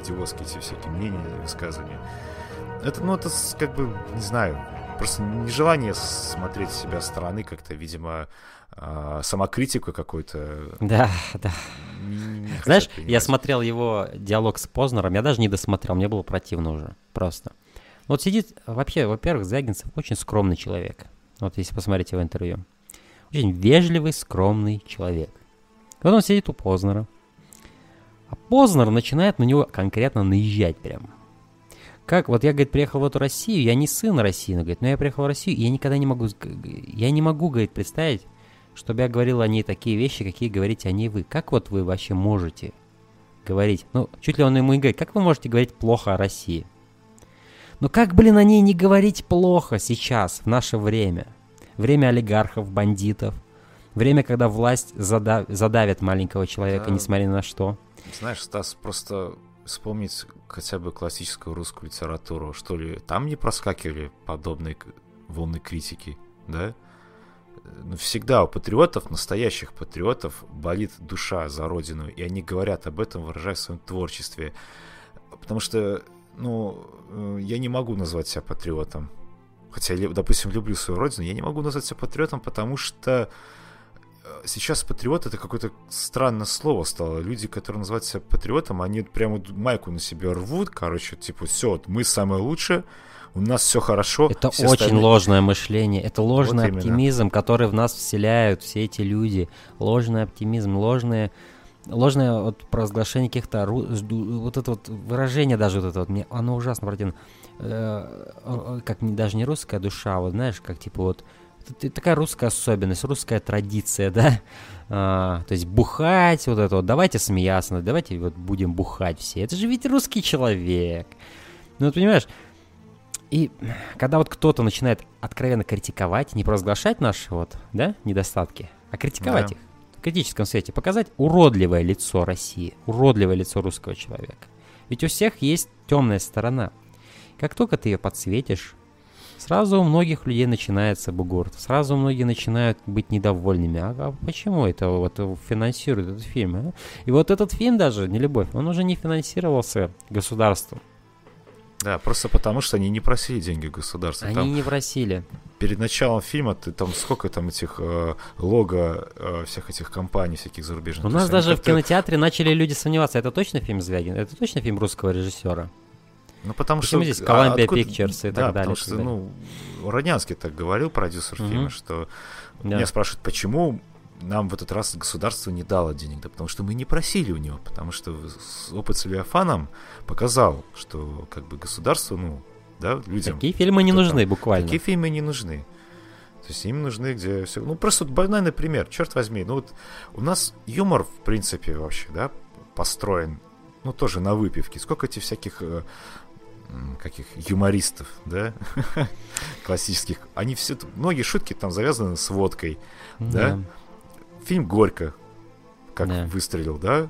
идиотские эти всякие мнения, высказывания. это, ну, это как бы, не знаю, просто нежелание смотреть себя стороны как-то, видимо, э, самокритику какой-то. Да, да. Знаешь, я смотрел его диалог с Познером, я даже не досмотрел, мне было противно уже, просто. Вот сидит, вообще, во-первых, Звягинцев очень скромный человек. Вот если посмотреть его интервью. Очень вежливый, скромный человек. Вот он сидит у Познера. А Познер начинает на него конкретно наезжать прям. Как, вот я, говорит, приехал в эту Россию, я не сын России, но, говорит, но я приехал в Россию, и я никогда не могу, я не могу, говорит, представить, чтобы я говорил о ней такие вещи, какие говорите о ней вы. Как вот вы вообще можете говорить? Ну, чуть ли он ему и говорит, как вы можете говорить плохо о России? Ну как, блин, о ней не говорить плохо сейчас, в наше время? Время олигархов, бандитов, время, когда власть задав... задавит маленького человека, да. несмотря на что. Знаешь, Стас, просто вспомнить хотя бы классическую русскую литературу, что ли, там не проскакивали подобные волны критики, да? Ну, всегда у патриотов, настоящих патриотов, болит душа за родину, и они говорят об этом, выражая в своем творчестве. Потому что, ну, э, я не могу назвать себя патриотом. Хотя допустим, люблю свою родину, я не могу назвать себя патриотом, потому что сейчас патриот это какое-то странное слово стало. Люди, которые называют себя патриотом, они прямо майку на себе рвут, короче, типа, все, вот мы самое лучшее, у нас все хорошо. Это очень остальные... ложное мышление, это ложный вот оптимизм, именно. который в нас вселяют все эти люди. Ложный оптимизм, ложные ложное вот провозглашение каких-то вот это вот выражение даже вот это вот мне оно ужасно противно э, как даже не русская душа вот знаешь как типа вот такая русская особенность, русская традиция, да, а, то есть бухать, вот это вот, давайте смеяться, давайте вот будем бухать все, это же ведь русский человек, ну, вот понимаешь, и когда вот кто-то начинает откровенно критиковать, не провозглашать наши вот, да, недостатки, а критиковать да. их в критическом свете, показать уродливое лицо России, уродливое лицо русского человека. Ведь у всех есть темная сторона. Как только ты ее подсветишь, Сразу у многих людей начинается бугурт, сразу многие начинают быть недовольными. А, а почему это вот финансирует этот фильм? А? И вот этот фильм даже, не любовь, он уже не финансировался государством. Да, просто потому что они не просили деньги государства. Они там не просили. Перед началом фильма ты там сколько там этих э, лого э, всех этих компаний, всяких зарубежных. У нас даже в кинотеатре начали люди сомневаться, это точно фильм Звягин? Это точно фильм русского режиссера? Ну, потому Почему что... здесь Columbia а, откуда... Pictures и да, так далее? потому что, ну, Роднянский так говорил, продюсер угу. фильма, что... Да. Меня спрашивают, почему нам в этот раз государство не дало денег? Да потому что мы не просили у него, потому что опыт с Левиафаном показал, что как бы государство, ну, да, людям... Такие фильмы не нужны там, буквально. Такие фильмы не нужны. То есть им нужны, где все... Ну, просто банальный пример, черт возьми. Ну, вот у нас юмор, в принципе, вообще, да, построен, ну, тоже на выпивке. Сколько этих всяких э, каких юмористов, да, классических, они все, многие шутки там завязаны с водкой, да. да? Фильм «Горько», как да. выстрелил, да,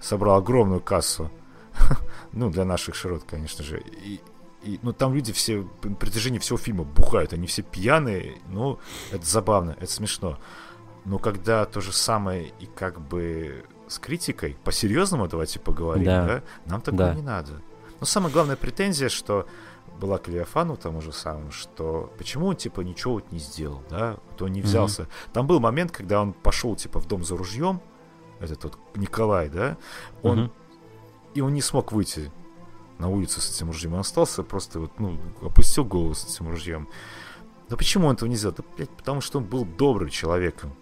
собрал огромную кассу, ну, для наших широт, конечно же, и, и, ну, там люди все, на протяжении всего фильма бухают, они все пьяные, ну, это забавно, это смешно. Но когда то же самое и как бы с критикой, по-серьезному давайте поговорим, да, да? нам такого да. не надо. Но самая главная претензия, что была к Левиафану тому же самому, что почему он, типа, ничего вот не сделал, да, вот он не взялся. Mm-hmm. Там был момент, когда он пошел, типа, в дом за ружьем, этот вот Николай, да, он, mm-hmm. и он не смог выйти на улицу с этим ружьем, он остался просто вот, ну, опустил голову с этим ружьем. Да почему он этого не сделал? Да, блядь, потому что он был добрым человеком.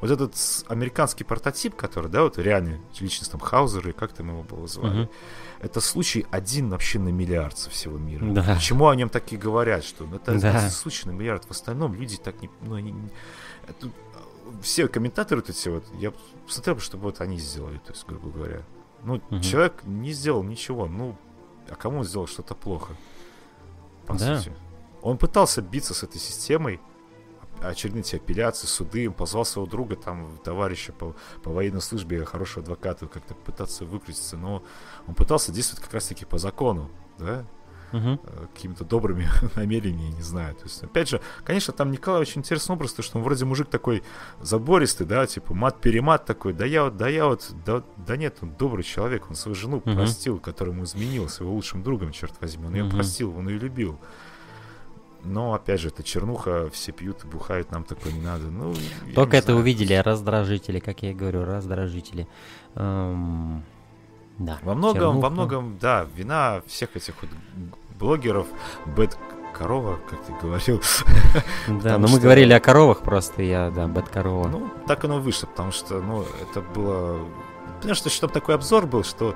Вот этот американский прототип, который, да, вот реальный личность там Хаузер, как там его было звали, uh-huh. Это случай один вообще на миллиард со всего мира. Да. Почему о нем так и говорят, что ну, это, да. случай на миллиард, в остальном люди так не... Ну, они, это, все комментаторы вот эти вот, я смотрел, чтобы вот они сделали, то есть, грубо говоря. Ну, uh-huh. человек не сделал ничего, ну, а кому он сделал что-то плохо? По да. сути. Он пытался биться с этой системой, очередные эти апелляции, суды, позвал своего друга, там, товарища по, по военной службе, хорошего адвоката, как-то пытаться выкрутиться, но он пытался действовать как раз-таки по закону, да, угу. какими-то добрыми намерениями, не знаю. То есть, опять же, конечно, там Николай очень интересный образ, то, что он вроде мужик такой забористый, да, типа мат-перемат такой, да я вот, да я вот, да, да нет, он добрый человек, он свою жену угу. простил, которая ему изменил, с его лучшим другом, черт возьми, он ее угу. простил, он ее любил. Но, опять же, это чернуха, все пьют и бухают, нам такое не надо. Ну, Только это знаю. увидели, раздражители, как я и говорю, раздражители. Эм, да. Во многом, чернуха. во многом, да, вина всех этих вот блогеров, бэт корова, как ты говорил. Да, но мы говорили о коровах просто, я, да, бэт корова. Ну, так оно вышло, потому что, ну, это было... Понимаешь, что чтобы такой обзор был, что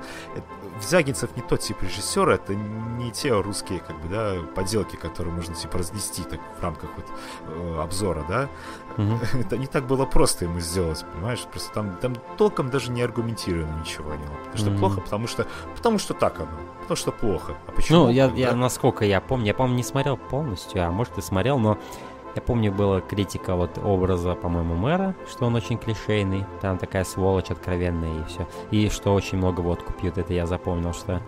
Звягинцев не тот тип режиссера, это не те русские, как бы, да, поделки, которые можно, типа, разнести так в рамках вот э, обзора, да. Mm-hmm. это не так было просто ему сделать, понимаешь? Просто там, там толком даже не аргументировано ничего не Потому что mm-hmm. плохо, потому что, потому что так оно, потому что плохо. А почему? Ну, я, я, насколько я помню, я, помню, не смотрел полностью, а может и смотрел, но я помню, была критика вот образа, по-моему, мэра, что он очень клишейный, там такая сволочь откровенная и все. И что очень много водку пьют, это я запомнил, что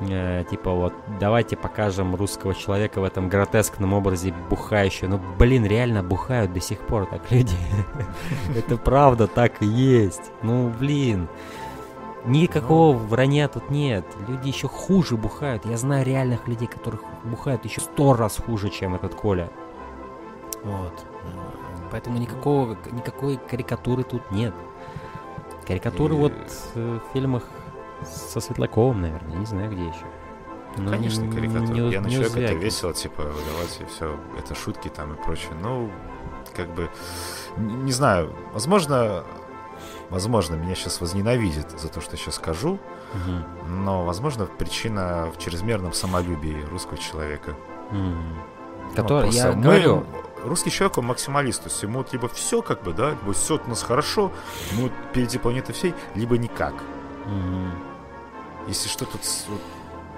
э, типа вот давайте покажем русского человека в этом гротескном образе бухающего. Ну, блин, реально бухают до сих пор так люди. Это правда так и есть. Ну, блин. Никакого вранья тут нет. Люди еще хуже бухают. Я знаю реальных людей, которых бухают еще сто раз хуже, чем этот Коля. Вот. Поэтому никакого, никакой карикатуры тут нет. Карикатуры и... вот э, в фильмах со Светлаковым, наверное, не знаю где еще. Ну, Конечно, карикатура. Не, Я на человека это весело, типа, давайте все, это шутки там и прочее. Ну, как бы, не, не знаю, возможно, возможно, меня сейчас возненавидит за то, что я сейчас скажу, угу. но, возможно, причина в чрезмерном самолюбии русского человека. Угу. Который, ну, я мы, говорю, русский человек, он максималист, то есть ему вот либо все как бы, да, либо все у нас хорошо, мы впереди планеты всей, либо никак. Mm-hmm. Если что-то вот,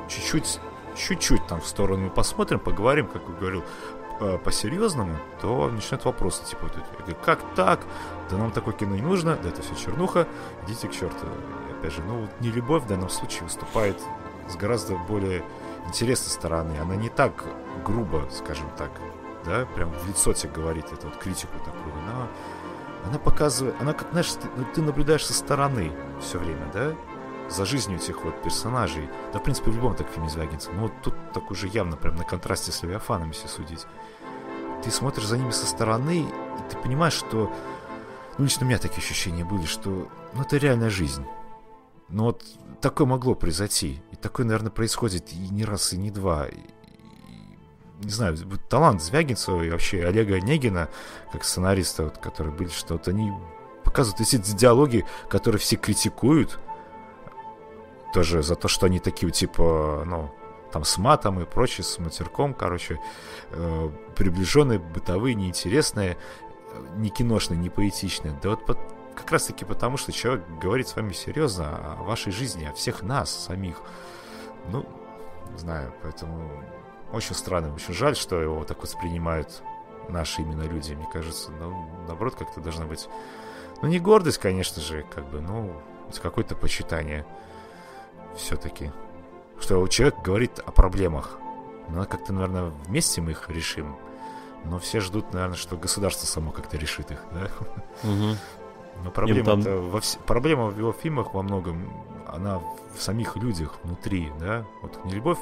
чуть-чуть, чуть-чуть там в сторону посмотрим, поговорим, как я говорил, по-серьезному, то начинают вопросы, типа, вот, как так? Да нам такое кино не нужно, да это все чернуха, идите к черту. И, опять же, ну, вот не любовь в данном случае выступает с гораздо более интересной стороны. Она не так грубо, скажем так, да, прям в лицо тебе говорит эту вот критику такую, она, она показывает, она как, знаешь, ты, ну, ты наблюдаешь со стороны все время, да, за жизнью этих вот персонажей. Да, в принципе, в любом так фильме Звягинцев. Но вот тут так уже явно прям на контрасте с Левиафаном, если судить. Ты смотришь за ними со стороны, и ты понимаешь, что... Ну, лично у меня такие ощущения были, что... Ну, это реальная жизнь. Но вот такое могло произойти. И такое, наверное, происходит и не раз, и не два не знаю, талант Звягинцева и вообще Олега Онегина, как сценариста, вот, которые были, что вот они показывают эти диалоги, которые все критикуют, тоже за то, что они такие, типа, ну, там с матом и прочее, с матерком, короче, э, приближенные, бытовые, неинтересные, не киношные, не поэтичные. Да вот под, как раз таки потому, что человек говорит с вами серьезно о вашей жизни, о всех нас самих. Ну, знаю, поэтому очень странно, очень жаль, что его так воспринимают наши именно люди, мне кажется. Ну, наоборот, как-то должна быть... Ну, не гордость, конечно же, как бы, ну, какое-то почитание все-таки. Что человек говорит о проблемах. Ну, как-то, наверное, вместе мы их решим. Но все ждут, наверное, что государство само как-то решит их, да? Угу. Но проблема, там... во вс... проблема в его фильмах во многом, она в самих людях внутри, да? Вот не любовь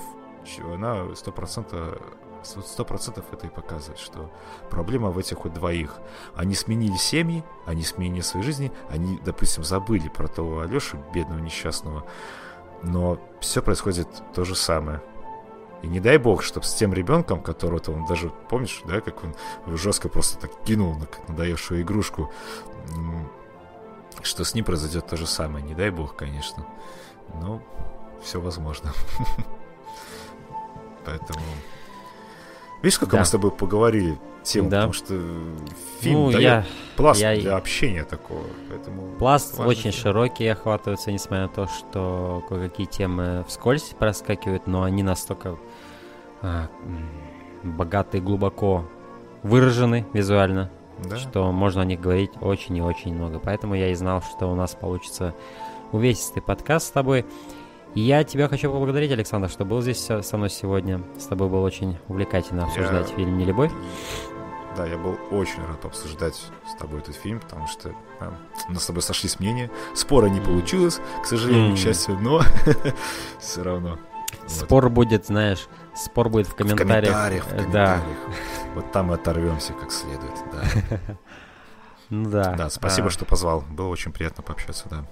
она сто процентов сто процентов это и показывает, что проблема в этих вот двоих. Они сменили семьи, они сменили свои жизни, они, допустим, забыли про того Алешу, бедного несчастного, но все происходит то же самое. И не дай бог, чтобы с тем ребенком, которого-то он даже, помнишь, да, как он жестко просто так кинул на надоевшую игрушку, что с ним произойдет то же самое. Не дай бог, конечно. Но все возможно. Поэтому... Видишь, как да. мы с тобой поговорили тему, да. потому что фильм ну, дает я, пласт я... для общения такого. Поэтому пласт очень тема. широкий охватывается, несмотря на то, что кое-какие темы вскользь проскакивают, но они настолько а, богаты и глубоко выражены визуально, да. что можно о них говорить очень и очень много. Поэтому я и знал, что у нас получится увесистый подкаст с тобой. Я тебя хочу поблагодарить, Александр, что был здесь со мной сегодня. С тобой было очень увлекательно обсуждать я... фильм «Нелюбовь». Да, я был очень рад обсуждать с тобой этот фильм, потому что э, у нас с тобой сошлись мнения. Спора не получилось, к сожалению, mm. к счастью, но все равно. Спор вот. будет, знаешь, спор будет в комментариях. В комментариях, в комментариях. Да. Вот там мы оторвемся как следует, да. Ну да. Да, спасибо, а... что позвал. Было очень приятно пообщаться, да.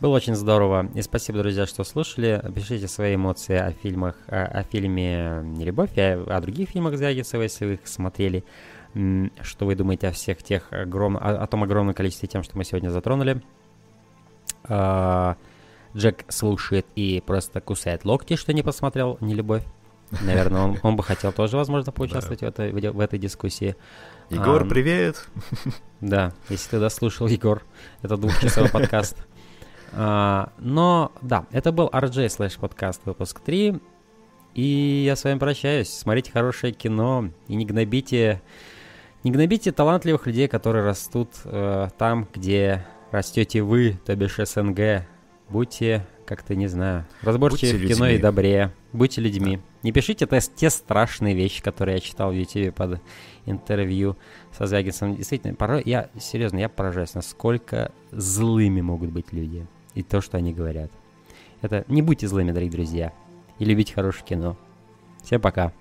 Было очень здорово. И спасибо, друзья, что слушали. Пишите свои эмоции о фильмах, о, о фильме «Нелюбовь», о, о других фильмах Звягинцева, если вы их смотрели. Что вы думаете о всех тех огром... о, о том огромном количестве тем, что мы сегодня затронули. А, Джек слушает и просто кусает локти, что не посмотрел «Нелюбовь». Наверное, он, он бы хотел тоже, возможно, поучаствовать да. в, этой, в, в этой дискуссии. Егор, а, привет! Да, если ты дослушал, Егор, это двухчасовой подкаст. А, но, да, это был RJ слэш подкаст выпуск 3. И я с вами прощаюсь. Смотрите хорошее кино и не гнобите, не гнобите талантливых людей, которые растут э, там, где растете вы, то бишь СНГ. Будьте как-то, не знаю, разборчивы в кино и добрее. Будьте людьми. Да. Не пишите те, те страшные вещи, которые я читал в YouTube под интервью со Звягинцем. Действительно, порой я, серьезно, я поражаюсь, насколько злыми могут быть люди и то, что они говорят. Это не будьте злыми, дорогие друзья, и любите хорошее кино. Всем пока.